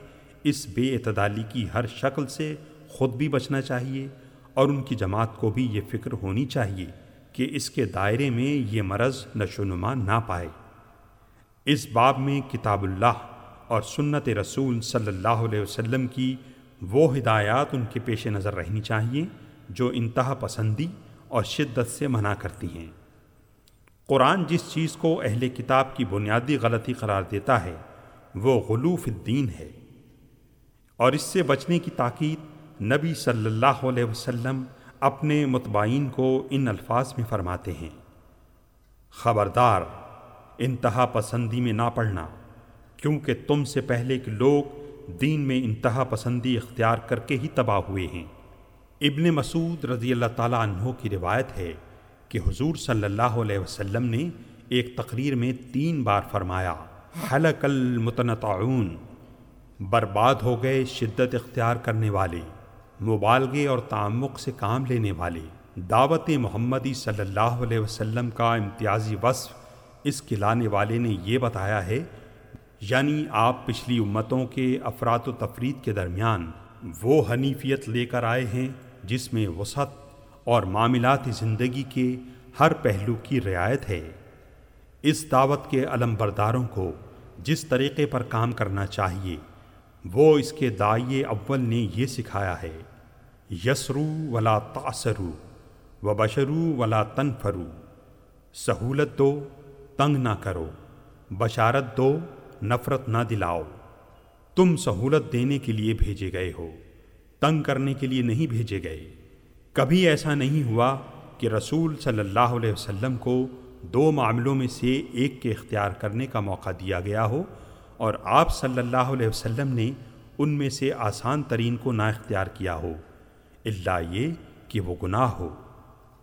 اس بے اعتدالی کی ہر شکل سے خود بھی بچنا چاہیے اور ان کی جماعت کو بھی یہ فکر ہونی چاہیے کہ اس کے دائرے میں یہ مرض نشو نما نہ پائے۔ اس باب میں کتاب اللہ اور سنت رسول صلی اللہ علیہ وسلم کی وہ ہدایات ان کے پیش نظر رہنی چاہیے جو انتہا پسندی اور شدت سے منع کرتی ہیں۔ قرآن جس چیز کو اہل کتاب کی بنیادی غلطی قرار دیتا ہے، وہ غلوف الدین ہے۔ اور اس سے بچنے کی تاکید نبی صلی اللہ علیہ وسلم اپنے متبعین کو ان الفاظ میں فرماتے ہیں۔ خبردار، انتہا پسندی میں نہ پڑھنا۔ کیونکہ تم سے پہلے کے لوگ دین میں انتہا پسندی اختیار کر کے ہی تباہ ہوئے ہیں۔ ابن مسعود رضی اللہ تعالیٰ عنہ کی روایت ہے کہ حضور صلی اللہ علیہ وسلم نے ایک تقریر میں تین بار فرمایا، حلق المتنطعون برباد ہو گئے شدت اختیار کرنے والے، مبالغے اور تعمق سے کام لینے والے۔ دعوت محمدی صلی اللہ علیہ وسلم کا امتیازی وصف اس کے لانے والے نے یہ بتایا ہے یعنی آپ پچھلی امتوں کے افراد و تفرید کے درمیان وہ حنیفیت لے کر آئے ہیں جس میں وسعت اور معاملات زندگی کے ہر پہلو کی رعایت ہے۔ اس دعوت کے علم برداروں کو جس طریقے پر کام کرنا چاہیے، وہ اس کے دائیں اول نے یہ سکھایا ہے، یسرو ولا تاثرو و بشرو ولا تنفرو۔ سہولت دو، تنگ نہ کرو۔ بشارت دو نفرت نہ دلاؤ۔ تم سہولت دینے کے لیے بھیجے گئے ہو، تنگ کرنے کے لیے نہیں بھیجے گئے۔ کبھی ایسا نہیں ہوا کہ رسول صلی اللہ علیہ وسلم کو دو معاملوں میں سے ایک کے اختیار کرنے کا موقع دیا گیا ہو اور آپ صلی اللہ علیہ وسلم نے ان میں سے آسان ترین کو نہ اختیار کیا ہو اللہ یہ کہ وہ گناہ ہو۔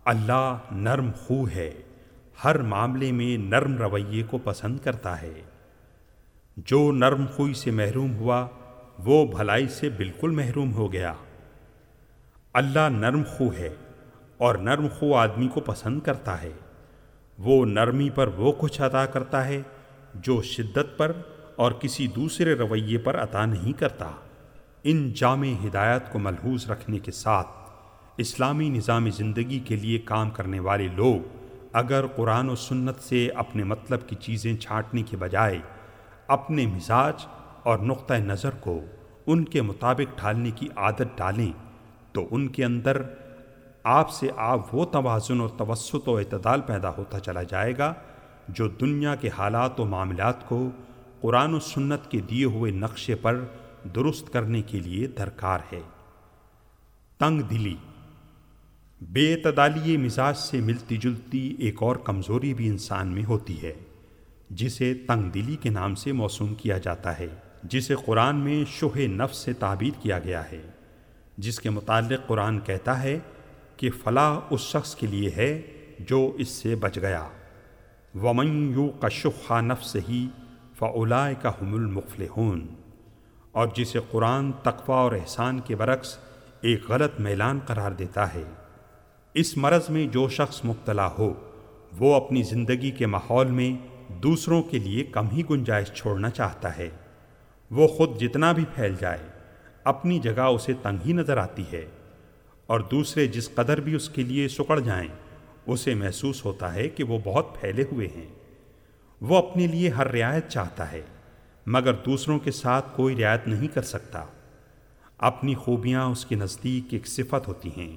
اللہ نرم خو ہے، ہر معاملے میں نرم رویے کو پسند کرتا ہے۔ جو نرم خوئی سے محروم ہوا، وہ بھلائی سے بالکل محروم ہو گیا۔ اللہ نرم خو ہے اور نرم خو آدمی کو پسند کرتا ہے۔ وہ نرمی پر وہ کچھ عطا کرتا ہے جو شدت پر اور کسی دوسرے رویے پر عطا نہیں کرتا۔ ان جامع ہدایت کو ملحوظ رکھنے کے ساتھ اسلامی نظام زندگی کے لیے کام کرنے والے لوگ اگر قرآن و سنت سے اپنے مطلب کی چیزیں چھانٹنے کے بجائے اپنے مزاج اور نقطۂ نظر کو ان کے مطابق ڈھالنے کی عادت ڈالیں تو ان کے اندر آپ سے آپ وہ توازن اور توسط و اعتدال پیدا ہوتا چلا جائے گا جو دنیا کے حالات و معاملات کو قرآن و سنت کے دیے ہوئے نقشے پر درست کرنے کے لیے درکار ہے۔ تنگ دلی۔ بے اعتدالی مزاج سے ملتی جلتی ایک اور کمزوری بھی انسان میں ہوتی ہے۔ جسے تنگ دلی کے نام سے موسوم کیا جاتا ہے، جسے قرآن میں شوہ نفس سے تعبیر کیا گیا ہے۔ جس کے متعلق قرآن کہتا ہے کہ فلاح اس شخص کے لیے ہے جو اس سے بچ گیا۔ ومن یو کا شخا نفس ہی فلا کا حم المفل اور جسے قرآن تقوی اور احسان کے برعکس ایک غلط میلان قرار دیتا ہے۔ اس مرض میں جو شخص مبتلا ہو، وہ اپنی زندگی کے ماحول میں دوسروں کے لیے کم ہی گنجائش چھوڑنا چاہتا ہے۔ وہ خود جتنا بھی پھیل جائے، اپنی جگہ اسے تنگ ہی نظر آتی ہے۔ اور دوسرے جس قدر بھی اس کے لیے سکڑ جائیں، اسے محسوس ہوتا ہے کہ وہ بہت پھیلے ہوئے ہیں۔ وہ اپنے لیے ہر رعایت چاہتا ہے، مگر دوسروں کے ساتھ کوئی رعایت نہیں کر سکتا۔ اپنی خوبیاں اس کے نزدیک ایک صفت ہوتی ہیں،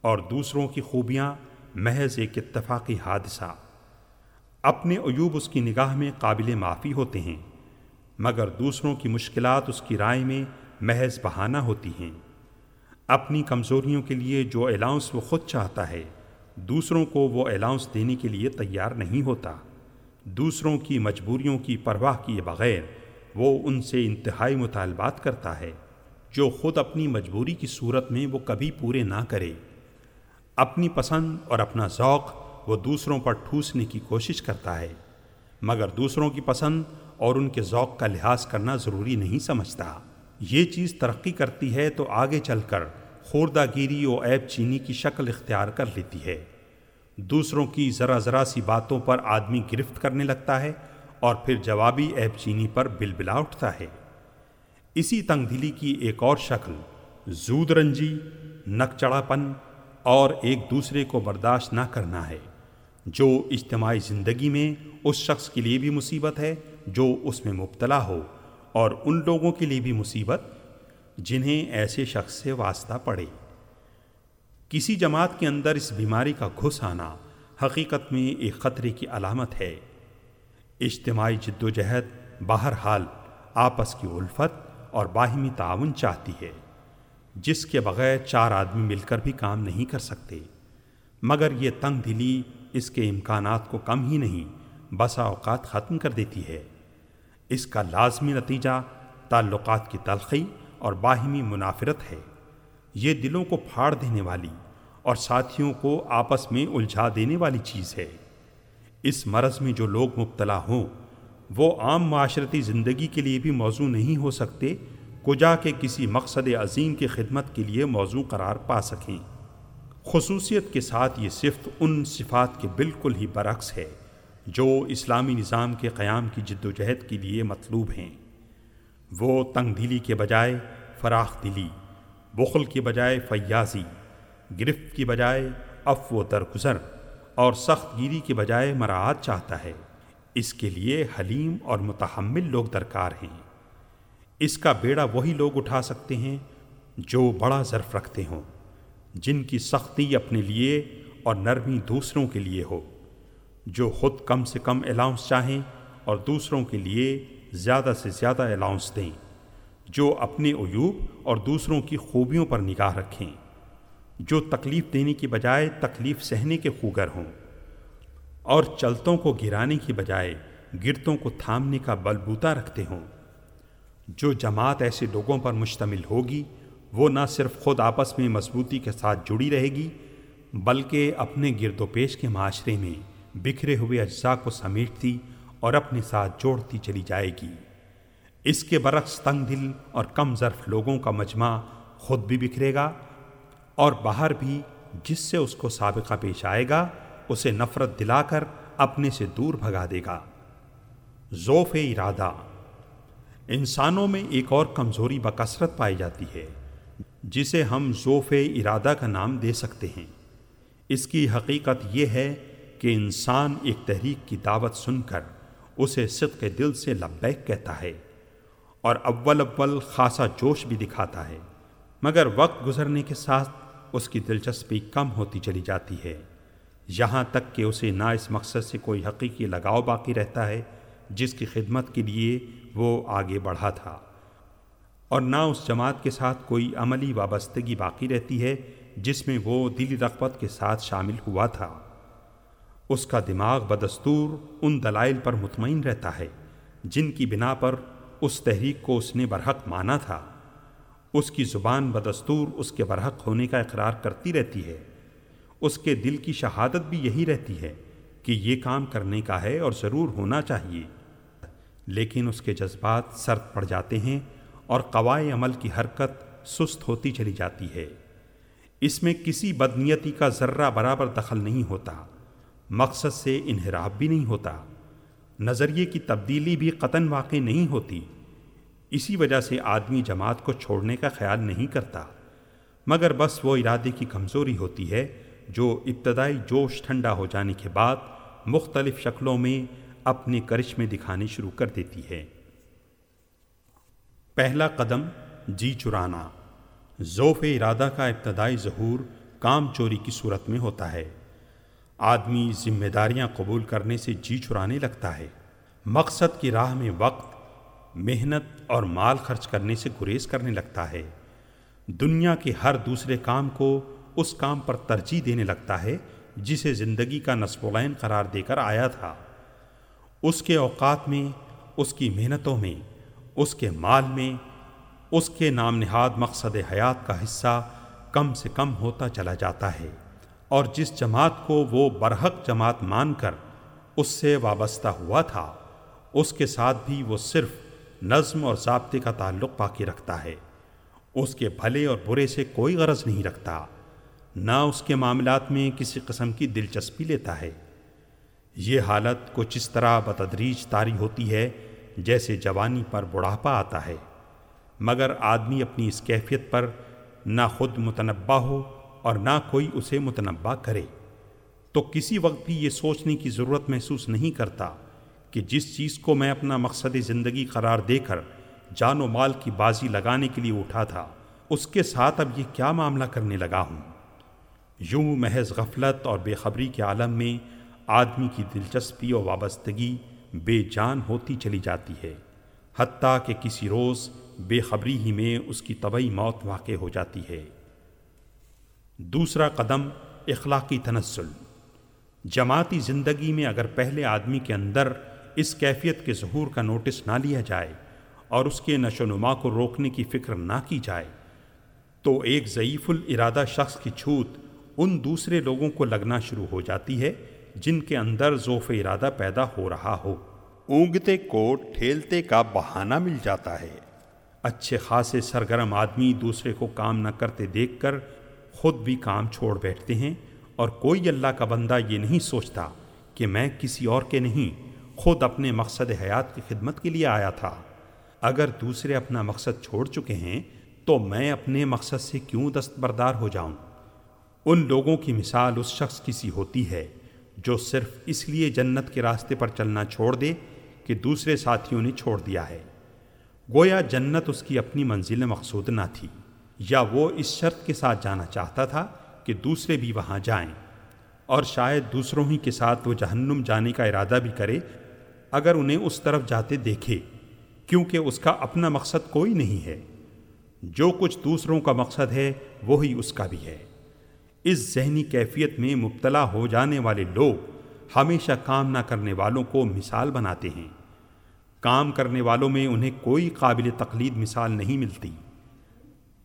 اور دوسروں کی خوبیاں محض ایک اتفاقی حادثہ۔ اپنے عیوب اس کی نگاہ میں قابل معافی ہوتے ہیں، مگر دوسروں کی مشکلات اس کی رائے میں محض بہانہ ہوتی ہیں۔ اپنی کمزوریوں کے لیے جو الاؤنس وہ خود چاہتا ہے، دوسروں کو وہ الاؤنس دینے کے لیے تیار نہیں ہوتا۔ دوسروں کی مجبوریوں کی پرواہ کیے بغیر وہ ان سے انتہائی مطالبات کرتا ہے، جو خود اپنی مجبوری کی صورت میں وہ کبھی پورے نہ کرے۔ اپنی پسند اور اپنا ذوق وہ دوسروں پر ٹھوسنے کی کوشش کرتا ہے، مگر دوسروں کی پسند اور ان کے ذوق کا لحاظ کرنا ضروری نہیں سمجھتا۔ یہ چیز ترقی کرتی ہے تو آگے چل کر خوردہ گیری و عیب چینی کی شکل اختیار کر لیتی ہے۔ دوسروں کی ذرا ذرا سی باتوں پر آدمی گرفت کرنے لگتا ہے اور پھر جوابی عیب چینی پر بل بلا اٹھتا ہے۔ اسی تنگ دلی کی ایک اور شکل، زود رنجی نک چڑھا پن اور ایک دوسرے کو برداشت نہ کرنا ہے۔ جو اجتماعی زندگی میں اس شخص کے لیے بھی مصیبت ہے، جو اس میں مبتلا ہو، اور ان لوگوں کے لیے بھی مصیبت، جنہیں ایسے شخص سے واسطہ پڑے۔ کسی جماعت کے اندر اس بیماری کا گھس آنا حقیقت میں ایک خطرے کی علامت ہے۔ اجتماعی جد و جہد بہرحال آپس کی الفت اور باہمی تعاون چاہتی ہے، جس کے بغیر چار آدمی مل کر بھی کام نہیں کر سکتے۔ مگر یہ تنگ دلی اس کے امکانات کو کم ہی نہیں، بسا اوقات ختم کر دیتی ہے۔ اس کا لازمی نتیجہ تعلقات کی تلخی اور باہمی منافرت ہے۔ یہ دلوں کو پھاڑ دینے والی اور ساتھیوں کو آپس میں الجھا دینے والی چیز ہے۔ اس مرض میں جو لوگ مبتلا ہوں، وہ عام معاشرتی زندگی کے لیے بھی موضوع نہیں ہو سکتے، کجا کے کسی مقصد عظیم کی خدمت کے لیے موضوع قرار پا سکیں۔ خصوصیت کے ساتھ یہ صفت ان صفات کے بالکل ہی برعکس ہے، جو اسلامی نظام کے قیام کی جد و جہد کے لیے مطلوب ہیں۔ وہ تنگ دلی کے بجائے فراخ دلی، بخل کے بجائے فیاضی، گرفت کی بجائے اف و درگزر اور سخت گیری کے بجائے مراعات چاہتا ہے۔ اس کے لیے حلیم اور متحمل لوگ درکار ہیں۔ اس کا بیڑا وہی لوگ اٹھا سکتے ہیں جو بڑا ظرف رکھتے ہوں۔ جن کی سختی اپنے لیے اور نرمی دوسروں کے لیے ہو، جو خود کم سے کم الاؤنس چاہیں اور دوسروں کے لیے زیادہ سے زیادہ الاؤنس دیں، جو اپنے عیوب اور دوسروں کی خوبیوں پر نگاہ رکھیں، جو تکلیف دینے کی بجائے تکلیف سہنے کے خوگر ہوں۔ اور چلتوں کو گرانے کی بجائے گرتوں کو تھامنے کا بلبوتا رکھتے ہوں۔ جو جماعت ایسے لوگوں پر مشتمل ہوگی وہ نہ صرف خود آپس میں مضبوطی کے ساتھ جڑی رہے گی، بلکہ اپنے گرد و پیش کے معاشرے میں بکھرے ہوئے اجزاء کو سمیٹتی اور اپنے ساتھ جوڑتی چلی جائے گی۔ اس کے برعکس تنگ دل اور کم ظرف لوگوں کا مجمع خود بھی بکھرے گا اور باہر بھی جس سے اس کو سابقہ پیش آئے گا، اسے نفرت دلا کر اپنے سے دور بھگا دے گا۔ ذوف ارادہ۔ انسانوں میں ایک اور کمزوری بکثرت پائی جاتی ہے۔ جسے ہم ذوف ارادہ کا نام دے سکتے ہیں۔ اس کی حقیقت یہ ہے کہ انسان ایک تحریک کی دعوت سن کر اسے صدق دل سے لبیک کہتا ہے اور اول اول خاصا جوش بھی دکھاتا ہے۔ مگر وقت گزرنے کے ساتھ اس کی دلچسپی کم ہوتی چلی جاتی ہے۔ یہاں تک کہ اسے نہ اس مقصد سے کوئی حقیقی لگاؤ باقی رہتا ہے جس کی خدمت کے لیے وہ آگے بڑھا تھا۔ اور نہ اس جماعت کے ساتھ کوئی عملی وابستگی باقی رہتی ہے جس میں وہ دلی رغبت کے ساتھ شامل ہوا تھا۔ اس کا دماغ بدستور ان دلائل پر مطمئن رہتا ہے جن کی بنا پر اس تحریک کو اس نے برحق مانا تھا۔ اس کی زبان بدستور اس کے برحق ہونے کا اقرار کرتی رہتی ہے۔ اس کے دل کی شہادت بھی یہی رہتی ہے کہ یہ کام کرنے کا ہے اور ضرور ہونا چاہیے۔ لیکن اس کے جذبات سرد پڑ جاتے ہیں اور قوائے عمل کی حرکت سست ہوتی چلی جاتی ہے۔ اس میں کسی بدنیتی کا ذرہ برابر دخل نہیں ہوتا۔ مقصد سے انحراف بھی نہیں ہوتا۔ نظریے کی تبدیلی بھی قطن واقع نہیں ہوتی۔ اسی وجہ سے آدمی جماعت کو چھوڑنے کا خیال نہیں کرتا۔ مگر بس وہ ارادے کی کمزوری ہوتی ہے جو ابتدائی جوش ٹھنڈا ہو جانے کے بعد مختلف شکلوں میں اپنے کرشمے دکھانے شروع کر دیتی ہے۔ پہلا قدم جی چرانا۔ ذوف ارادہ کا ابتدائی ظہور کام چوری کی صورت میں ہوتا ہے۔ آدمی ذمہ داریاں قبول کرنے سے جی چرانے لگتا ہے۔ مقصد کی راہ میں وقت، محنت اور مال خرچ کرنے سے گریز کرنے لگتا ہے۔ دنیا کے ہر دوسرے کام کو اس کام پر ترجیح دینے لگتا ہے جسے زندگی کا نصب العین قرار دے کر آیا تھا۔ اس کے اوقات میں، اس کی محنتوں میں اس کے مال میں، اس کے نام نہاد مقصد حیات کا حصہ کم سے کم ہوتا چلا جاتا ہے، اور جس جماعت کو وہ برحق جماعت مان کر اس سے وابستہ ہوا تھا، اس کے ساتھ بھی وہ صرف نظم اور ضابطے کا تعلق باقی رکھتا ہے۔ اس کے بھلے اور برے سے کوئی غرض نہیں رکھتا، نہ اس کے معاملات میں کسی قسم کی دلچسپی لیتا ہے۔ یہ حالت کچھ اس طرح بتدریج طاری ہوتی ہے جیسے جوانی پر بڑھاپا آتا ہے، مگر آدمی اپنی اس کیفیت پر نہ خود متنبع ہو اور نہ کوئی اسے متنبع کرے۔ تو کسی وقت بھی یہ سوچنے کی ضرورت محسوس نہیں کرتا کہ جس چیز کو میں اپنا مقصد زندگی قرار دے کر جان و مال کی بازی لگانے کے لیے اٹھا تھا، اس کے ساتھ اب یہ کیا معاملہ کرنے لگا ہوں؟ یوں محض غفلت اور بے خبری کے عالم میں آدمی کی دلچسپی اور وابستگی بے جان ہوتی چلی جاتی ہے، حتیٰ کہ کسی روز بے خبری ہی میں اس کی طبعی موت واقع ہو جاتی ہے۔ دوسرا قدم، اخلاقی تنزل۔ جماعتی زندگی میں اگر پہلے آدمی کے اندر اس کیفیت کے ظہور کا نوٹس نہ لیا جائے اور اس کے نشو نما کو روکنے کی فکر نہ کی جائے، تو ایک ضعیف الارادہ شخص کی چھوت ان دوسرے لوگوں کو لگنا شروع ہو جاتی ہے جن کے اندر ذوف ارادہ پیدا ہو رہا ہو۔ اونگتے کو ٹھیلتے کا بہانہ مل جاتا ہے۔ اچھے خاصے سرگرم آدمی دوسرے کو کام نہ کرتے دیکھ کر خود بھی کام چھوڑ بیٹھتے ہیں اور کوئی اللہ کا بندہ یہ نہیں سوچتا کہ میں کسی اور کے نہیں خود اپنے مقصد حیات کی خدمت کے لیے آیا تھا۔ اگر دوسرے اپنا مقصد چھوڑ چکے ہیں تو میں اپنے مقصد سے کیوں دستبردار ہو جاؤں؟ ان لوگوں کی مثال اس شخص کی سی ہوتی ہے۔ جو صرف اس لیے جنت کے راستے پر چلنا چھوڑ دے کہ دوسرے ساتھیوں نے چھوڑ دیا ہے۔ گویا جنت اس کی اپنی منزل مقصود نہ تھی، یا وہ اس شرط کے ساتھ جانا چاہتا تھا کہ دوسرے بھی وہاں جائیں۔ اور شاید دوسروں ہی کے ساتھ وہ جہنم جانے کا ارادہ بھی کرے اگر انہیں اس طرف جاتے دیکھے، کیونکہ اس کا اپنا مقصد کوئی نہیں ہے۔ جو کچھ دوسروں کا مقصد ہے، وہی اس کا بھی ہے۔ اس ذہنی کیفیت میں مبتلا ہو جانے والے لوگ ہمیشہ کام نہ کرنے والوں کو مثال بناتے ہیں۔ کام کرنے والوں میں انہیں کوئی قابل تقلید مثال نہیں ملتی۔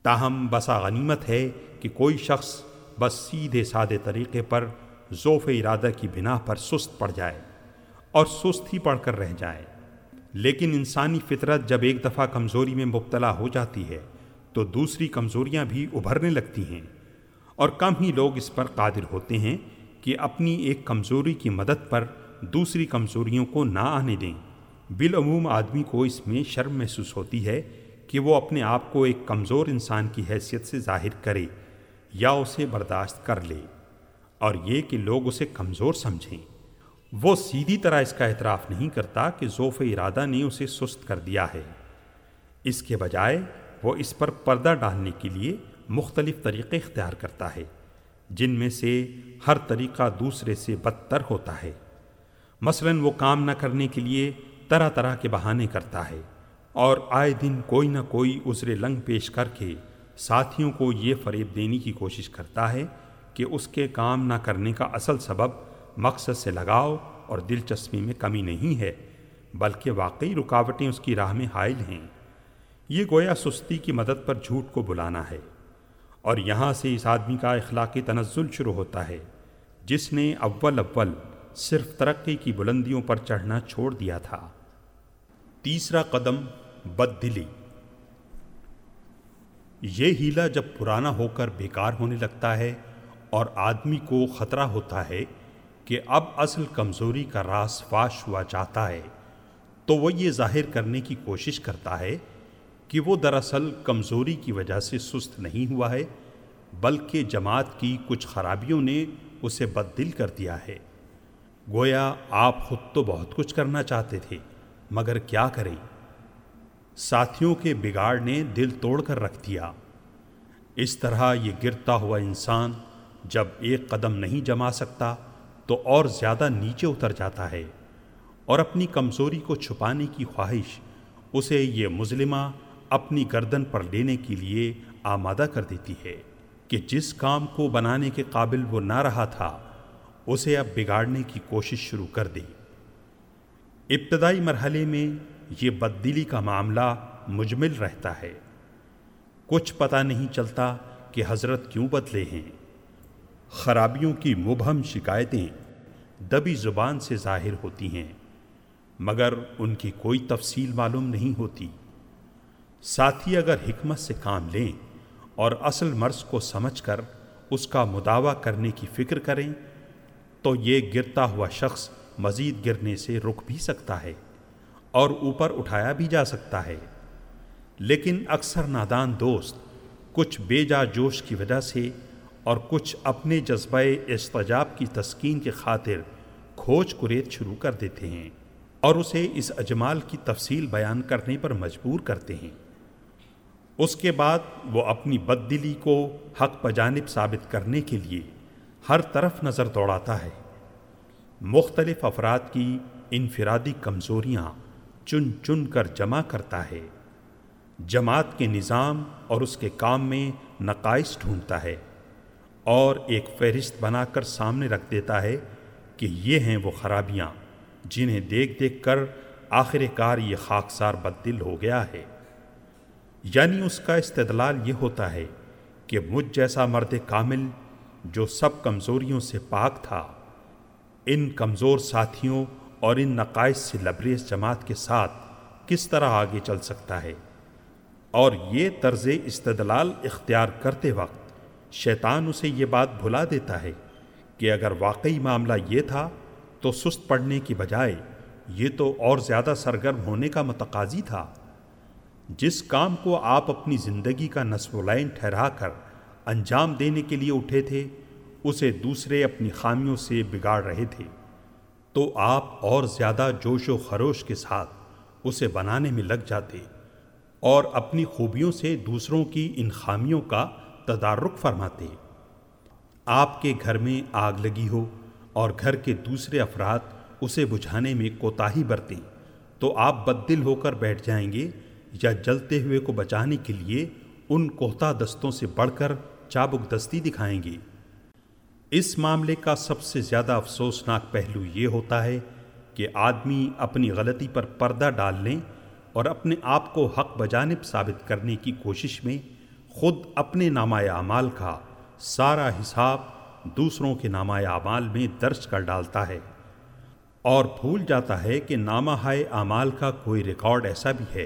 تاہم، بسا غنیمت ہے کہ کوئی شخص بس سیدھے سادے طریقے پر ذوف ارادہ کی بنا پر سست پڑ جائے اور سست ہی پڑھ کر رہ جائے۔ لیکن انسانی فطرت جب ایک دفعہ کمزوری میں مبتلا ہو جاتی ہے تو دوسری کمزوریاں بھی ابھرنے لگتی ہیں۔ اور کم ہی لوگ اس پر قادر ہوتے ہیں کہ اپنی ایک کمزوری کی مدد پر دوسری کمزوریوں کو نہ آنے دیں۔ بالعموم آدمی کو اس میں شرم محسوس ہوتی ہے کہ وہ اپنے آپ کو ایک کمزور انسان کی حیثیت سے ظاہر کرے یا اسے برداشت کر لے اور یہ کہ لوگ اسے کمزور سمجھیں۔ وہ سیدھی طرح اس کا اعتراف نہیں کرتا کہ ذوف ارادہ نے اسے سست کر دیا ہے۔ اس کے بجائے وہ اس پر پردہ ڈالنے کے لیے مختلف طریقے اختیار کرتا ہے، جن میں سے ہر طریقہ دوسرے سے بدتر ہوتا ہے۔ مثلا وہ کام نہ کرنے کے لیے طرح طرح کے بہانے کرتا ہے اور آئے دن کوئی نہ کوئی عذر لنگ پیش کر کے ساتھیوں کو یہ فریب دینے کی کوشش کرتا ہے کہ اس کے کام نہ کرنے کا اصل سبب مقصد سے لگاؤ اور دلچسپی میں کمی نہیں ہے، بلکہ واقعی رکاوٹیں اس کی راہ میں حائل ہیں۔ یہ گویا سستی کی مدد پر جھوٹ کو بلانا ہے۔ اور یہاں سے اس آدمی کا اخلاقی تنزل شروع ہوتا ہے، جس نے اول اول صرف ترقی کی بلندیوں پر چڑھنا چھوڑ دیا تھا۔ تیسرا قدم، بد دلی۔ یہ ہیلا جب پرانا ہو کر بیکار ہونے لگتا ہے اور آدمی کو خطرہ ہوتا ہے کہ اب اصل کمزوری کا راس فاش ہوا چاہتا ہے، تو وہ یہ ظاہر کرنے کی کوشش کرتا ہے کہ وہ دراصل کمزوری کی وجہ سے سست نہیں ہوا ہے، بلکہ جماعت کی کچھ خرابیوں نے اسے بد دل کر دیا ہے۔ گویا آپ خود تو بہت کچھ کرنا چاہتے تھے، مگر کیا کریں؟ ساتھیوں کے بگاڑ نے دل توڑ کر رکھ دیا۔ اس طرح یہ گرتا ہوا انسان جب ایک قدم نہیں جما سکتا تو اور زیادہ نیچے اتر جاتا ہے اور اپنی کمزوری کو چھپانے کی خواہش، اسے یہ مظلمہ اپنی گردن پر لینے کے لیے آمادہ کر دیتی ہے کہ جس کام کو بنانے کے قابل وہ نہ رہا تھا، اسے اب بگاڑنے کی کوشش شروع کر دی ابتدائی مرحلے میں یہ بددلی کا معاملہ مجمل رہتا ہے۔ کچھ پتہ نہیں چلتا کہ حضرت کیوں بدلے ہیں۔ خرابیوں کی مبہم شکایتیں دبی زبان سے ظاہر ہوتی ہیں، مگر ان کی کوئی تفصیل معلوم نہیں ہوتی۔ ساتھی اگر حکمت سے کام لیں اور اصل مرض کو سمجھ کر اس کا مداوع کرنے کی فکر کریں، تو یہ گرتا ہوا شخص مزید گرنے سے رک بھی سکتا ہے اور اوپر اٹھایا بھی جا سکتا ہے۔ لیکن اکثر نادان دوست کچھ بے جا جوش کی وجہ سے اور کچھ اپنے جذبہ استجاب کی تسکین کے خاطر کھوج کریت شروع کر دیتے ہیں اور اسے اس اجمال کی تفصیل بیان کرنے پر مجبور کرتے ہیں۔ اس کے بعد وہ اپنی بد دلی کو حق بجانب ثابت کرنے کے لیے ہر طرف نظر دوڑاتا ہے۔ مختلف افراد کی انفرادی کمزوریاں چن چن کر جمع کرتا ہے۔ جماعت کے نظام اور اس کے کام میں نقائص ڈھونڈتا ہے اور ایک فہرست بنا کر سامنے رکھ دیتا ہے کہ یہ ہیں وہ خرابیاں جنہیں دیکھ دیکھ کر آخر کار یہ خاکسار بد دل ہو گیا ہے۔ یعنی اس کا استدلال یہ ہوتا ہے کہ مجھ جیسا مرد کامل جو سب کمزوریوں سے پاک تھا، ان کمزور ساتھیوں اور ان نقائص سے لبریز جماعت کے ساتھ کس طرح آگے چل سکتا ہے؟ اور یہ طرز استدلال اختیار کرتے وقت شیطان اسے یہ بات بھلا دیتا ہے کہ اگر واقعی معاملہ یہ تھا تو سست پڑنے کی بجائے یہ تو اور زیادہ سرگرم ہونے کا متقاضی تھا۔ جس کام کو آپ اپنی زندگی کا نصب و لائن ٹھہرا کر انجام دینے کے لیے اٹھے تھے، اسے دوسرے اپنی خامیوں سے بگاڑ رہے تھے۔ تو آپ اور زیادہ جوش و خروش کے ساتھ اسے بنانے میں لگ جاتے اور اپنی خوبیوں سے دوسروں کی ان خامیوں کا تدارک فرماتے۔ آپ کے گھر میں آگ لگی ہو اور گھر کے دوسرے افراد اسے بجھانے میں کوتاہی برتیں، تو آپ بد دل ہو کر بیٹھ جائیں گے یا جلتے ہوئے کو بچانے کے لیے ان کوتا دستوں سے بڑھ کر چابک دستی دکھائیں گے۔ اس معاملے کا سب سے زیادہ افسوسناک پہلو یہ ہوتا ہے کہ آدمی اپنی غلطی پر پردہ ڈال لیں اور اپنے آپ کو حق بجانب ثابت کرنے کی کوشش میں خود اپنے نامہ اعمال کا سارا حساب دوسروں کے نامہ اعمال میں درج کر ڈالتا ہے۔ اور بھول جاتا ہے کہ نامہ ہائے اعمال کا کوئی ریکارڈ ایسا بھی ہے۔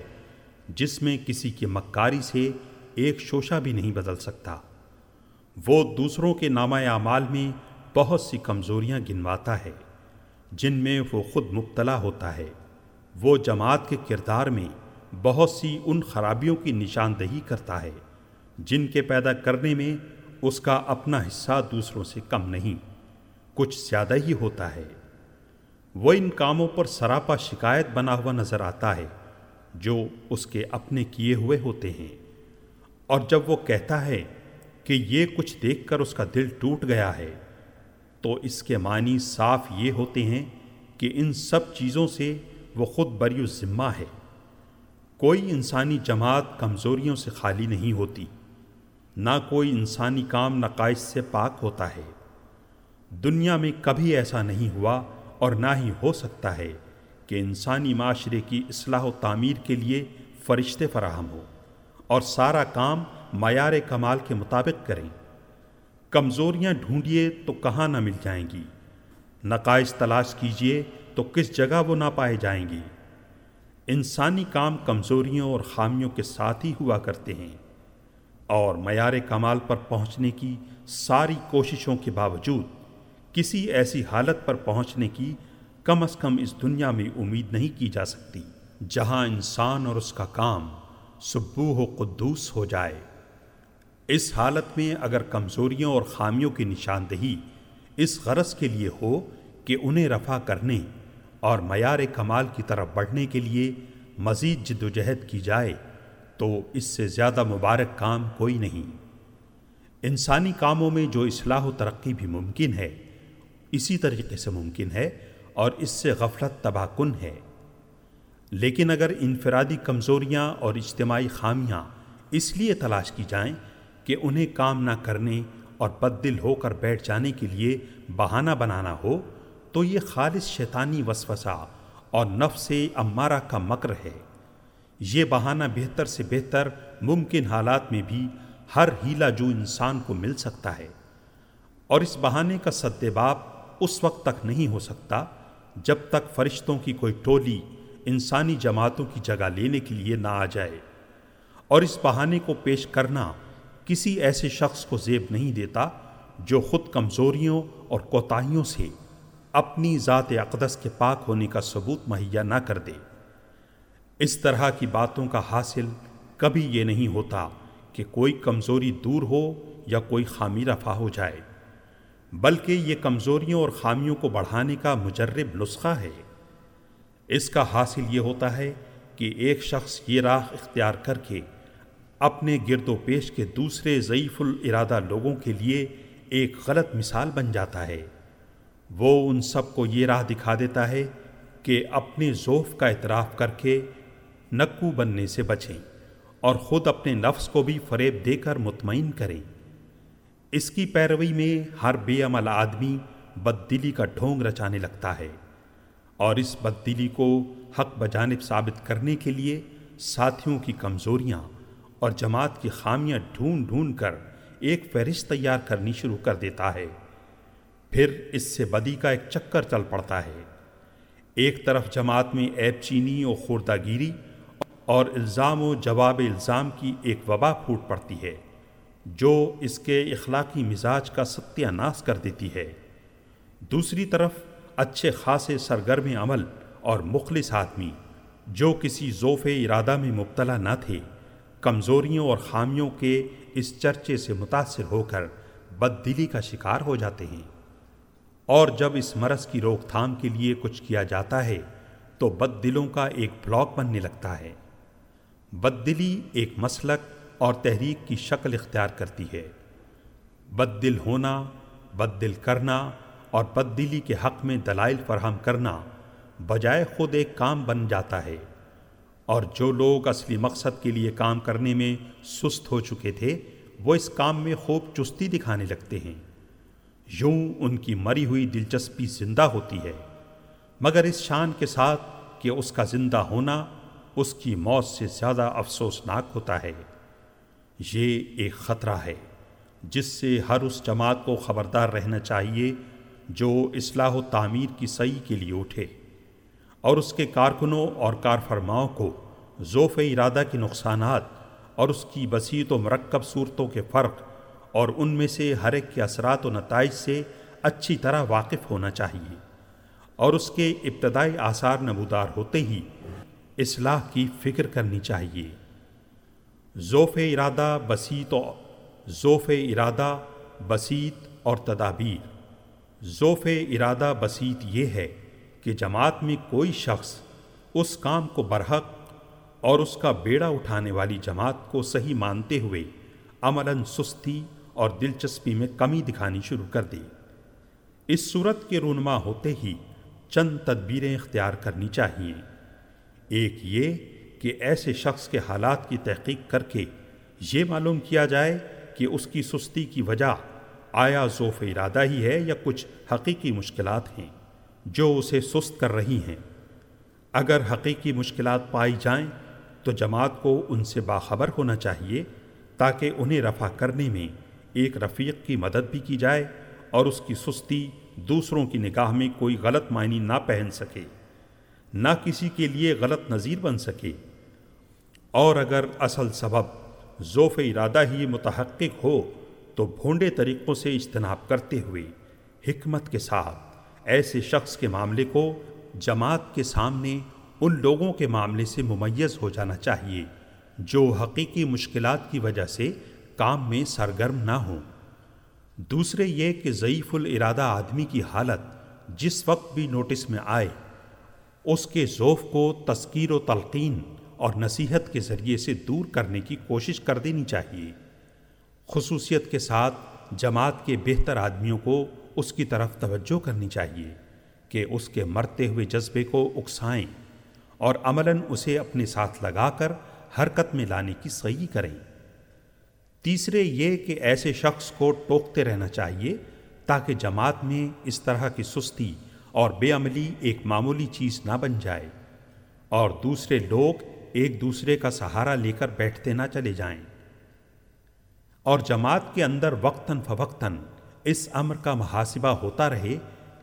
جس میں کسی کی مکاری سے ایک شوشہ بھی نہیں بدل سکتا۔ وہ دوسروں کے نامہ اعمال میں بہت سی کمزوریاں گنواتا ہے، جن میں وہ خود مبتلا ہوتا ہے۔ وہ جماعت کے کردار میں بہت سی ان خرابیوں کی نشاندہی کرتا ہے، جن کے پیدا کرنے میں اس کا اپنا حصہ دوسروں سے کم نہیں، کچھ زیادہ ہی ہوتا ہے۔ وہ ان کاموں پر سراپا شکایت بنا ہوا نظر آتا ہے۔ جو اس کے اپنے کیے ہوئے ہوتے ہیں۔ اور جب وہ کہتا ہے کہ یہ کچھ دیکھ کر اس کا دل ٹوٹ گیا ہے، تو اس کے معنی صاف یہ ہوتے ہیں کہ ان سب چیزوں سے وہ خود بری ذمہ ہے۔ کوئی انسانی جماعت کمزوریوں سے خالی نہیں ہوتی، نہ کوئی انسانی کام نقائص سے پاک ہوتا ہے۔ دنیا میں کبھی ایسا نہیں ہوا اور نہ ہی ہو سکتا ہے۔ کہ انسانی معاشرے کی اصلاح و تعمیر کے لیے فرشتے فراہم ہو اور سارا کام معیار کمال کے مطابق کریں۔ کمزوریاں ڈھونڈیے تو کہاں نہ مل جائیں گی۔ نقائص تلاش کیجیے تو کس جگہ وہ نہ پائے جائیں گی۔ انسانی کام کمزوریوں اور خامیوں کے ساتھ ہی ہوا کرتے ہیں اور معیار کمال پر پہنچنے کی ساری کوششوں کے باوجود کسی ایسی حالت پر پہنچنے کی کم از کم اس دنیا میں امید نہیں کی جا سکتی۔ جہاں انسان اور اس کا کام سبو و قدوس ہو جائے۔ اس حالت میں اگر کمزوریوں اور خامیوں کی نشاندہی اس غرض کے لیے ہو کہ انہیں رفع کرنے اور معیار کمال کی طرف بڑھنے کے لیے مزید جد و جہد کی جائے، تو اس سے زیادہ مبارک کام کوئی نہیں۔ انسانی کاموں میں جو اصلاح و ترقی بھی ممکن ہے، اسی طریقے سے ممکن ہے اور اس سے غفلت تباہ کن ہے۔ لیکن اگر انفرادی کمزوریاں اور اجتماعی خامیاں اس لیے تلاش کی جائیں کہ انہیں کام نہ کرنے اور بد دل ہو کر بیٹھ جانے کے لیے بہانہ بنانا ہو، تو یہ خالص شیطانی وسوسہ اور نفس امارہ کا مکر ہے۔ یہ بہانہ بہتر سے بہتر ممکن حالات میں بھی ہر ہیلا جو انسان کو مل سکتا ہے۔ اور اس بہانے کا سدباب اس وقت تک نہیں ہو سکتا جب تک فرشتوں کی کوئی ٹولی انسانی جماعتوں کی جگہ لینے کے لیے نہ آ جائے، اور اس بہانے کو پیش کرنا کسی ایسے شخص کو زیب نہیں دیتا جو خود کمزوریوں اور کوتاہیوں سے اپنی ذات اقدس کے پاک ہونے کا ثبوت مہیا نہ کر دے۔ اس طرح کی باتوں کا حاصل کبھی یہ نہیں ہوتا کہ کوئی کمزوری دور ہو یا کوئی خامی رفع ہو جائے۔ بلکہ یہ کمزوریوں اور خامیوں کو بڑھانے کا مجرب نسخہ ہے۔ اس کا حاصل یہ ہوتا ہے کہ ایک شخص یہ راہ اختیار کر کے اپنے گرد و پیش کے دوسرے ضعیف الارادہ لوگوں کے لیے ایک غلط مثال بن جاتا ہے۔ وہ ان سب کو یہ راہ دکھا دیتا ہے کہ اپنے ذوف کا اعتراف کر کے نکو بننے سے بچیں اور خود اپنے نفس کو بھی فریب دے کر مطمئن کریں۔ اس کی پیروی میں ہر بے عمل آدمی بد دلی کا ڈھونگ رچانے لگتا ہے اور اس بد دلی کو حق بجانب ثابت کرنے کے لیے ساتھیوں کی کمزوریاں اور جماعت کی خامیاں ڈھونڈ ڈھونڈ کر ایک فہرست تیار کرنی شروع کر دیتا ہے۔ پھر اس سے بدی کا ایک چکر چل پڑتا ہے۔ ایک طرف جماعت میں ایپ چینی اور خوردہ گیری اور الزام و جواب الزام کی ایک وبا پھوٹ پڑتی ہے۔ جو اس کے اخلاقی مزاج کا ستیہ ناس کر دیتی ہے۔ دوسری طرف، اچھے خاصے سرگرم عمل اور مخلص آدمی جو کسی ذوف ارادہ میں مبتلا نہ تھے، کمزوریوں اور خامیوں کے اس چرچے سے متاثر ہو کر بد دلی کا شکار ہو جاتے ہیں۔ اور جب اس مرض کی روک تھام کے لیے کچھ کیا جاتا ہے، تو بد دلوں کا ایک بلاک بننے لگتا ہے۔ بد دلی ایک مسلک اور تحریک کی شکل اختیار کرتی ہے۔ بد دل ہونا بد دل کرنا اور بد دلی کے حق میں دلائل فراہم کرنا بجائے خود ایک کام بن جاتا ہے۔ اور جو لوگ اصلی مقصد کے لیے کام کرنے میں سست ہو چکے تھے، وہ اس کام میں خوب چستی دکھانے لگتے ہیں۔ یوں ان کی مری ہوئی دلچسپی زندہ ہوتی ہے۔ مگر اس شان کے ساتھ کہ اس کا زندہ ہونا اس کی موت سے زیادہ افسوسناک ہوتا ہے۔ یہ ایک خطرہ ہے جس سے ہر اس جماعت کو خبردار رہنا چاہیے جو اصلاح و تعمیر کی صحیح کے لیے اٹھے اور اس کے کارکنوں اور کارفرماؤں کو ذوف ارادہ کے نقصانات اور اس کی بسیط و مرکب صورتوں کے فرق اور ان میں سے ہر ایک کے اثرات و نتائج سے اچھی طرح واقف ہونا چاہیے اور اس کے ابتدائی آثار نمودار ہوتے ہی اصلاح کی فکر کرنی چاہیے۔ ذوف ارادہ بسیط و ذوف ارادہ بسیط اور تدابیر۔ ذوف ارادہ بسیط یہ ہے کہ جماعت میں کوئی شخص اس کام کو برحق اور اس کا بیڑا اٹھانے والی جماعت کو صحیح مانتے ہوئے عملاً سستی اور دلچسپی میں کمی دکھانی شروع کر دی اس صورت کے رونما ہوتے ہی چند تدبیریں اختیار کرنی چاہیے ایک یہ کہ ایسے شخص کے حالات کی تحقیق کر کے یہ معلوم کیا جائے کہ اس کی سستی کی وجہ آیا ذوف ارادہ ہی ہے یا کچھ حقیقی مشکلات ہیں جو اسے سست کر رہی ہیں۔ اگر حقیقی مشکلات پائی جائیں تو جماعت کو ان سے باخبر ہونا چاہیے تاکہ انہیں رفع کرنے میں ایک رفیق کی مدد بھی کی جائے اور اس کی سستی دوسروں کی نگاہ میں کوئی غلط معنی نہ پہن سکے، نہ کسی کے لیے غلط نظیر بن سکے۔ اور اگر اصل سبب ذوف ارادہ ہی متحقق ہو، تو بھونڈے طریقوں سے اجتناب کرتے ہوئے حکمت کے ساتھ ایسے شخص کے معاملے کو جماعت کے سامنے ان لوگوں کے معاملے سے ممیز ہو جانا چاہیے جو حقیقی مشکلات کی وجہ سے کام میں سرگرم نہ ہوں۔ دوسرے یہ کہ ضعیف الارادہ آدمی کی حالت جس وقت بھی نوٹس میں آئے، اس کے ذوف کو تذکیر و تلقین اور نصیحت کے ذریعے سے دور کرنے کی کوشش کر دینی چاہیے۔ خصوصیت کے ساتھ جماعت کے بہتر آدمیوں کو اس کی طرف توجہ کرنی چاہیے کہ اس کے مرتے ہوئے جذبے کو اکسائیں اور عملاً اسے اپنے ساتھ لگا کر حرکت میں لانے کی صحیح کریں۔ تیسرے یہ کہ ایسے شخص کو ٹوکتے رہنا چاہیے تاکہ جماعت میں اس طرح کی سستی اور بے عملی ایک معمولی چیز نہ بن جائے۔ اور دوسرے لوگ ایک دوسرے کا سہارا لے کر بیٹھتے نہ چلے جائیں۔ اور جماعت کے اندر وقتاً فوقتاً اس امر کا محاسبہ ہوتا رہے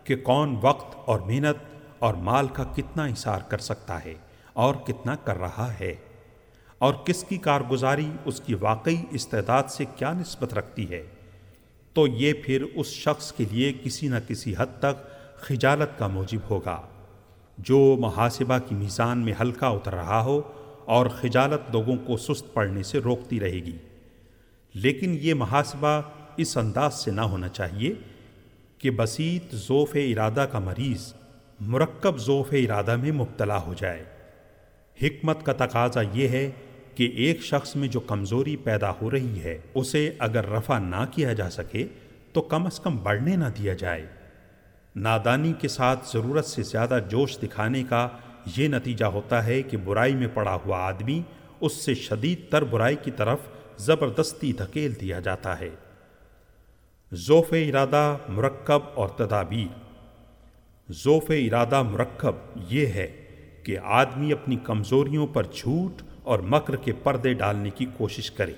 کہ کون وقت اور محنت اور مال کا کتنا اثار کر سکتا ہے اور کتنا کر رہا ہے اور کس کی کارگزاری، اس کی واقعی استعداد سے کیا نسبت رکھتی ہے۔ تو یہ پھر اس شخص کے لیے کسی نہ کسی حد تک خجالت کا موجب ہوگا۔ جو محاسبہ کی میزان میں ہلکا اتر رہا ہو اور خجالت لوگوں کو سست پڑنے سے روکتی رہے گی۔ لیکن یہ محاسبہ اس انداز سے نہ ہونا چاہیے کہ بسیط ذوف ارادہ کا مریض مرکب ذوف ارادہ میں مبتلا ہو جائے۔ حکمت کا تقاضا یہ ہے کہ ایک شخص میں جو کمزوری پیدا ہو رہی ہے، اسے اگر رفع نہ کیا جا سکے تو کم از کم بڑھنے نہ دیا جائے۔ نادانی کے ساتھ ضرورت سے زیادہ جوش دکھانے کا یہ نتیجہ ہوتا ہے کہ برائی میں پڑا ہوا آدمی اس سے شدید تر برائی کی طرف زبردستی دھکیل دیا جاتا ہے۔ ذوف ارادہ مرکب اور تدابیر۔ ذوف ارادہ مرکب یہ ہے کہ آدمی اپنی کمزوریوں پر جھوٹ اور مکر کے پردے ڈالنے کی کوشش کرے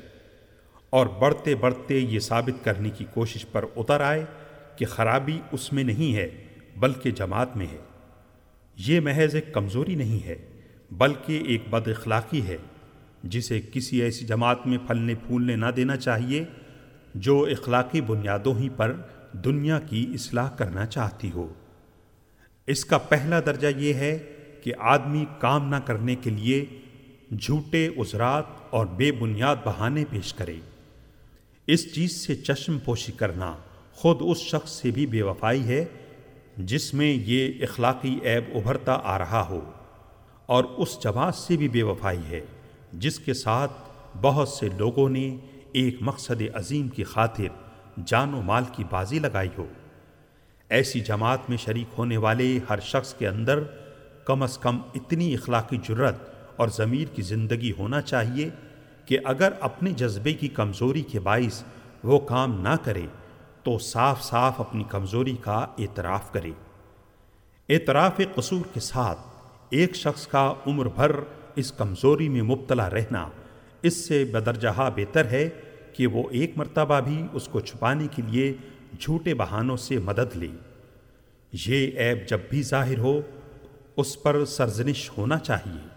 اور بڑھتے بڑھتے یہ ثابت کرنے کی کوشش پر اتر آئے کہ خرابی اس میں نہیں ہے بلکہ جماعت میں ہے۔ یہ محض ایک کمزوری نہیں ہے، بلکہ ایک بد اخلاقی ہے، جسے کسی ایسی جماعت میں پھلنے پھولنے نہ دینا چاہیے جو اخلاقی بنیادوں ہی پر دنیا کی اصلاح کرنا چاہتی ہو۔ اس کا پہلا درجہ یہ ہے کہ آدمی کام نہ کرنے کے لیے جھوٹے عذرات اور بے بنیاد بہانے پیش کرے۔ اس چیز سے چشم پوشی کرنا خود اس شخص سے بھی بے وفائی ہے جس میں یہ اخلاقی عیب ابھرتا آ رہا ہو اور اس جماعت سے بھی بے وفائی ہے، جس کے ساتھ بہت سے لوگوں نے ایک مقصد عظیم کی خاطر جان و مال کی بازی لگائی ہو۔ ایسی جماعت میں شریک ہونے والے ہر شخص کے اندر کم از کم اتنی اخلاقی جرت اور ضمیر کی زندگی ہونا چاہیے کہ اگر اپنے جذبے کی کمزوری کے باعث وہ کام نہ کرے تو صاف صاف اپنی کمزوری کا اعتراف کرے۔ اعتراف قصور کے ساتھ ایک شخص کا عمر بھر اس کمزوری میں مبتلا رہنا اس سے بدرجہ بہتر ہے کہ وہ ایک مرتبہ بھی اس کو چھپانے کے لیے جھوٹے بہانوں سے مدد لے۔ یہ عیب جب بھی ظاہر ہو، اس پر سرزنش ہونا چاہیے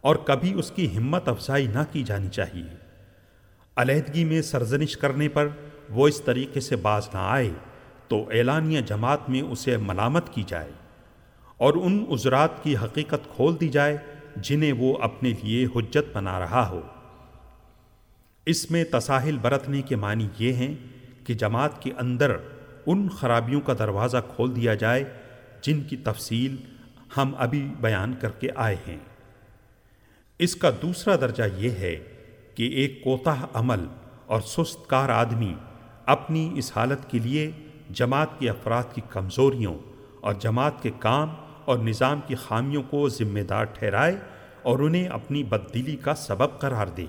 اور کبھی اس کی ہمت افزائی نہ کی جانی چاہیے۔ علیحدگی میں سرزنش کرنے پر وہ اس طریقے سے باز نہ آئے تو اعلانیہ جماعت میں اسے ملامت کی جائے اور ان عذرات کی حقیقت کھول دی جائے جنہیں وہ اپنے لیے حجت بنا رہا ہو۔ اس میں تساہل برتنے کے معنی یہ ہیں کہ جماعت کے اندر ان خرابیوں کا دروازہ کھول دیا جائے جن کی تفصیل ہم ابھی بیان کر کے آئے ہیں۔ اس کا دوسرا درجہ یہ ہے کہ ایک کوتاہ عمل اور سست کار آدمی اپنی اس حالت کے لیے جماعت کے افراد کی کمزوریوں اور جماعت کے کام اور نظام کی خامیوں کو ذمہ دار ٹھہرائے اور انہیں اپنی بددلی کا سبب قرار دے۔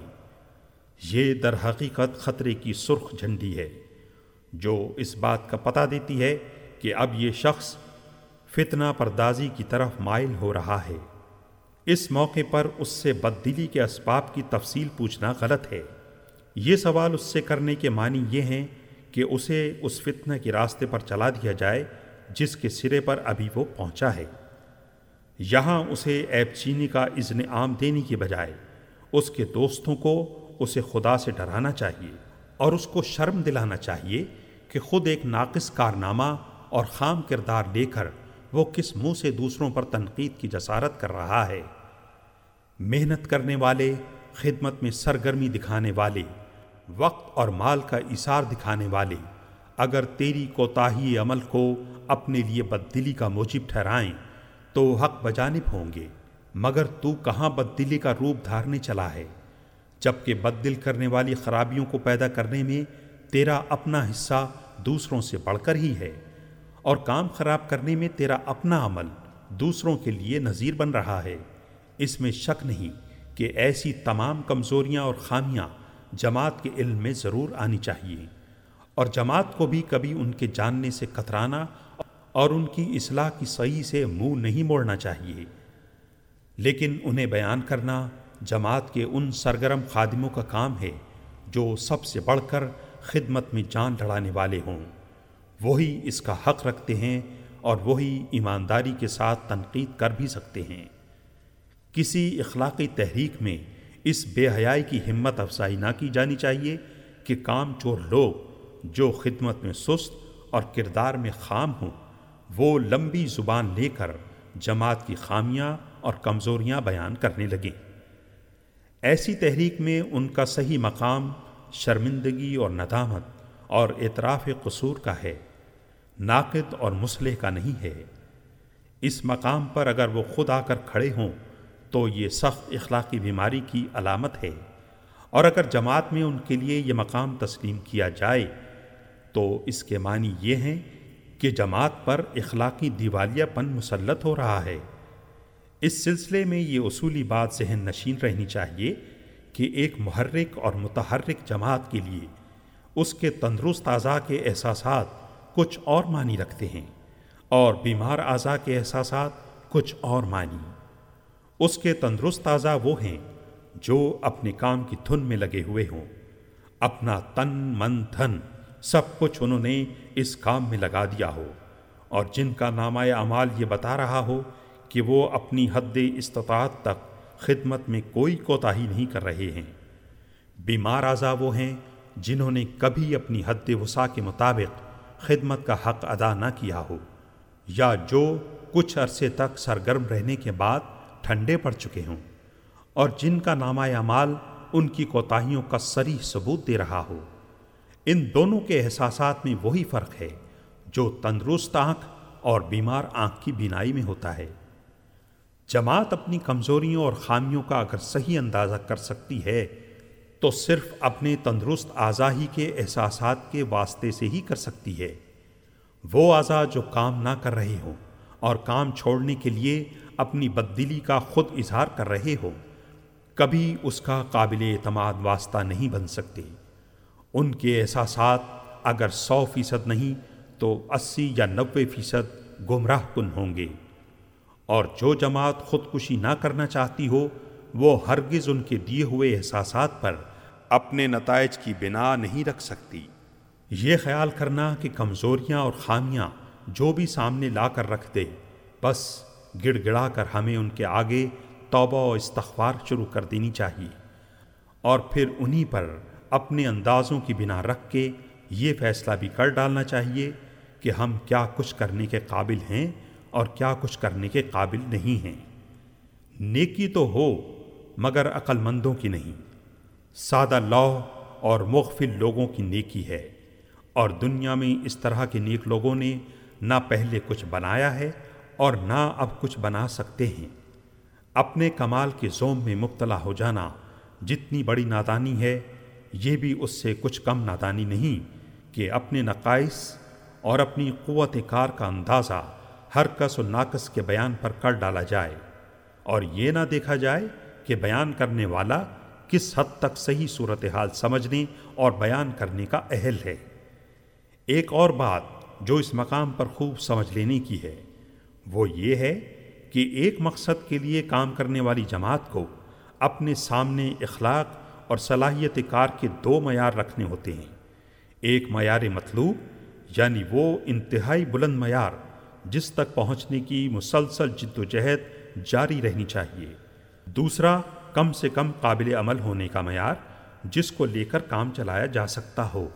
یہ در حقیقت خطرے کی سرخ جھنڈی ہے، جو اس بات کا پتہ دیتی ہے کہ اب یہ شخص فتنہ پردازی کی طرف مائل ہو رہا ہے۔ اس موقع پر اس سے بددلی کے اسباب کی تفصیل پوچھنا غلط ہے۔ یہ سوال اس سے کرنے کے معنی یہ ہیں کہ اسے اس فتنہ کے راستے پر چلا دیا جائے جس کے سرے پر ابھی وہ پہنچا ہے۔ یہاں اسے ایپ چینی کا اذن عام دینے کی بجائے اس کے دوستوں کو اسے خدا سے ڈرانا چاہیے اور اس کو شرم دلانا چاہیے کہ خود ایک ناقص کارنامہ اور خام کردار لے کر وہ کس منہ سے دوسروں پر تنقید کی جسارت کر رہا ہے۔ محنت کرنے والے، خدمت میں سرگرمی دکھانے والے وقت اور مال کا اثار دکھانے والے، اگر تیری کوتاہی عمل کو اپنے لیے بددلی کا موجب ٹھہرائیں، تو حق بجانب ہوں گے، مگر تو کہاں بددلی کا روپ دھارنے چلا ہے؟ جبکہ بد دل کرنے والی خرابیوں کو پیدا کرنے میں تیرا اپنا حصہ دوسروں سے بڑھ کر ہی ہے، اور کام خراب کرنے میں تیرا اپنا عمل دوسروں کے لیے نظیر بن رہا ہے۔ اس میں شک نہیں کہ ایسی تمام کمزوریاں اور خامیاں جماعت کے علم میں ضرور آنی چاہیے اور جماعت کو بھی کبھی ان کے جاننے سے کترانا اور ان کی اصلاح کی صحیح سے منہ نہیں موڑنا چاہیے۔ لیکن انہیں بیان کرنا جماعت کے ان سرگرم خادموں کا کام ہے جو سب سے بڑھ کر خدمت میں جان لڑانے والے ہوں۔ وہی اس کا حق رکھتے ہیں اور وہی ایمانداری کے ساتھ تنقید کر بھی سکتے ہیں۔ کسی اخلاقی تحریک میں اس بے حیائی کی ہمت افزائی نہ کی جانی چاہیے کہ کام چور لوگ جو خدمت میں سست اور کردار میں خام ہوں، وہ لمبی زبان لے کر جماعت کی خامیاں اور کمزوریاں بیان کرنے لگیں۔ ایسی تحریک میں ان کا صحیح مقام، شرمندگی اور ندامت اور اعتراف قصور کا ہے، ناقد اور مسلح کا نہیں ہے۔ اس مقام پر اگر وہ خود آ کر کھڑے ہوں تو یہ سخت اخلاقی بیماری کی علامت ہے۔ اور اگر جماعت میں ان کے لیے یہ مقام تسلیم کیا جائے، تو اس کے معنی یہ ہیں کہ جماعت پر اخلاقی دیوالیہ پن مسلط ہو رہا ہے۔ اس سلسلے میں یہ اصولی بات ذہن نشین رہنی چاہیے کہ ایک محرک اور متحرک جماعت کے لیے اس کے تندرست اعضاء کے احساسات کچھ اور معنی رکھتے ہیں اور بیمار اعضاء کے احساسات کچھ اور معنی۔ اس کے تندرست اعضاء وہ ہیں جو اپنے کام کی دھن میں لگے ہوئے ہوں۔ اپنا تن، من، دھن، سب کچھ انہوں نے اس کام میں لگا دیا ہو۔ اور جن کا نامہ اعمال یہ بتا رہا ہو کہ وہ اپنی حد استطاعت تک خدمت میں کوئی کوتاہی نہیں کر رہے ہیں۔ بیمار اعضا وہ ہیں جنہوں نے کبھی اپنی حد وسا کے مطابق خدمت کا حق ادا نہ کیا ہو، یا جو کچھ عرصے تک سرگرم رہنے کے بعد ٹھنڈے پڑ چکے ہوں اور جن کا نامہ اعمال ان کی کوتاہیوں کا سری ثبوت دے رہا ہو۔ ان دونوں کے احساسات میں وہی فرق ہے جو تندرست آنکھ اور بیمار آنکھ کی بینائی میں ہوتا ہے۔ جماعت اپنی کمزوریوں اور خامیوں کا اگر صحیح اندازہ کر سکتی ہے، تو صرف اپنے تندرست اعضا ہی کے احساسات کے واسطے سے ہی کر سکتی ہے۔ وہ اعضا جو کام نہ کر رہے ہوں اور کام چھوڑنے کے لیے اپنی بددلی کا خود اظہار کر رہے ہو کبھی اس کا قابل اعتماد واسطہ نہیں بن سکتے۔ ان کے احساسات اگر سو فیصد نہیں تو اسی یا نوے فیصد گمراہ کن ہوں گے۔ اور جو جماعت خودکشی نہ کرنا چاہتی ہو، وہ ہرگز ان کے دیے ہوئے احساسات پر اپنے نتائج کی بنا نہیں رکھ سکتی۔ یہ خیال کرنا کہ کمزوریاں اور خامیاں جو بھی سامنے لا کر رکھ دے بس گڑ گڑا کر ہمیں ان کے آگے توبہ و استغفار شروع کر دینی چاہیے۔ اور پھر انہی پر اپنے اندازوں کی بنا رکھ کے یہ فیصلہ بھی کر ڈالنا چاہیے کہ ہم کیا کچھ کرنے کے قابل ہیں اور کیا کچھ کرنے کے قابل نہیں ہیں۔ نیکی تو ہو، مگر عقل مندوں کی نہیں۔ سادہ لوح اور مغفل لوگوں کی نیکی ہے۔ اور دنیا میں اس طرح کے نیک لوگوں نے نہ پہلے کچھ بنایا ہے اور نہ اب کچھ بنا سکتے ہیں۔ اپنے کمال کے زوم میں مبتلا ہو جانا جتنی بڑی نادانی ہے، یہ بھی اس سے کچھ کم نادانی نہیں کہ اپنے نقائص اور اپنی قوت کار کا اندازہ ہر کس و ناقص کے بیان پر کر ڈالا جائے۔ اور یہ نہ دیکھا جائے کہ بیان کرنے والا کس حد تک صحیح صورتحال سمجھنے اور بیان کرنے کا اہل ہے۔ ایک اور بات جو اس مقام پر خوب سمجھ لینے کی ہے۔ وہ یہ ہے کہ ایک مقصد کے لیے کام کرنے والی جماعت کو اپنے سامنے اخلاق اور صلاحیت کار کے دو معیار رکھنے ہوتے ہیں۔ ایک معیار مطلوب یعنی وہ انتہائی بلند معیار جس تک پہنچنے کی مسلسل جد و جہد جاری رہنی چاہیے۔ دوسرا، کم سے کم قابل عمل ہونے کا معیار جس کو لے کر کام چلایا جا سکتا ہو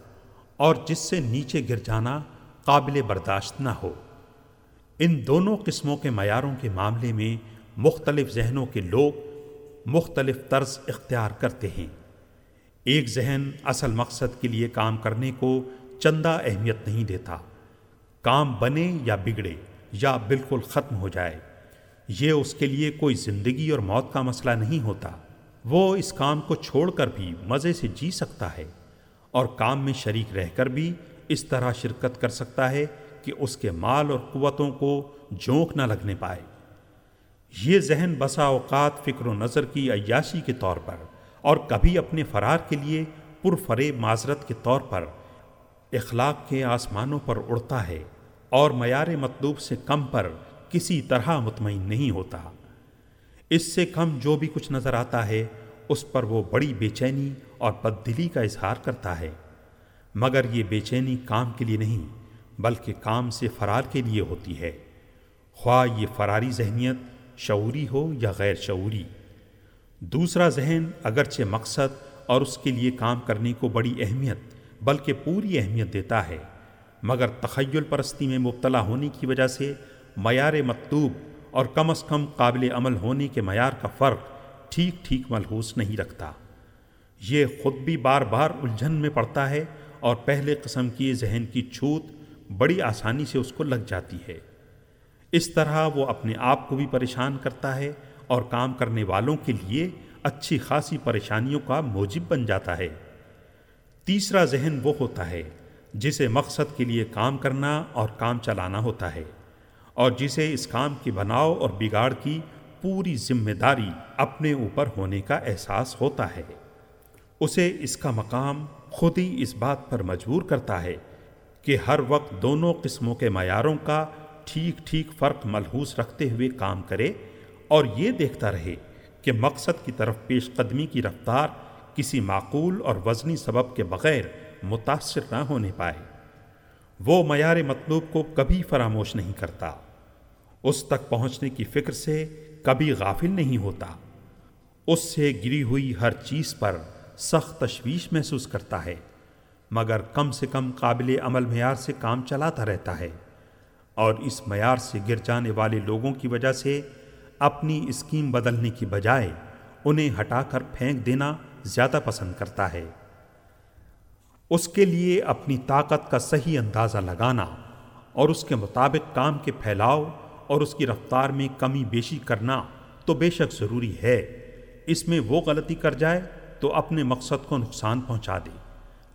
اور جس سے نیچے گر جانا قابل برداشت نہ ہو۔ ان دونوں قسموں کے معیاروں کے معاملے میں مختلف ذہنوں کے لوگ مختلف طرز اختیار کرتے ہیں۔ ایک ذہن اصل مقصد کے لیے کام کرنے کو چندہ اہمیت نہیں دیتا۔ کام بنے یا بگڑے یا بالکل ختم ہو جائے، یہ اس کے لیے کوئی زندگی اور موت کا مسئلہ نہیں ہوتا۔ وہ اس کام کو چھوڑ کر بھی مزے سے جی سکتا ہے اور کام میں شریک رہ کر بھی اس طرح شرکت کر سکتا ہے کہ اس کے مال اور قوتوں کو جونک نہ لگنے پائے۔ یہ ذہن بسا اوقات فکر و نظر کی عیاشی کے طور پر اور کبھی اپنے فرار کے لیے پرفریب معذرت کے طور پر اخلاق کے آسمانوں پر اڑتا ہے اور معیار مطلوب سے کم پر کسی طرح مطمئن نہیں ہوتا۔ اس سے کم جو بھی کچھ نظر آتا ہے، اس پر وہ بڑی بے چینی اور بددلی کا اظہار کرتا ہے۔ مگر یہ بے چینی کام کے لیے نہیں۔ بلکہ کام سے فرار کے لیے ہوتی ہے۔ خواہ یہ فراری ذہنیت شعوری ہو یا غیر شعوری۔ دوسرا ذہن اگرچہ مقصد اور اس کے لیے کام کرنے کو بڑی اہمیت، بلکہ پوری اہمیت دیتا ہے، مگر تخیل پرستی میں مبتلا ہونے کی وجہ سے معیار مطلوب اور کم از کم قابل عمل ہونے کے معیار کا فرق ٹھیک ٹھیک ملحوظ نہیں رکھتا۔ یہ خود بھی بار بار الجھن میں پڑتا ہے اور پہلے قسم کی ذہن کی چھوت بڑی آسانی سے اس کو لگ جاتی ہے۔ اس طرح وہ اپنے آپ کو بھی پریشان کرتا ہے اور کام کرنے والوں کے لیے اچھی خاصی پریشانیوں کا موجب بن جاتا ہے۔ تیسرا ذہن وہ ہوتا ہے جسے مقصد کے لیے کام کرنا اور کام چلانا ہوتا ہے اور جسے اس کام کے بناؤ اور بگاڑ کی پوری ذمہ داری اپنے اوپر ہونے کا احساس ہوتا ہے۔ اسے اس کا مقام خود ہی اس بات پر مجبور کرتا ہے کہ ہر وقت دونوں قسموں کے معیاروں کا ٹھیک ٹھیک فرق ملحوظ رکھتے ہوئے کام کرے اور یہ دیکھتا رہے کہ مقصد کی طرف پیش قدمی کی رفتار کسی معقول اور وزنی سبب کے بغیر متاثر نہ ہونے پائے۔ وہ معیار مطلوب کو کبھی فراموش نہیں کرتا۔ اس تک پہنچنے کی فکر سے کبھی غافل نہیں ہوتا۔ اس سے گری ہوئی ہر چیز پر سخت تشویش محسوس کرتا ہے۔ مگر کم سے کم قابل عمل معیار سے کام چلاتا رہتا ہے اور اس معیار سے گر جانے والے لوگوں کی وجہ سے اپنی اسکیم بدلنے کی بجائے انہیں ہٹا کر پھینک دینا زیادہ پسند کرتا ہے۔ اس کے لیے اپنی طاقت کا صحیح اندازہ لگانا اور اس کے مطابق کام کے پھیلاؤ اور اس کی رفتار میں کمی بیشی کرنا تو بے شک ضروری ہے۔ اس میں وہ غلطی کر جائے تو اپنے مقصد کو نقصان پہنچا دے۔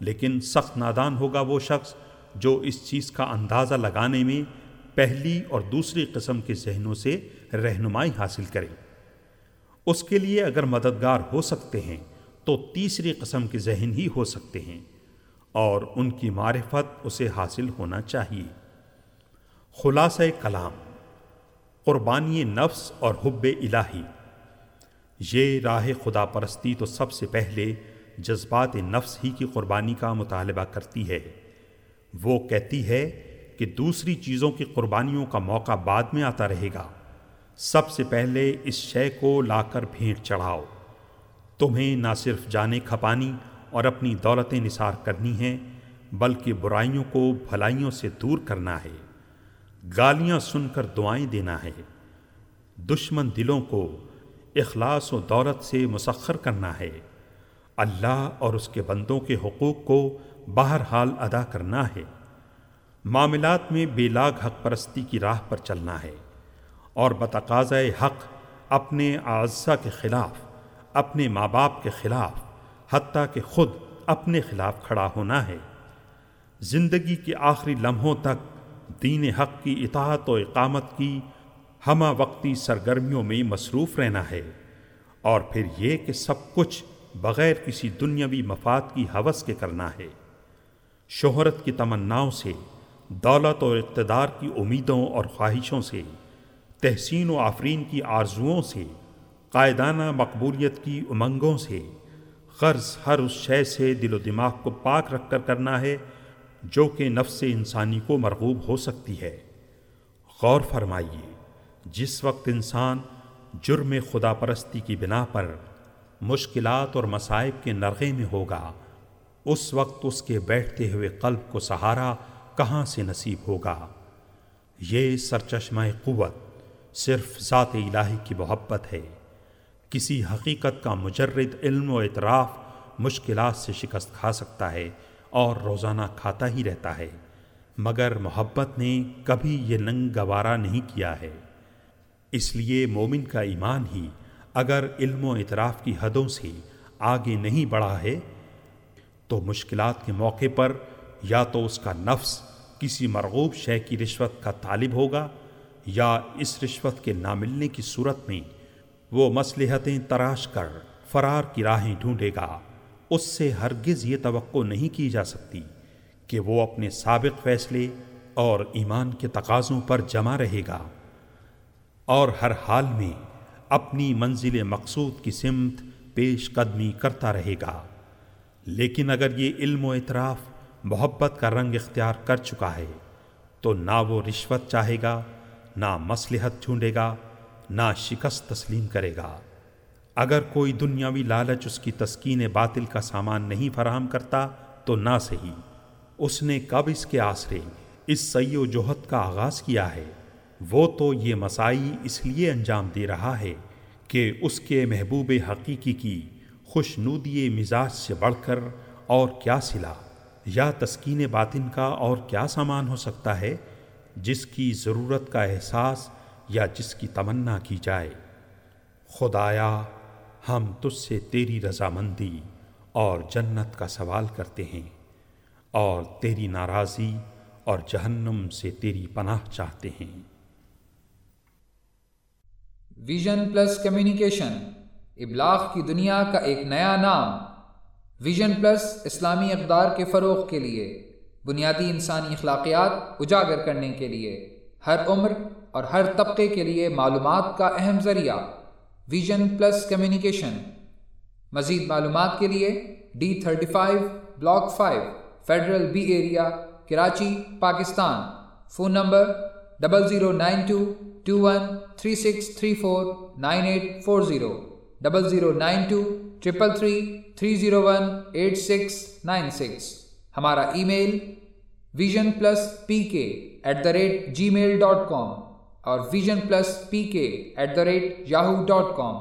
لیکن سخت نادان ہوگا وہ شخص جو اس چیز کا اندازہ لگانے میں پہلی اور دوسری قسم کے ذہنوں سے رہنمائی حاصل کرے۔ اس کے لیے اگر مددگار ہو سکتے ہیں، تو تیسری قسم کے ذہن ہی ہو سکتے ہیں اور ان کی معرفت اسے حاصل ہونا چاہیے۔ خلاصہ کلام، قربانی نفس اور حب الہی۔ یہ راہ خدا پرستی تو سب سے پہلے جذبات نفس ہی کی قربانی کا مطالبہ کرتی ہے۔ وہ کہتی ہے کہ دوسری چیزوں کی قربانیوں کا موقع بعد میں آتا رہے گا۔ سب سے پہلے اس شے کو لا کر بھیڑ چڑھاؤ۔ تمہیں نہ صرف جانے کھپانی اور اپنی دولتیں نثار کرنی ہیں، بلکہ برائیوں کو بھلائیوں سے دور کرنا ہے۔ گالیاں سن کر دعائیں دینا ہے۔ دشمن دلوں کو اخلاص و دولت سے مسخر کرنا ہے۔ اللہ اور اس کے بندوں کے حقوق کو بہرحال ادا کرنا ہے۔ معاملات میں بے لاگ حق پرستی کی راہ پر چلنا ہے اور بتقاض حق اپنے اعضاء کے خلاف، اپنے ماں باپ کے خلاف، حتیٰ کہ خود اپنے خلاف کھڑا ہونا ہے۔ زندگی کے آخری لمحوں تک دین حق کی اطاعت و اقامت کی ہمہ وقتی سرگرمیوں میں مصروف رہنا ہے اور پھر یہ کہ سب کچھ بغیر کسی دنیاوی مفاد کی حوث کے کرنا ہے۔ شہرت کی تمناؤں سے، دولت اور اقتدار کی امیدوں اور خواہشوں سے، تحسین و آفرین کی آرزوؤں سے، قائدانہ مقبولیت کی امنگوں سے قرض ہر اس شے سے دل و دماغ کو پاک رکھ کر کرنا ہے جو کہ نفس انسانی کو مرغوب ہو سکتی ہے۔ غور فرمائیے، جس وقت انسان جرم خدا پرستی کی بنا پر مشکلات اور مصائب کے نرغے میں ہوگا۔ اس وقت اس کے بیٹھتے ہوئے قلب کو سہارا کہاں سے نصیب ہوگا؟ یہ سرچشمہ قوت صرف ذات الہی کی محبت ہے۔ کسی حقیقت کا مجرد علم و اعتراف مشکلات سے شکست کھا سکتا ہے اور روزانہ کھاتا ہی رہتا ہے۔ مگر محبت نے کبھی یہ ننگ گوارا نہیں کیا ہے۔ اس لیے مومن کا ایمان ہی اگر علم و اعتراف کی حدوں سے آگے نہیں بڑھا ہے، تو مشکلات کے موقع پر یا تو اس کا نفس کسی مرغوب شے کی رشوت کا طالب ہوگا یا اس رشوت کے نہ ملنے کی صورت میں وہ مصلحتیں تراش کر فرار کی راہیں ڈھونڈے گا۔ اس سے ہرگز یہ توقع نہیں کی جا سکتی کہ وہ اپنے سابق فیصلے اور ایمان کے تقاضوں پر جمع رہے گا۔ اور ہر حال میں اپنی منزل مقصود کی سمت پیش قدمی کرتا رہے گا۔ لیکن اگر یہ علم و اعتراف محبت کا رنگ اختیار کر چکا ہے، تو نہ وہ رشوت چاہے گا، نہ مصلحت ڈھونڈے گا، نہ شکست تسلیم کرے گا۔ اگر کوئی دنیاوی لالچ اس کی تسکین باطل کا سامان نہیں فراہم کرتا، تو نہ صحیح۔ اس نے کب اس کے آسرے، اس سی و جوہد کا آغاز کیا ہے؟ وہ تو یہ مسائی اس لیے انجام دے رہا ہے کہ اس کے محبوب حقیقی کی خوش نودی مزاج سے بڑھ کر اور کیا سلا، یا تسکین باطن کا اور کیا سامان ہو سکتا ہے، جس کی ضرورت کا احساس یا جس کی تمنا کی جائے۔ خدایا، ہم تجھ سے تیری رضامندی اور جنت کا سوال کرتے ہیں اور تیری ناراضی اور جہنم سے تیری پناہ چاہتے ہیں۔ ویژن پلس کمیونیکیشن ابلاغ کی دنیا کا ایک نیا نام۔ ویژن پلس اسلامی اقدار کے فروغ کے لیے، بنیادی انسانی اخلاقیات اجاگر کرنے کے لیے۔ ہر عمر اور ہر طبقے کے لیے معلومات کا اہم ذریعہ۔ ویژن پلس کمیونیکیشن مزید معلومات کے لیے D thirty five block five, federal B area, Karachi, Pakistan. Phone number double zero nine two two one three six three four nine eight four zero double zero nine two triple three three zero one eight six nine six ہمارا email vision plus P K at the rate gmail dot com اور vision plus P K at the rate Yahoo dot com